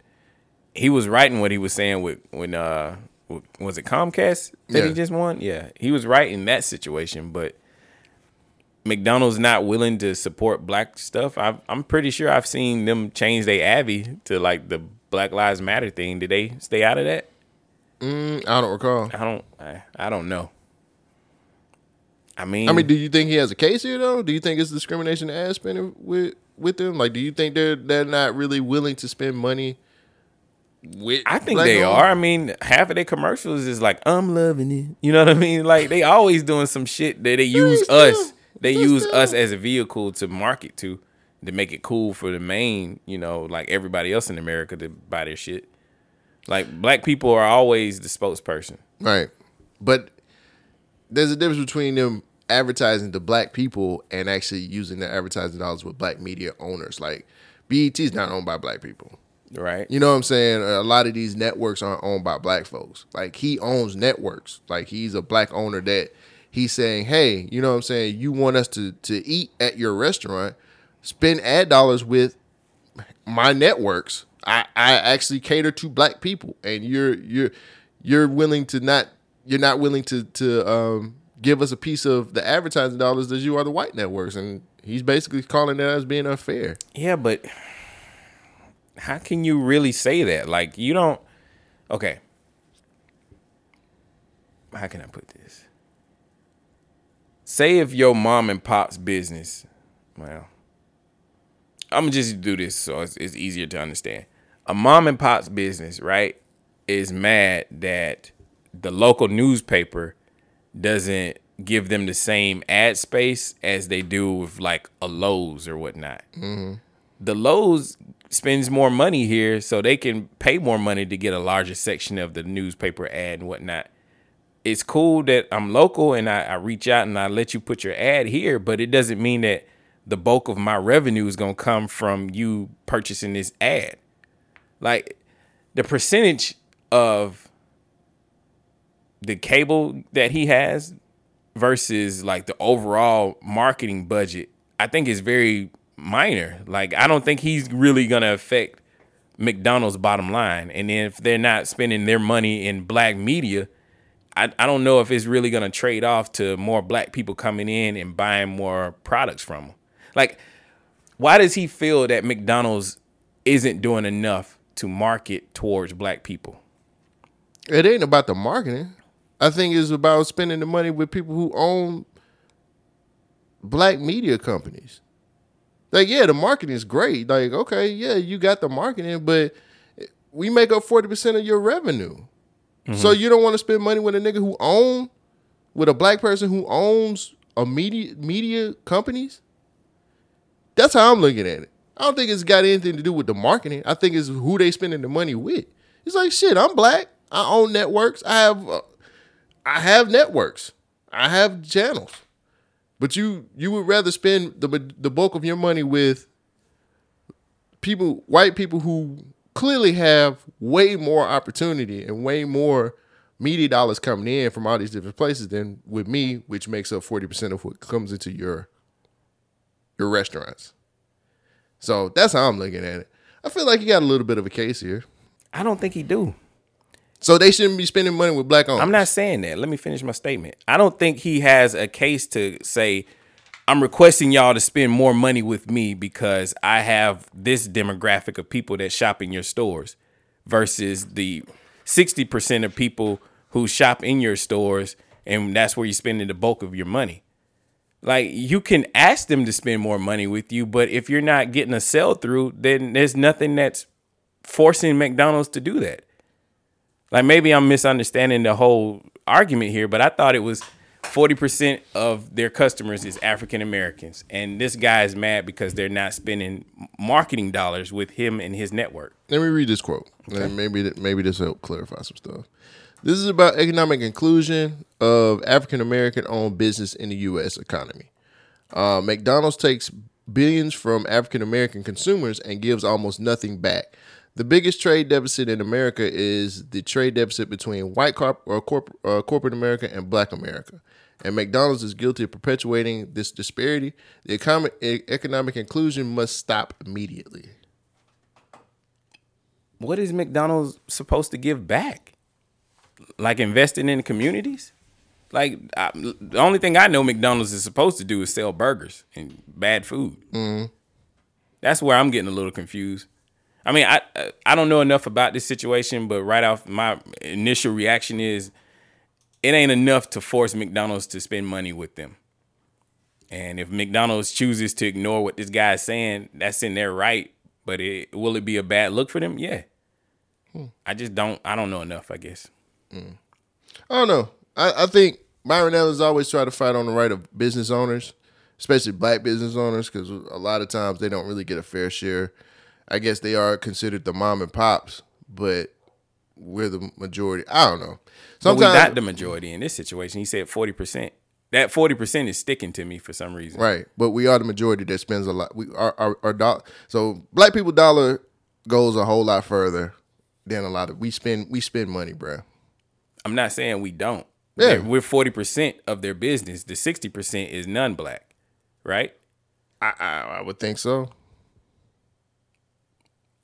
he was writing what he was saying with when uh was it Comcast that he just won? Yeah, he was right in that situation, but McDonald's not willing to support black stuff. i I'm pretty sure I've seen them change their Abby to like the Black Lives Matter thing. Did they stay out of that? Mm, I don't recall. I don't. I, I don't know. I mean, I mean, do you think he has a case here though? Do you think it's discrimination ad spending with with them? Like, do you think they're they're not really willing to spend money with? I think black they owned? are. I mean, half of their commercials is like, I'm loving it. You know what I mean? Like they always doing some shit that they use us. They use us as a vehicle to market to, to make it cool for the main, you know, like everybody else in America to buy their shit. Like black people are always the spokesperson. Right. But there's a difference between them advertising to black people and actually using their advertising dollars with black media owners. Like BET is not owned by black people. Right. You know what I'm saying? A lot of these networks aren't owned by black folks. Like he owns networks. Like he's a black owner that he's saying, "Hey, you know what I'm saying? You want us to to eat at your restaurant? Spend ad dollars with my networks. I I actually cater to black people, and you're you're you're willing to not you're not willing to to um give us a piece of the advertising dollars as you are the white networks, and he's basically calling that as being unfair. Yeah, but how can you really say that? Like you don't Okay. How can I put this? Say if your mom and pop's business, well, I'm gonna just do this so it's, it's easier to understand. A mom and pop's business, right, is mad that the local newspaper doesn't give them the same ad space as they do with like a Lowe's or whatnot. Mm-hmm. The Lowe's spends more money here so they can pay more money to get a larger section of the newspaper ad and whatnot. It's cool that I'm local and I, I reach out and I let you put your ad here, but it doesn't mean that the bulk of my revenue is gonna come from you purchasing this ad. Like the percentage of the cable that he has versus like the overall marketing budget, I think is very minor. Like I don't think he's really gonna affect McDonald's bottom line. And if they're not spending their money in black media, I, I don't know if it's really gonna trade off to more black people coming in and buying more products from them. Like, why does he feel that McDonald's isn't doing enough to market towards black people? It ain't about the marketing. I think it's about spending the money with people who own black media companies. Like, yeah, the marketing is great. Like, okay, yeah, you got the marketing, but we make up 40% of your revenue. So you don't want to spend money with a nigga who own with a black person who owns a media media companies? That's how I'm looking at it. I don't think it's got anything to do with the marketing. I think it's who they spending the money with. It's like shit. I'm black. I own networks. I have, uh, I have networks. I have channels. But you you would rather spend the the bulk of your money with people, white people who clearly have way more opportunity and way more media dollars coming in from all these different places than with me, which makes up forty percent of what comes into your your restaurants. So that's how I'm looking at it. I feel like you got a little bit of a case here. I don't think he do. So they shouldn't be spending money with black owners. I'm not saying that. Let me finish my statement. I don't think he has a case to say, I'm requesting y'all to spend more money with me because I have this demographic of people that shop in your stores versus the 60% of people who shop in your stores and that's where you're spending the bulk of your money. Like you can ask them to spend more money with you, but if you're not getting a sell through, then there's nothing that's forcing McDonald's to do that. Like maybe I'm misunderstanding the whole argument here, but I thought it was 40% of their customers is African Americans. And this guy is mad because they're not spending marketing dollars with him and his network. Let me read this quote. And maybe maybe this will help clarify some stuff. This is about economic inclusion of African American owned business in the U.S. economy. Uh, McDonald's takes billions from African American consumers and gives almost nothing back. The biggest trade deficit in America is the trade deficit between white corp- or corp- uh, corporate America and black America. And McDonald's is guilty of perpetuating this disparity. The economic, economic inclusion must stop immediately. What is McDonald's supposed to give back? Like investing in communities? Like I, the only thing I know McDonald's is supposed to do is sell burgers and bad food. Mhm. That's where I'm getting a little confused. I mean, I I don't know enough about this situation, but right off my initial reaction is it ain't enough to force McDonald's to spend money with them. And if McDonald's chooses to ignore what this guy is saying, that's in their right. But it, will it be a bad look for them? Yeah. Hmm. I just don't. I don't know enough. I guess. Hmm. I don't know. I, I think Byron Evans always try to fight on the right of business owners, especially black business owners, because a lot of times they don't really get a fair share. I guess they are considered the mom and pops, but we're the majority. I don't know. But we Sometimes, not the majority in this situation. He said forty percent. That forty percent is sticking to me for some reason. right? But we are the majority that spends a lot. We our our, our dollar. So black people dollar goes a whole lot further than a lot of we spend. We spend money, bruh. I'm not saying we don't. Yeah. They're- we're forty percent of their business. The sixty percent is non-black, right? I, I I would think so.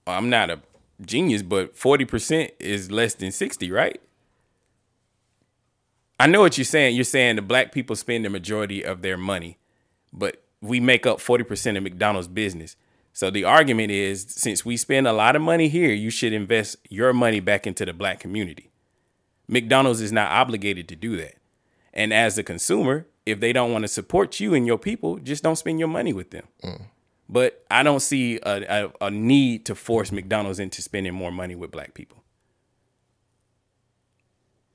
I'm not a genius, but forty percent is less than sixty, right? I know what you're saying. You're saying the black people spend the majority of their money, but we make up forty percent of McDonald's business. So the argument is, since we spend a lot of money here, you should invest your money back into the black community. McDonald's is not obligated to do that. And as a consumer, if they don't want to support you and your people, just don't spend your money with them. Mm. But I don't see a, a, a need to force McDonald's into spending more money with black people.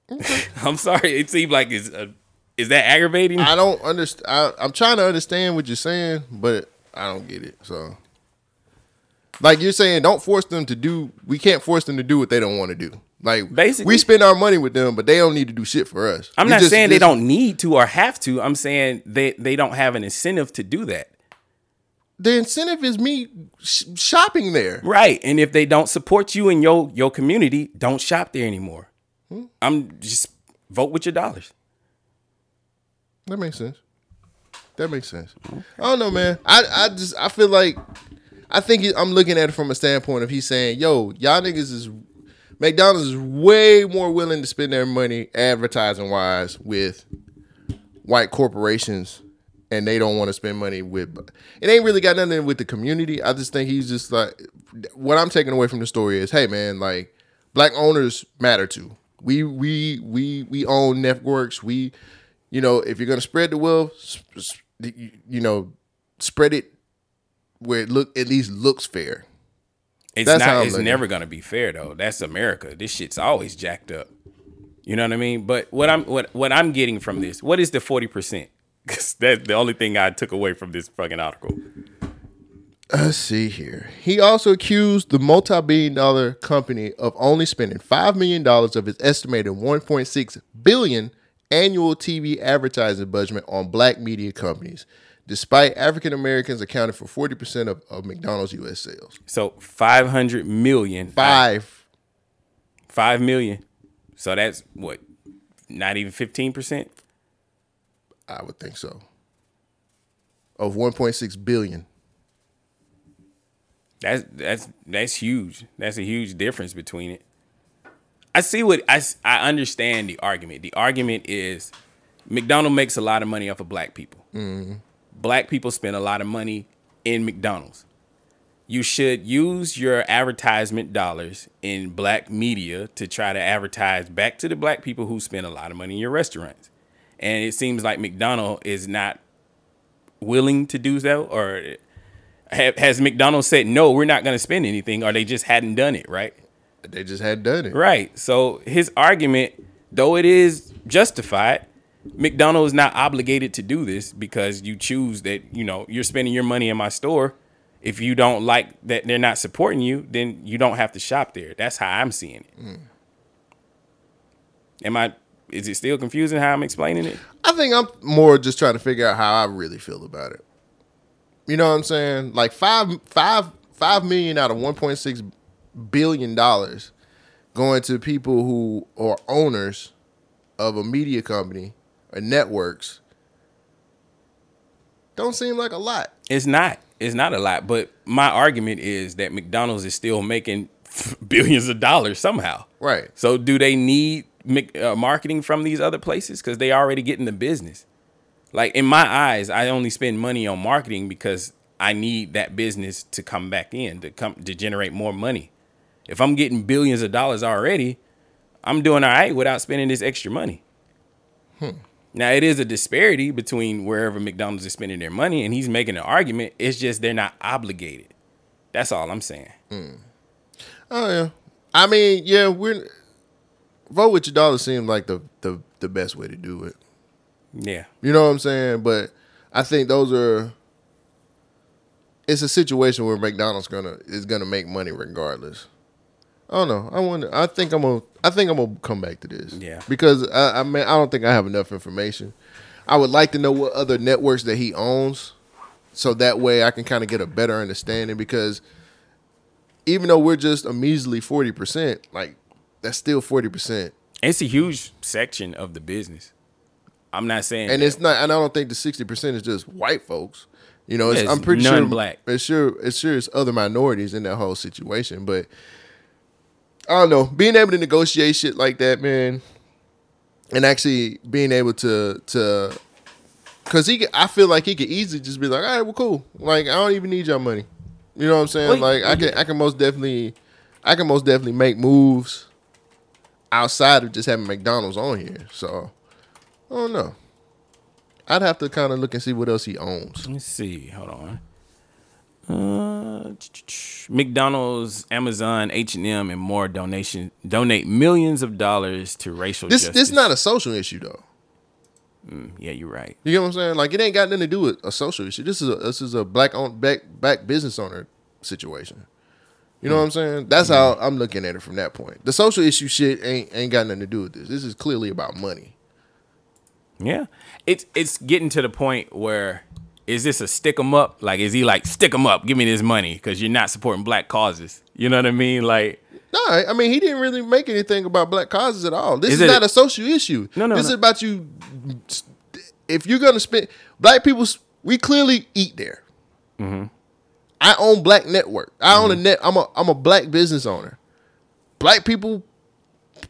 [laughs] I'm sorry. It seemed like it's uh, is that aggravating? I don't understand. I'm trying to understand what you're saying, but I don't get it. So Like you're saying, don't force them to do. We can't force them to do what they don't want to do. Like Basically. we spend our money with them, but they don't need to do shit for us. I'm We not just- saying they don't need to or have to. I'm saying they they don't have an incentive to do that. The incentive is me sh- shopping there. Right. And if they don't support you in your your community, don't shop there anymore. Hmm. I'm just vote with your dollars. That makes sense. That makes sense. I don't know, man. I, I just I feel like I think it- I'm looking at it from a standpoint of he's saying, "Yo, y'all niggas is McDonald's is way more willing to spend their money advertising wise with white corporations, and they don't want to spend money with. It ain't really got nothing with the community. I just think he's just like what I'm taking away from the story is, hey man, like black owners matter too. We we we we own networks. We, you know, if you're gonna spread the wealth, you know, spread it where it look at least looks fair. It's That's not it's never gonna be fair though. That's America. This shit's always jacked up. You know what I mean? But what I'm what what I'm getting from this, what is the 40%? Cause that's the only thing I took away from this fucking article. Let's see here. He also accused the multi-billion dollar company of only spending five million dollars of its estimated 1.6 billion annual TV advertising budget on black media companies, despite African Americans accounting for 40% of, of McDonald's US sales. So 500 million. Five. 5 million. So that's what? Not even 15%? I would think so. Of 1.6 billion. That's that's that's huge. That's a huge difference between it. I see what I I understand the argument. The argument is McDonald makes a lot of money off of black people. Mm-hmm. Black people spend a lot of money in McDonald's. You should use your advertisement dollars in black media to try to advertise back to the black people who spend a lot of money in your restaurants. And it seems like McDonald is not willing to do so or ha- has McDonald's said no, we're not going to spend anything, or they just hadn't done it, right? They just hadn't done it, right? So his argument, though it is justified, McDonald's is not obligated to do this because you choose that you know you're spending your money in my store. If you don't like that they're not supporting you, then you don't have to shop there. That's how I'm seeing it. Mm. Am I? Is it still confusing how I'm explaining it? I think I'm more just trying to figure out how I really feel about it. You know what I'm saying? Like five, five, five million out of 1.6 billion dollars going to people who are owners of a media company or networks. Don't seem like a lot. It's not. It's not a lot. But my argument is that McDonald's is still making [laughs] billions of dollars somehow. Right. So do they need uh, marketing from these other places because they already get in the business? Like in my eyes, I only spend money on marketing because I need that business to come back in to come to generate more money. If I'm getting billions of dollars already, I'm doing all right without spending this extra money. Hmm. Now it is a disparity between wherever McDonald's is spending their money, and he's making an argument. It's just they're not obligated. That's all I'm saying. Oh yeah. I mean, yeah, we're vote with your dollar seemed like the the the best way to do it. Yeah. You know what I'm saying? But I think those are it's a situation where McDonald's gonna is gonna make money regardless. I don't know. I wonder. I think I'm gonna. I think I'm gonna come back to this. Yeah. Because I, I mean, I don't think I have enough information. I would like to know what other networks that he owns, so that way I can kind of get a better understanding. Because even though we're just a measly forty percent, like that's still forty percent. It's a huge section of the business. I'm not saying and that- it's not and i don't think the 60% is just white folks you know it's, Yeah, i'm pretty sure non-black. it's sure it's sure it's other minorities in that whole situation but i don't know being able to negotiate shit like that man and actually being able to to because he i feel like he could easily just be like all right well cool like i don't even need your money you know what i'm saying Well, like i can i can most definitely i can most definitely make moves outside of just having mcdonald's on here so I don't know. I'd have to kind of look and see what else he owns. Let's see. Hold on. Uh, McDonald's, Amazon, H and M, and more donation donate millions of dollars to racial This justice. this not a social issue though. Mm, yeah, you're right. You get what I'm saying? Like it ain't got nothing to do with a social issue. This is a this is a black owned back black business owner situation. You know what I'm saying? That's how I'm looking at it from that point. The social issue shit ain't ain't got nothing to do with this. This is clearly about money. Yeah, it's it's getting to the point where is this a stick 'em up? Like, is he like stick 'em up? Give me this money because you're not supporting black causes. You know what I mean? Like, No, I mean he didn't really make anything about black causes at all. This Is is, not a social issue. No, no, This no. is about you. If you're gonna spend black people, we clearly eat there. Mm-hmm. I own Black Network. I own a net. I'm a I'm a black business owner. Black people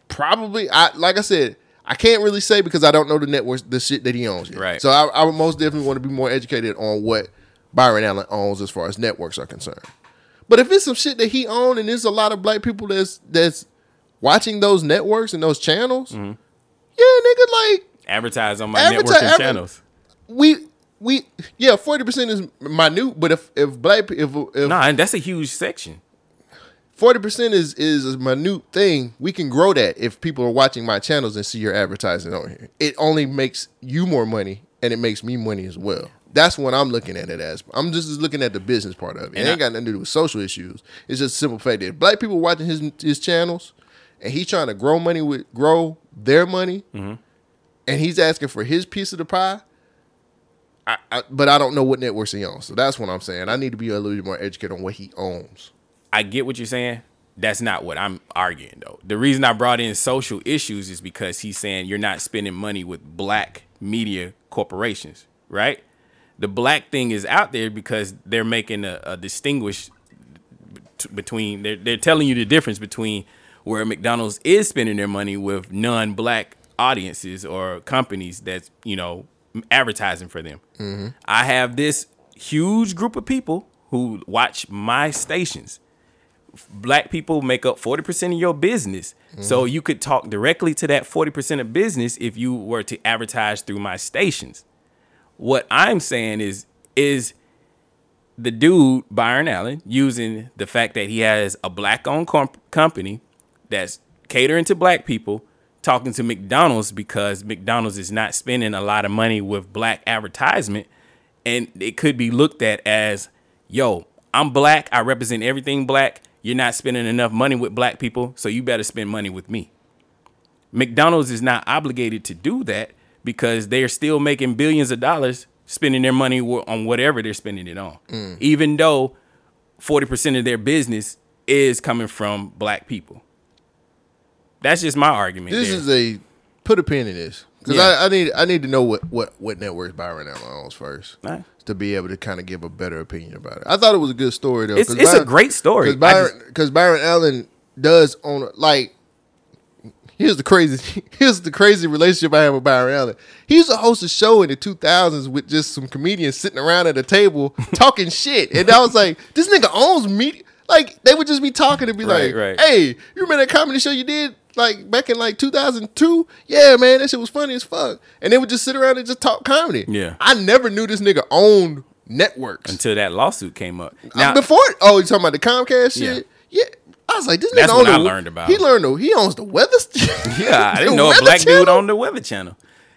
probably. I like I said. I can't really say because I don't know the networks, the shit that he owns. Yet. Right. So I, I would most definitely want to be more educated on what Byron Allen owns as far as networks are concerned. But if it's some shit that he owns and there's a lot of black people that's that's watching those networks and those channels, Mm-hmm. yeah, nigga, like advertise on my Advertise- networking adver- channels. we we yeah, forty percent is minute, but if if black if if Nah, and that's a huge section. forty percent is is a minute thing, we can grow that if people are watching my channels and see your advertising on here. It only makes you more money and it makes me money as well. That's what I'm looking at it as. I'm just looking at the business part of it. It And ain't I- got nothing to do with social issues. It's just a simple fact that black people watching his his channels and he's trying to grow money with grow their money Mm-hmm. and he's asking for his piece of the pie. I, I, but I don't know what networks he owns. So that's what I'm saying. I need to be a little bit more educated on what he owns. I get what you're saying. That's not what I'm arguing though. The reason I brought in social issues is because he's saying you're not spending money with black media corporations, right? The black thing is out there because they're making a, a distinguish between they're they're telling you the difference between where McDonald's is spending their money with non-black audiences or companies that's you know advertising for them. Mm-hmm. I have this huge group of people who watch my stations. Black people make up 40% of your business. So you could talk directly to that 40% of business if you were to advertise through my stations. What I'm saying is is the dude Byron Allen using the fact that he has a black owned comp- company that's catering to black people talking to McDonald's because McDonald's is not spending a lot of money with black advertisement and it could be looked at as yo I'm black I represent everything black you're not spending enough money with black people so you better spend money with me McDonald's is not obligated to do that because they're still making billions of dollars spending their money on whatever they're spending it on. Mm. Even though 40% of their business is coming from black people. That's just my argument. This there. is a put a pin in this because Yeah. I, I need I need to know what what what networks Byron Allen owns first Alright. to be able to kind of give a better opinion about it. I thought it was a good story though. It's- it's a great story. because Byron Byron Allen does own like. Here's the crazy. [laughs] Here's the crazy relationship I have with Byron Allen. He used to host a show in the 2000s with just some comedians sitting around at a table [laughs] talking shit, and I was like, "This nigga owns media." Like they would just be talking and be Right, like, right. "Hey, you remember that comedy show you did like back in like 2002? Yeah, man, that shit was funny as fuck." And they would just sit around and just talk comedy. Yeah. I never knew this nigga owned networks until that lawsuit came up. Uh, before. Oh, you talking about the Comcast shit? Yeah. I was like, this That's nigga what owned I learned about He learned. The, he owns the weather. [laughs] Yeah, I didn't know a black dude Channel? on the Weather Channel.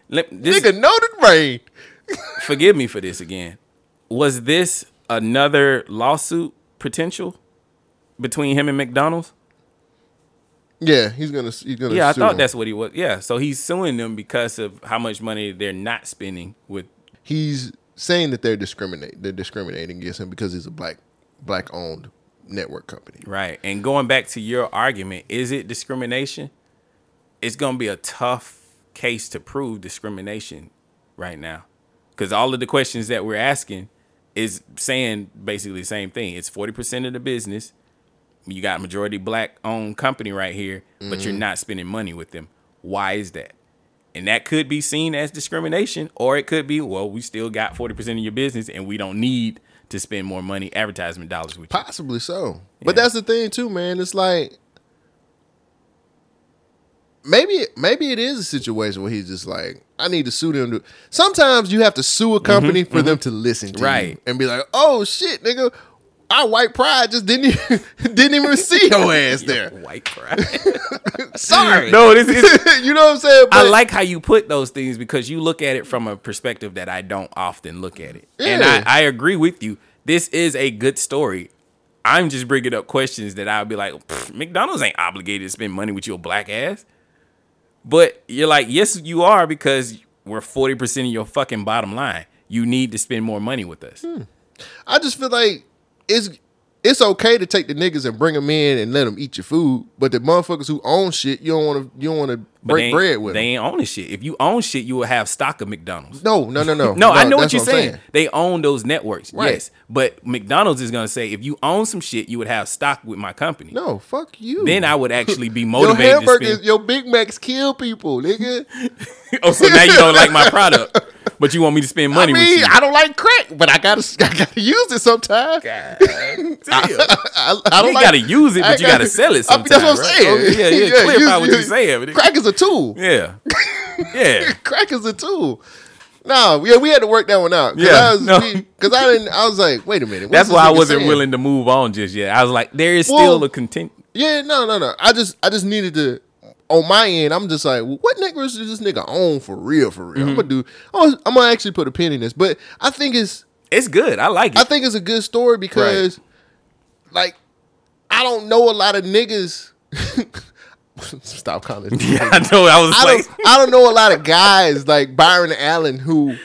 Let, this, Nigga know the rain. [laughs] forgive me for this again. Was this another lawsuit potential between him and McDonald's? Yeah, he's gonna. He's gonna. Yeah, I thought him. that's what he was. Yeah, so he's suing them because of how much money they're not spending with. He's saying that they're discriminate. They're discriminating against him because he's a black, black owned network company. Right. And going back to your argument, is it discrimination? It's going to be a tough case to prove discrimination right now. Because all of the questions that we're asking is saying basically the same thing. It's 40% of the business. You got a majority black owned company right here, but you're Mhm. not spending money with them. Why is that? And that could be seen as discrimination, or it could be, well, we still got 40% of your business and we don't need to spend more money advertisement dollars with you. Possibly so. But that's the thing too, man. It's like maybe maybe it is a situation where he's just like, I need to sue them. To, sometimes you have to sue a company Mhm, for them mhm. to listen to Right. you and be like, oh shit, nigga. Our white pride just didn't even, [laughs] didn't even see [laughs] your [laughs] ass there. White pride. Sorry. No, this is you know what I'm saying? I like how you put those things because you look at it from a perspective that I don't often look at it. And I, I agree with you. This is a good story. I'm just bringing up questions that I'll be like, McDonald's ain't obligated to spend money with your black ass. But you're like, yes, you are because we're 40% of your fucking bottom line. You need to spend more money with us. Hmm. I just feel like it's it's okay to take the niggas and bring them in and let them eat your food, but the motherfuckers who own shit, you don't want to you don't want to break bread with. They 'em. ain't owning shit. If you own shit, you will have stock of McDonald's. No, no, no, no. [laughs] no, I know what you're I'm saying. They own those networks, Right. yes. But McDonald's is gonna say if you own some shit, you would have stock with my company. No, fuck you. Then I would actually be [laughs] Your motivated to hamburgers, your Big Macs kill people, nigga. [laughs] Oh, so now you don't like my product, but you want me to spend money I mean, with you. I don't like crack, but I gotta, [laughs] I gotta use it sometimes. [laughs] I, I, I don't like, gotta use it, but you gotta sell it [laughs] mean, that's what I'm right? saying. Oh, yeah, yeah, clarify what you're saying, Crack is a tool. Yeah, yeah. crack is a tool. No, yeah, we had to work that one out. Cause Yeah, I was, no. because I didn't. I was like, wait a minute. That's why I wasn't saying? willing to move on just yet. I was like, there is Well, still a content. Yeah, no, no, no. I just, I just needed to. On my end, I'm just like, well, what niggas does this nigga own for real? For real, Mm-hmm. I'm gonna do. I'm gonna, actually put a pin in this, but I think it's it's good. I like it. I think it's a good story because, like, I don't know a lot of niggas. [laughs] Stop calling. [laughs] Yeah, I know. I was I like, don't, I don't know a lot of guys like Byron Allen who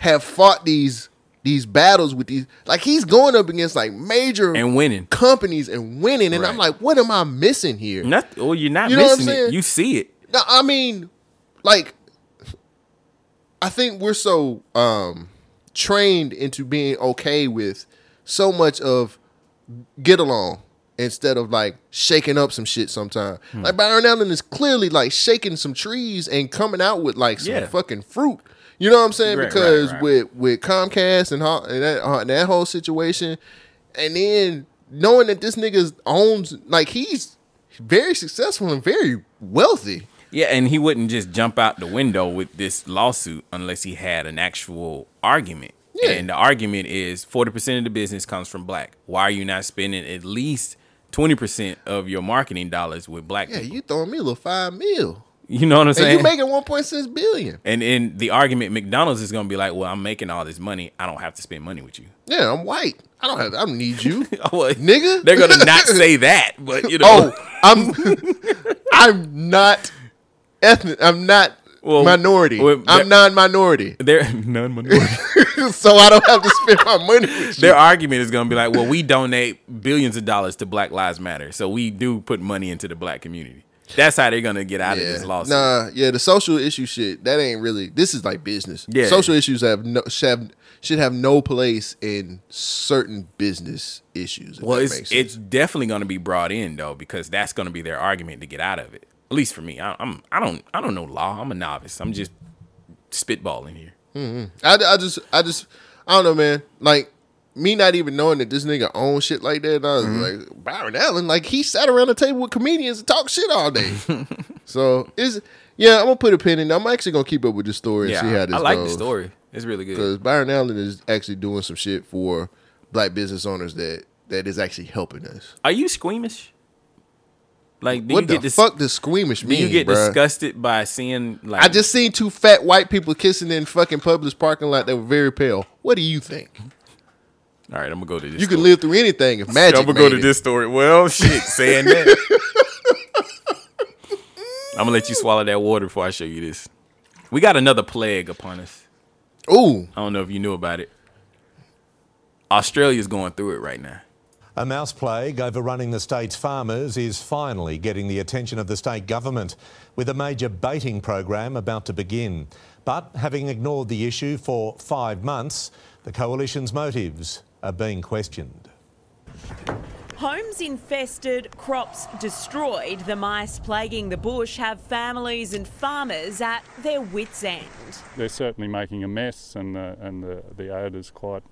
have fought these these battles with these like he's going up against like major and winning. companies and winning, and I'm like, what am I missing here? Not, oh, you're not You know missing it. You see it. No, I mean, like, I think we're so um trained into being okay with so much of get along instead of like shaking up some shit sometime. Hmm. Like Byron Allen is clearly like shaking some trees and coming out with like some Yeah. fucking fruit. You know what I'm saying? Right, right, because right. with with Comcast and, and that uh, that whole situation, and then knowing that this nigga owns like he's very successful and very wealthy. Yeah, and he wouldn't just jump out the window with this lawsuit unless he had an actual argument. Yeah. And the argument is 40% of the business comes from black. Why are you not spending at least 20% of your marketing dollars with black Yeah, people? you throwing me a little five mil. You know what I'm And saying? you making one point six billion. and in the argument, McDonald's is going to be like, well, I'm making all this money. I don't have to spend money with you. Yeah, I'm white. I don't have. I don't need you, [laughs] Well, nigga. They're going [laughs] to not say that, but you know. Oh, I'm. [laughs] I'm not ethnic. I'm not Well, minority. well, I'm non-minority, They're non-minority. so I don't have to spend my money with you. Their argument is going to be like, well, we donate billions of dollars to Black Lives Matter, so we do put money into the black community. That's how they're going to get out of this lawsuit. Nah, yeah, the social issue shit that ain't really. This is like business. Yeah. social issues have no should have, should have no place in certain business issues. Well, it's it's definitely going to be brought in though because that's going to be their argument to get out of it. At least for me, I, I'm I don't I don't know law. I'm a novice. I'm just spitballing here. Mhm. I, I just, I just, I don't know, man. Like me not even knowing that this nigga owns shit like that. I was Mm-hmm. like, Byron Allen, like he sat around the table with comedians and talk shit all day. [laughs] so is yeah, I'm gonna put a pin in. I'm actually gonna keep up with the story and Yeah, see how I- this I like goes. the story. It's really good. because Byron Allen is actually doing some shit for black business owners that that is actually helping us. Are you squeamish? Like, do what the dis- fuck does squeamish Do mean? you get bruh? disgusted by seeing like? I just seen two fat white people kissing in fucking Publix parking lot that were very pale. What do you think? All right, I'm gonna go to this. You can live through anything if [laughs] magic. I'm gonna go to it. this story. Well, [laughs] shit, saying that. [laughs] I'm gonna let you swallow that water before I show you this. We got another plague upon us. Ooh. I don't know if you knew about it. Australia's going through it right now. A mouse plague overrunning the state's farmers is finally getting the attention of the state government, with a major baiting program about to begin. But having ignored the issue for five months, the coalition's motives are being questioned. Homes infested, crops destroyed, the mice plaguing the bush have families and farmers at their wits' end. they're certainly making a mess, and the, and the, the odour's quite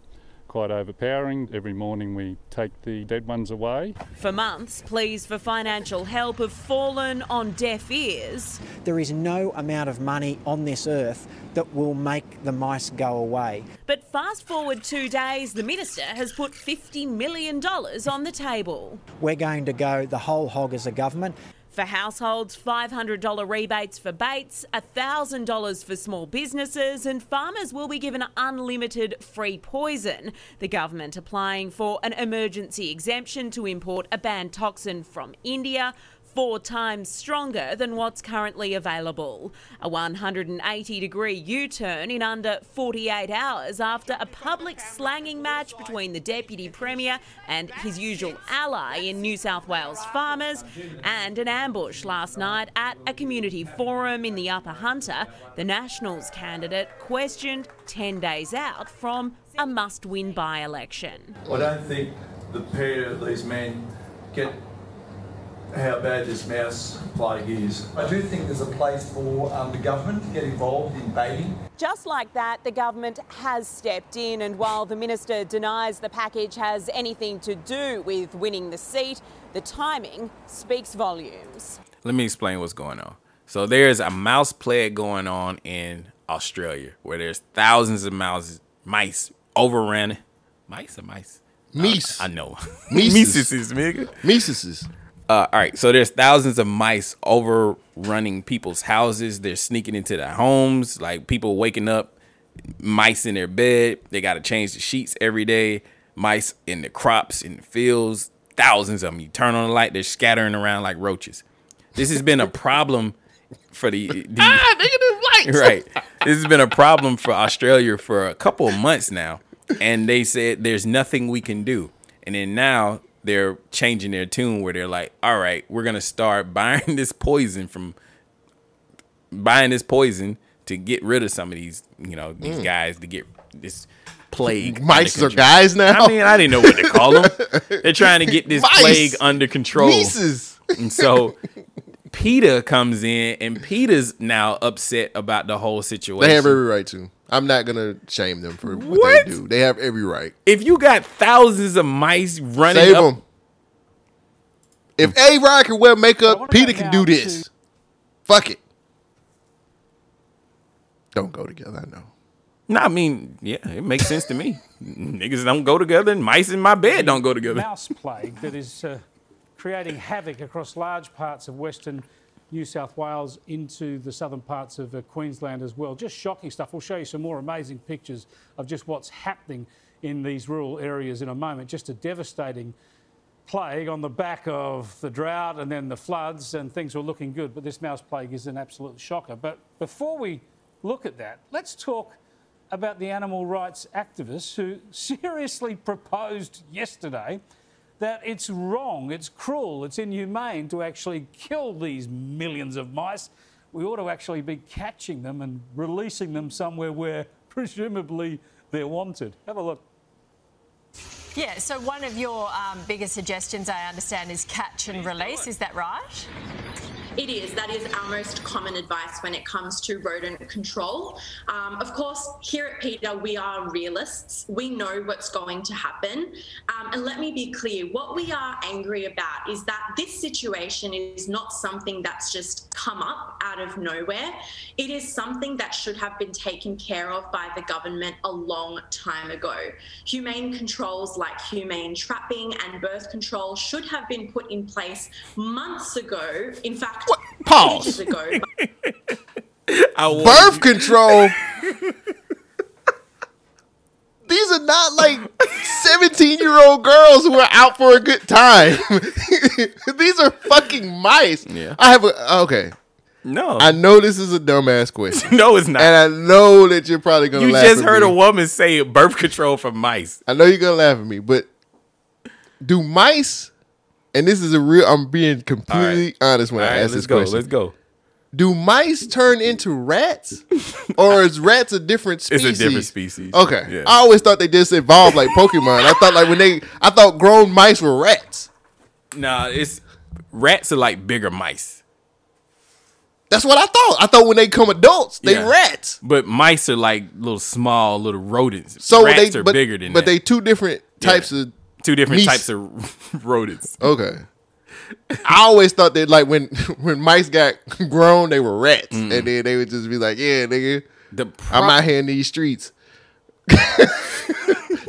quite overpowering. Every morning we take the dead ones away. For months, pleas for financial help have fallen on deaf ears. There is no amount of money on this earth that will make the mice go away. But fast forward two days, the minister has put $50 million on the table. We're going to go the whole hog as a government. For households, $500 rebates for baits, $1,000 for small businesses, and farmers will be given unlimited free poison. The government applying for an emergency exemption to import a banned toxin from India four times stronger than what's currently available. A 180 degree U turn in under 48 hours after a public slanging match between the Deputy Premier and his usual ally in New South Wales farmers, and an ambush last night at a community forum in the Upper Hunter. The Nationals candidate questioned 10 days out from a must win by election. I don't think the pair of these men get how bad this mouse plague is. I do think there's a place for um, the government to get involved in baiting. Just like that, the government has stepped in, and while the minister denies the package has anything to do with winning the seat, the timing speaks volumes. Let me explain what's going on. So there's a mouse plague going on in Australia where there's thousands of mouse mice overrun. Mice or mice? Meese. I know. Mises. [laughs] Mises, nigga. Mises. Uh, all right, so there's thousands of mice overrunning people's houses. They're sneaking into their homes. Like people waking up, mice in their bed. They got to change the sheets every day. Mice in the crops, in the fields. Thousands of them. You turn on the light, they're scattering around like roaches. This has been a problem for the, the ah, nigga, this lights. [laughs] right. This has been a problem for Australia for a couple of months now, and they said there's nothing we can do. And then now they're changing their tune where they're like, all right, we're gonna start buying [laughs] this poison from buying this poison to get rid of some of these, you know, these Mm. guys to get this plague. [laughs] Mice are guys now? I mean, I didn't know what to call them. [laughs] they're trying to get this Mice. plague under control. Mices. And so PETA comes in, and PETA's now upset about the whole situation. They have every right to. I'm not gonna shame them for what, What? they do. They have every right. if you got thousands of mice running Save up, them. If A Rod can wear makeup, PETA can do this. Fuck it. Don't go together. I know. No, I mean, yeah, it makes sense to me. [laughs] Niggas don't go together, and mice in my bed don't go together. mouse plague that is uh, creating havoc across large parts of western New South Wales into the southern parts of uh, Queensland as well. Just shocking stuff. We'll show you some more amazing pictures of just what's happening in these rural areas in a moment. Just a devastating plague on the back of the drought and then the floods, and things were looking good. But this mouse plague is an absolute shocker. But before we look at that, let's talk about the animal rights activists who [laughs] seriously proposed yesterday that it's wrong, it's cruel, it's inhumane to actually kill these millions of mice. We ought to actually be catching them and releasing them somewhere where [laughs] presumably they're wanted. Have a look. Yeah, so one of your um, biggest suggestions, I understand, is catch and release. Is that right? It is. That is our most common advice when it comes to rodent control. Um, of course, here at PETA, we are realists. We know what's going to happen. Um, and let me be clear what we are angry about is that this situation is not something that's just come up out of nowhere. It is something that should have been taken care of by the government a long time ago. Humane controls like humane trapping and birth control should have been put in place months ago. In fact, Pause. ages. [laughs] Birth control. [laughs] These are not like 17 year old girls who are out for a good time. [laughs] These are fucking mice. Yeah. I have a, okay. No. I know this is a dumbass question. no, it's not. And I know that you're probably going to you just heard me. a woman say birth control for mice. I know you're going to laugh at me, but do mice, and this is a real, I'm being completely honest when All I right, ask this go. question. Let's go. Do mice turn into rats, or is rats a different species? It's a different species. Okay, Yeah. I always thought they just evolved like Pokemon. I thought like when they, I thought grown mice were rats. Nah, it's rats are like bigger mice. That's what I thought. I thought when they come adults, they Yeah. rats. But mice are like little small little rodents. So rats they, are but, bigger than but that. they two different types of two different meese. types of [laughs] rodents. Okay. I always thought that like when [laughs] when mice got [laughs] grown, they were rats, and then they would just be like, "Yeah, nigga, The I'm out here in these streets."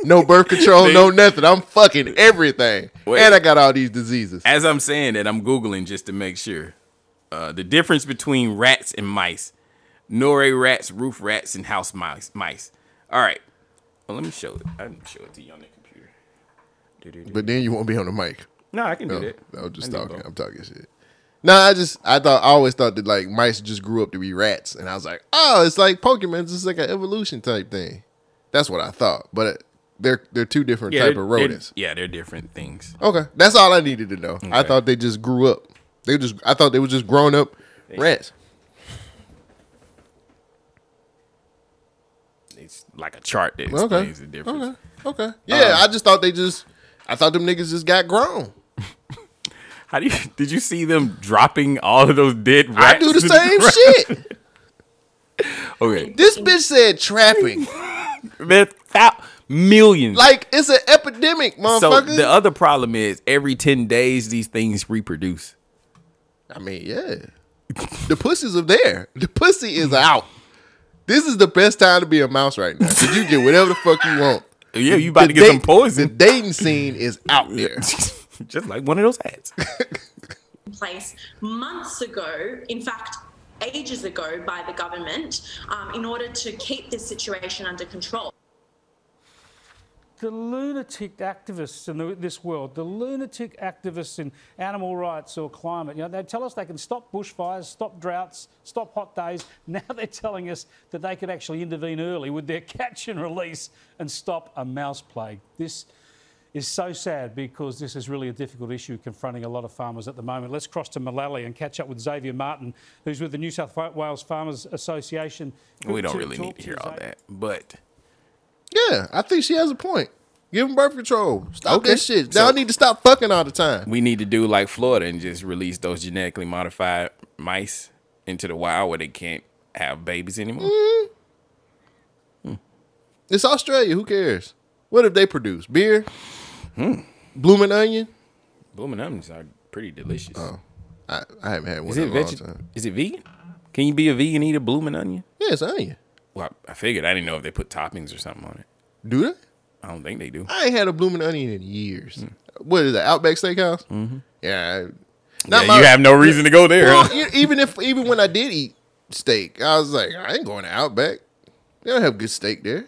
no birth control, no nothing. I'm fucking everything, Wait. and I got all these diseases. As I'm saying that, I'm googling just to make sure. Uh, the difference between rats and mice: Norway rats, roof rats, and house mice. Mice. All right. Well, let me show it. I can show it to you on the computer. Do-do-do. But then you won't be on the mic. No, I can do that. I was just I can do talking. both. I'm talking shit. No, I just I thought I always thought that like mice just grew up to be rats, and I was like, oh, it's like Pokemon. It's just like an evolution type thing. That's what I thought, but they're they're two different Yeah, type they're- of they're- rodents. Yeah, they're different things. Okay, that's all I needed to know. I Okay. thought they just grew up. They just I thought they were just grown up rats. It's like a chart that Okay. explains the difference. Okay. Okay. Yeah, Um, I just thought they just I thought them niggas just got grown. [laughs] How do you did you see them dropping all of those dead rats? I do the same shit. [laughs] Okay. This bitch said trapping. [laughs] Man, thou- millions. Like it's an epidemic, so motherfucker. the other problem is every 10 days these things reproduce. I mean, yeah. The pussies are there. The pussy is out. This is the best time to be a mouse right now. Cause you get whatever the fuck you want. Yeah, you about The to get some poison. The dating scene is out there. [laughs] Just like one of those hats. in [laughs] place months ago, in fact, ages ago, by the government um, in order to keep this situation under control. The lunatic activists in the, this world, the lunatic activists in animal rights or climate, you know, they tell us they can stop bushfires, stop droughts, stop hot days. [laughs] Now they're telling us that they could actually intervene early with their catch and release and stop a mouse plague. This is so sad because this is really a difficult issue confronting a lot of farmers at the moment. Let's cross to Mullaley and catch up with Xavier Martin, who's with the New South Wales Farmers Association. We don't really need to to hear all that. But Yeah, I think she has a point. Give them birth control. Stop Okay. that shit. So- Y'all need to stop fucking all the time. we need to do like Florida and just release those genetically modified mice into the wild where they can't have babies anymore. It's Australia. Who cares? What if they produce beer, Hmm. blooming onion? Blooming onions are pretty delicious. Oh, I, I haven't had one Is in it a long veg- time. Is it vegan? Can you be a vegan and eat a blooming onion? Yeah, it's onion. Well, I figured. I didn't know if they put toppings or something on it. Do they? I don't think they do. I ain't had a blooming onion in years. What is that? Outback Steakhouse? Mhm. Yeah. Yeah, you have no reason to go there, Well, huh? even if even when I did eat steak, I was like, I ain't going to Outback. They don't have good steak there.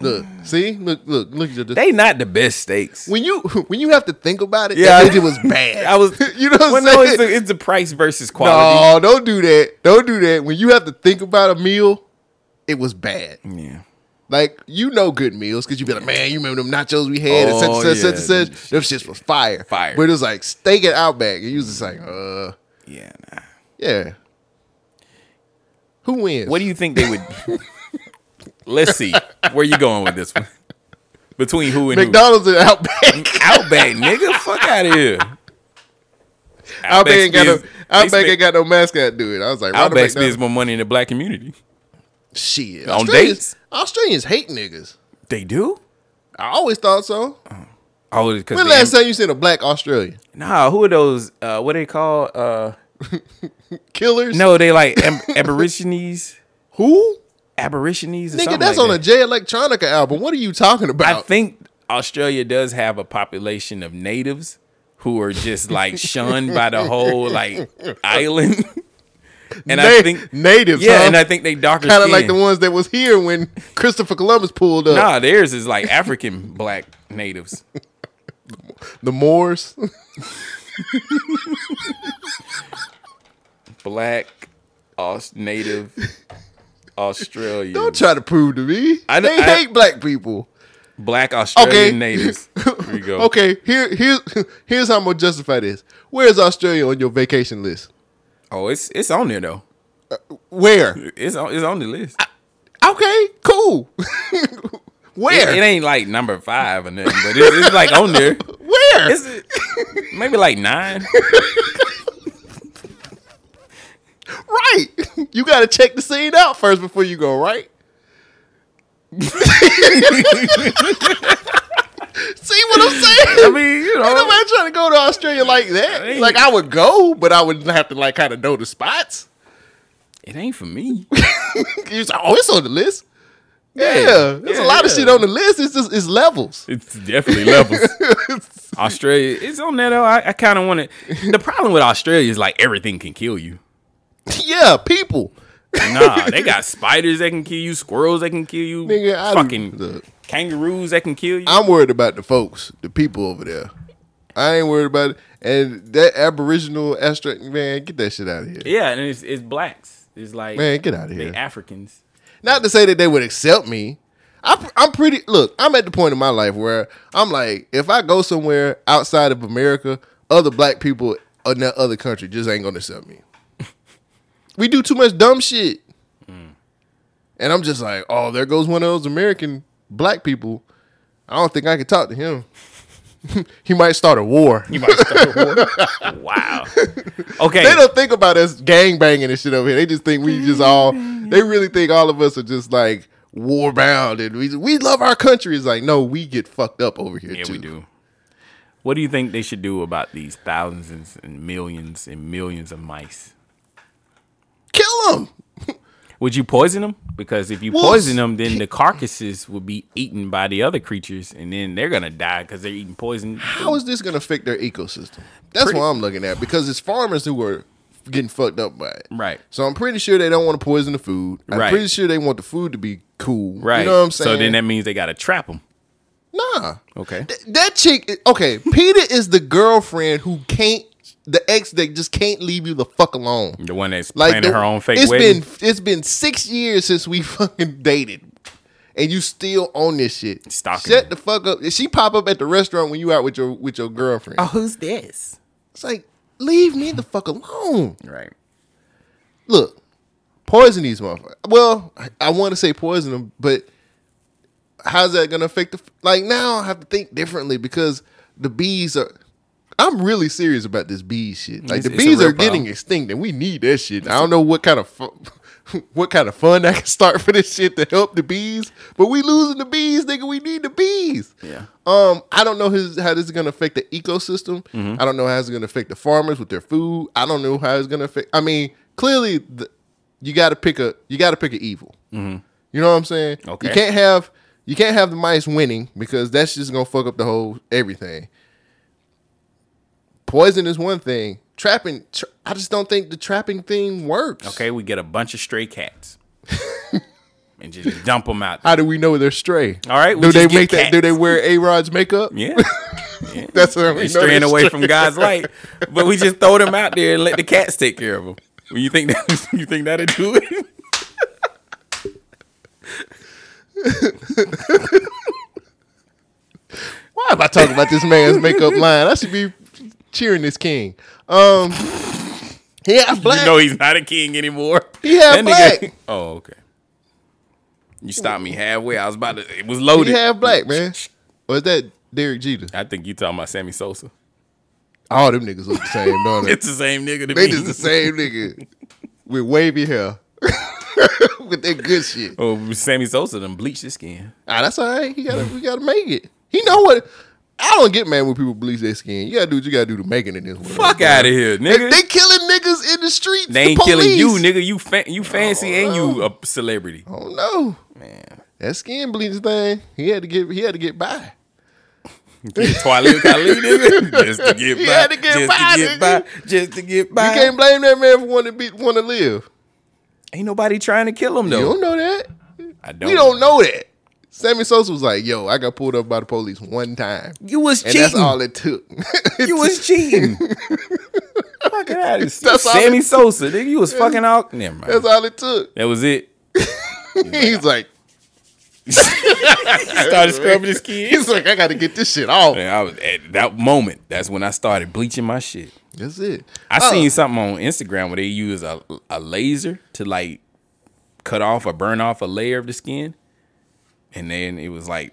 Look, see, look, look, look at this. They not the best steaks. When you [laughs] when you have to think about it, Yeah, it was bad. [laughs] I was. [laughs] you know what well, I'm no, it's the, it's the price versus quality. No, don't do that. Don't do that. When you have to think about a meal, it was bad. Yeah. Like you know good meals because you be like, man, you remember them nachos we had and such and Oh, such, such yeah, and such. Them shits was fire. Fire. But it was like steak at Outback. And you was just like, uh, Yeah, nah. yeah. Who wins? What do you think they would? Let's see. Where you going with this one? [laughs] Between who and McDonald's and Outback. [laughs] Outback, nigga. Fuck out of here. Outback ain't got no Outback aink got no mascot it. I was like, Outback spends more money in the black community. Shit. On Australians, dates? Australians hate niggas. They do. I always thought so. Oh, because When last time you seen a black Australian? Nah, who are those? Uh, what they call? Uh, [laughs] Killers? no, they like ab- aborigines. Who? Aborigines. Or Nigga, that's like on a that. Jay Electronica album. What are you talking about? I think Australia does have a population of natives who are just like [laughs] shunned by the whole like island. [laughs] And I think natives, yeah, huh? and I think they darker Kind of like the ones that was here when Christopher Columbus pulled up. Nah, theirs is like African black natives. The Moors. [laughs] Black, native, Australian. Don't try to prove to me. I they I- hate black people. Black Australian Okay. natives. Here go. [laughs] Okay, here, here's here's how I'm gonna justify this. Where's Australia on your vacation list? Oh, it's it's on there though. Uh, where? It's on it's on the list. Okay, cool. [laughs] Where? It, it ain't like number five or nothing, but it, it's like on there. [laughs] Where? It's maybe like nine. Right. [laughs] You gotta check the scene out first before you go, right? [laughs] See what I'm saying? I mean, you know. Ain't nobody trying to go to Australia like that. ain't- Like I would go, but I would have to like kind of know the spots. It ain't for me. [laughs] Say, oh, it's on the list. Yeah, there's a lot of shit on the list. It's just it's levels. It's definitely levels. Australia, it's on there though. I, I kind of want to. The problem with Australia is like everything can kill you. [laughs] yeah, people. Nah, [laughs] they got spiders that can kill you, squirrels that can kill you, Nigga, I- fucking look. kangaroos that can kill you. I'm worried about the folks, the people over there. I ain't worried about it. And that Aboriginal Astra man, get that shit out of here. yeah, and it's it's blacks. It's like Man, get out of here. Africans. Not to say that they would accept me. I'm, I'm pretty. Look, I'm at the point in my life where I'm like, if I go somewhere outside of America, other black people in that other country just ain't gonna accept me. We do too much dumb shit, and I'm just like, oh, there goes one of those American black people. I don't think I could talk to him. [laughs] he might start a war. You might start a war. [laughs] wow. [laughs] Okay. They don't think about us gang banging and shit over here. They just think we just all. They really think all of us are just like war bound and we we love our country. It's like no, we get fucked up over here Yeah, too. we do. What do you think they should do about these thousands and millions and millions of mice? Kill them. Would you poison them? Because if you Well, poison them, then the carcasses will be eaten by the other creatures, and then they're gonna die because they're eating poison. How is this going to affect their ecosystem? That's Pretty- what I'm looking at because it's farmers who are getting fucked up by it. Right. So I'm pretty sure they don't want to poison the food. I'm Right. pretty sure they want the food to be cool. Right. You know what I'm saying? So then that means they gotta trap them. nah. Okay. That chick, okay, PETA is the girlfriend who can't, the ex that just can't leave you the fuck alone. The one that's planning the- her own fake It's wedding. been it's been six years since we [laughs] fucking dated, and you still own this shit. Stalking Shut the fuck up. She pop up at the restaurant when you out with your with your girlfriend. Oh, who's this? It's like leave me the fuck alone. Right. Look, poison these motherfuckers. Well, I, I want to say poison them, but how's that gonna affect the? Like now, I have to think differently because the bees are. I'm really serious about this bee shit. Like It's- the bees are getting problem. extinct, and we need that shit. I don't know what kind of fu- [laughs] what kind of fun I can start for this shit to help the bees, but we losing the bees, nigga. We need the bees. Yeah. Um, I don't know his, how this is gonna affect the ecosystem. Mhm. I don't know how it's gonna affect the farmers with their food. I don't know how it's gonna affect. I mean, clearly, the, you got to pick a you got to pick an evil. Mhm. You know what I'm saying? Okay. You can't have you can't have the mice winning because that's just gonna fuck up the whole everything. Poison is one thing. Trapping, tra- I just don't think the trapping thing works. Okay, we get a bunch of stray cats [laughs] and just dump them out. How do we know they're stray? All right, we do just they make that? Do they wear A Rod's makeup? Yeah. [laughs] yeah. That's how we They're know straying away stray. from God's light, but we just throw them out there and let the cats take care of them. You think that [laughs] you think that'll do it? Why am I talking about this man's makeup line? I should be cheering this king. Um, he half [laughs] black. You know he's not a king anymore. He half black. [laughs] Oh, okay. You stopped me halfway. I was about to. It was loaded. He half black, man. Was that Derek Jeter? I think you talking about Sammy Sosa. All them niggas look the same, don't they? [laughs] It's the same nigga to They me. just the same nigga with wavy hair. with that good shit. Oh, Sammy Sosa done bleached his skin. Ah, that's all right. He gotta we gotta make it. He know what I don't get mad when people bleach their skin. You gotta do what you gotta do to make it in this world. Fuck out of here, nigga. they killing niggas in the streets. They the ain't killing you, nigga. You fa- you fancy oh, and you a celebrity. Oh no, man. That skin bleach thing, he had to get he had to get by. [laughs] Twilight Kali, [laughs] nigga. Just to get He by. had to get just by, to get nigga. by. Just to get by. You can't blame that man for wanting to be want to live. Ain't nobody trying to kill him though. You don't know that. I don't. We don't know that. Sammy Sosa was like, "Yo, I got pulled up by the police one time, You was and cheating. that's all it took." [laughs] you was cheating. Fuck out of [laughs] That's Sammy it- Sosa, nigga. You was fucking out. Never mind. That's all it took. That was it. [laughs] He's like, started scrubbing his skin. He's like, I got to get this shit off. Man, I was at that moment. That's when I started bleaching my shit. That's it. I Oh. seen something on Instagram where they use a a laser to like cut off or burn off a layer of the skin, and then it was like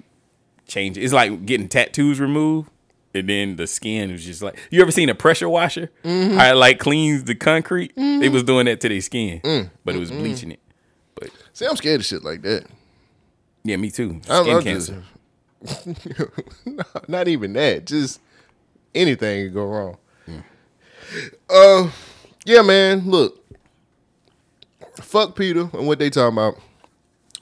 change. It's like getting tattoos removed, and then the skin was just like. You ever seen a pressure washer? Mhm. How it like cleans the concrete. They Mhm. was doing that to their skin, Mm. but it was bleaching it. But See, I'm scared of shit like that. yeah, me too. Skin I'm cancer. just- [laughs] No, not even that. Just anything could go wrong. Uh, yeah, man. Look, fuck PETA and what they talking about.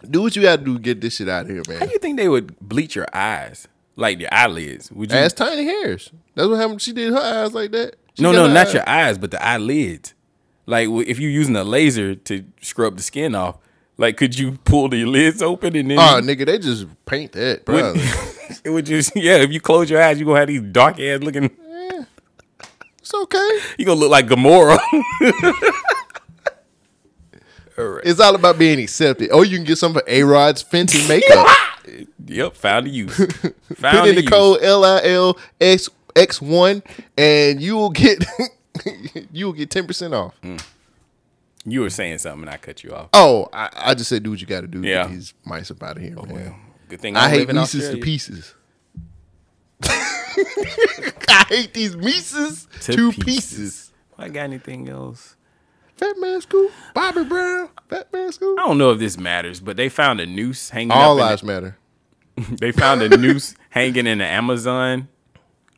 Do what you gotta do to get this shit out of here, How man. do you think they would bleach your eyes, like your eyelids? Would you? Ass tiny hairs. That's what happened. She did her eyes like that. She no, no, not eyes- your eyes, but the eyelids. Like if you're using a laser to scrub the skin off, like could you pull the lids open and then? Oh, nigga, they just paint that, bro. [laughs] It would just yeah. If you close your eyes, you're gonna have these dark ass looking. It's okay. You're gonna look like Gamora. [laughs] It's all about being accepted. Oh, you can get some for A Rod's Fenty makeup. [laughs] yep, found the use. [laughs] Put Found in the the code L I L X X one, and you will get [laughs] you will get ten percent off. Mm. You were saying something, and I cut you off. Oh, I, I just said do what you got to do. Yeah. these mice up out of here, Oh, man. Good thing I I hate live in Mises to pieces. I hate these Mises to, pieces. I got anything else? Fat man school, Bobby Brown, Fat man school. I don't know if this matters, but they found a noose hanging. All up in lives the- matter. [laughs] they found a noose [laughs] hanging in the Amazon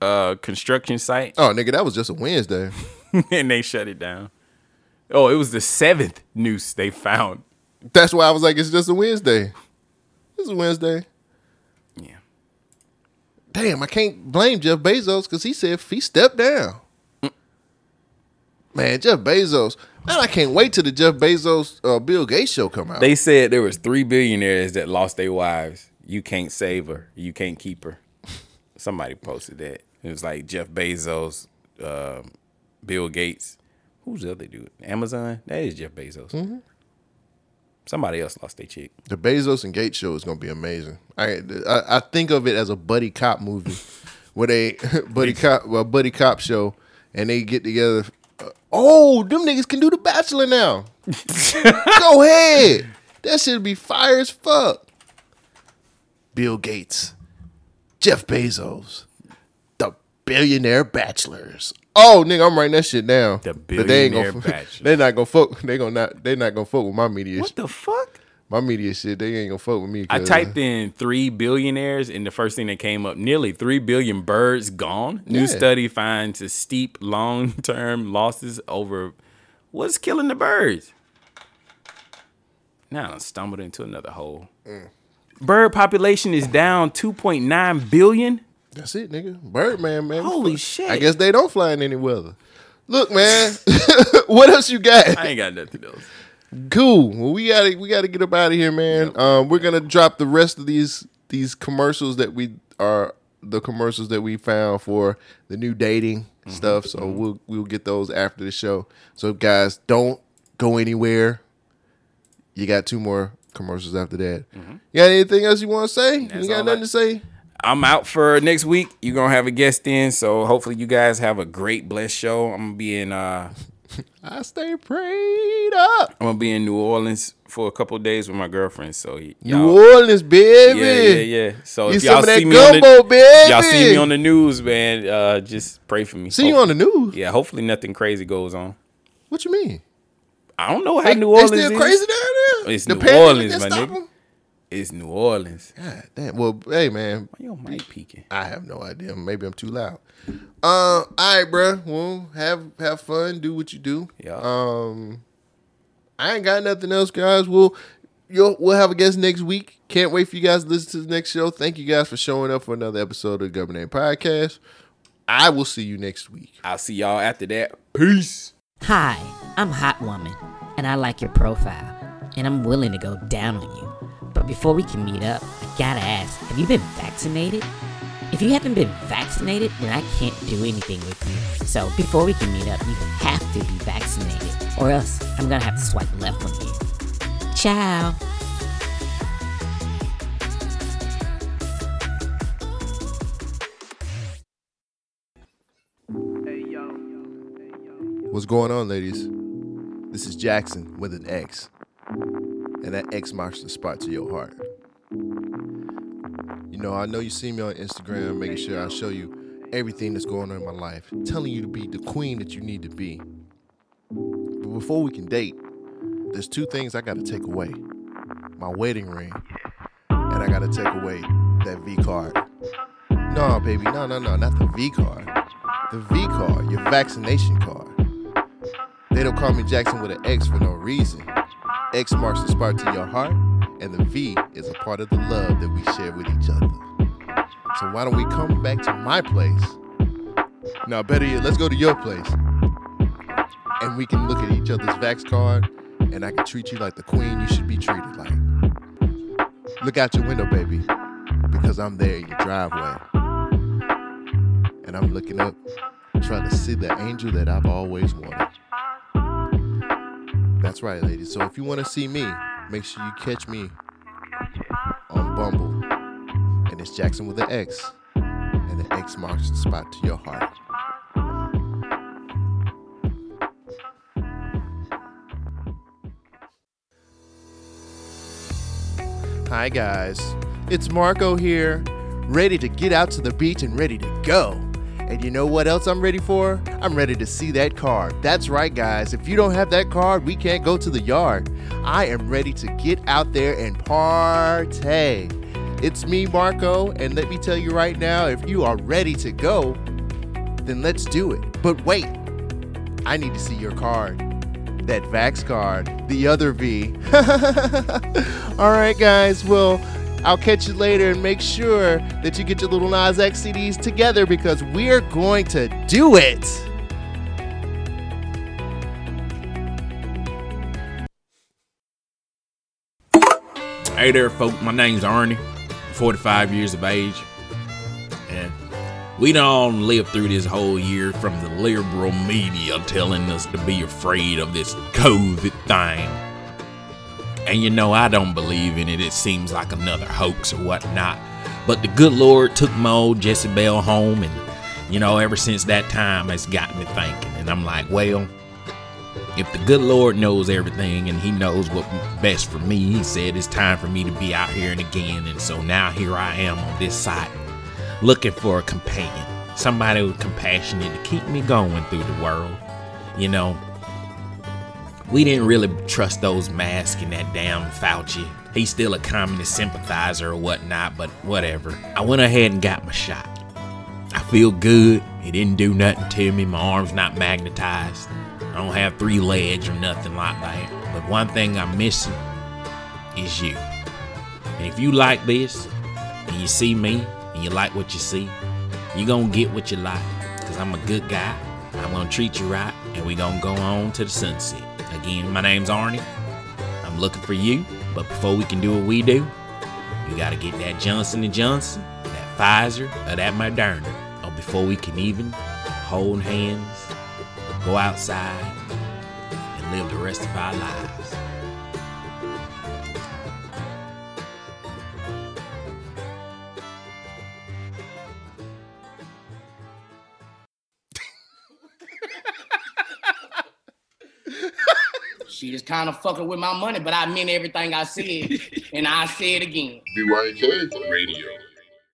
uh, construction site, Oh, nigga, that was just a Wednesday. [laughs] and they shut it down. Oh, it was the seventh noose they found. That's why I was like, it's just a Wednesday. It's a Wednesday. Yeah. Damn, I can't blame Jeff Bezos because he said if he stepped down. Man, Jeff Bezos. Man, I can't wait till the Jeff Bezos uh, Bill Gates show come out. They said there was three billionaires that lost their wives. You can't save her. You can't keep her. Somebody posted that. It was like Jeff Bezos, um, Bill Gates. Who's the other dude? Amazon. That is Jeff Bezos. Mhm. Somebody else lost their chick. The Bezos and Gates show is gonna be amazing. I I, I think of it as a buddy cop movie, where they [laughs] buddy cop well buddy cop show, and they get together. Oh, them niggas can do the Bachelor now. [laughs] Go ahead, that should be fire as fuck. Bill Gates, Jeff Bezos, the billionaire bachelors. Oh, nigga, I'm writing that shit down. The billionaire [laughs] gonna, bachelors. They not gonna fuck. They gonna not. They not gonna fuck with my media. What the fuck? My media shit. They ain't gonna fuck with me. I typed in three billionaires, and the first thing that came up: nearly three billion birds gone. New Yeah. study finds a steep long-term losses over what's killing the birds. Now I stumbled into another hole. Mm. Bird population is down 2.9 billion. That's it, nigga. Birdman, man. Holy shit. I guess they don't fly in any weather. Look, man. [laughs] what else you got? I ain't got nothing else. Cool. Well, we gotta we gotta get up out of here, man. Um, we're gonna drop the rest of these these commercials that we are the commercials that we found for the new dating Mm-hmm. stuff. So we'll we'll get those after the show. So guys, don't go anywhere. You got two more commercials after that. You got anything else you want to say? That's you got nothing I- to say? I'm out for next week. You're gonna have a guest in, so hopefully you guys have a great blessed show. I'm gonna be in uh [laughs] I stay prayed up. I'm gonna be in New Orleans for a couple days with my girlfriend. So New y'all- Orleans, baby. Yeah, yeah, yeah. So if y'all some of that see me on the, baby. y'all see me on the news, man, uh, just pray for me. See you on the news? Yeah, hopefully nothing crazy goes on. What you mean? I don't know how They- New they Orleans still is. crazy down there? It's The New Orleans, my nigga. 'em? It's New Orleans. God damn. Well, hey man. Why your mic peaking? I have no idea. Maybe I'm too loud. Uh, all right, bro. Well, have have fun. Do what you do. Yeah. Um, I ain't got nothing else, guys. We'll you'll we'll have a guest next week. Can't wait for you guys to listen to the next show. Thank you guys for showing up for another episode of the Governor Podcast. I will see you next week. I'll see y'all after that. Peace. Hi, I'm Hot Woman, and I like your profile, and I'm willing to go down on you. Before we can meet up, I gotta ask have you been vaccinated? If you haven't been vaccinated, then I can't do anything with you. So before we can meet up, you have to be vaccinated, or else I'm gonna have to swipe left on you. Ciao. What's going on, ladies? This is Jackson with an X. And that X marks the spot to your heart. You know, I know you see me on Instagram, making sure I show you everything that's going on in my life, telling you to be the queen that you need to be. But before we can date, there's two things I gotta take away my wedding ring, and I gotta take away that V card. No, baby, no, no, no, not the V card. The V card, your vaccination card. They don't call me Jackson with an X for no reason. X marks the spot to your heart, and the V is a part of the love that we share with each other. So why don't we come back to my place? Now, better yet, let's go to your place. And we can look at each other's Vax card, and I can treat you like the queen you should be treated like. Look out your window, baby, because I'm there in your driveway. And I'm looking up, trying to see the angel that I've always wanted. That's right, ladies. So if you want to see me, make sure you catch me on Bumble. And it's Jackson with an X. And the X marks the spot to your heart. Hi, guys. It's Marco here, ready to get out to the beach and ready to go. And you know what else I'm ready for? I'm ready to see that card. That's right, guys. If you don't have that card, we can't go to the yard. I am ready to get out there and partay. It's me, Marco, and let me tell you right now if you are ready to go, then let's do it. But wait, I need to see your card. That Vax card, the other V. [laughs] All right, guys. Well, I'll catch you later and make sure that you get your Lil Nas X CDs together because we're going to do it. Hey there, folks. My name's Arnie. 45 years of age. And we don't live through this whole year from the liberal media telling us to be afraid of this COVID thing. And you know, I don't believe in it. It seems like another hoax or whatnot. But the good Lord took my old Jezebel home, and you know, ever since that time, it's got me thinking. And I'm like, well, if the good Lord knows everything and He knows what's best for me, He said it's time for me to be out here and again. And so now here I am on this site looking for a companion, somebody with compassionate to keep me going through the world. You know, we didn't really trust those masks and that damn Fauci. He's still a communist sympathizer or whatnot, but whatever. I went ahead and got my shot. I feel good. It didn't do nothing to me. My arm's not magnetized. I don't have three legs or nothing like that. But one thing I'm missing is you. And if you like this, and you see me, and you like what you see, you gonna get what you like. Cause I'm a good guy. I'm gonna treat you right, and we gonna go on to the sunset. Again, my name's Arnie. I'm looking for you, but before we can do what we do, you gotta get that Johnson Johnson, that Pfizer, or that Moderna. Or before we can even hold hands, go outside, and live the rest of our lives. She is kind of fucking with my money, but I meant everything I said, [laughs] and I say it again. BYK Radio.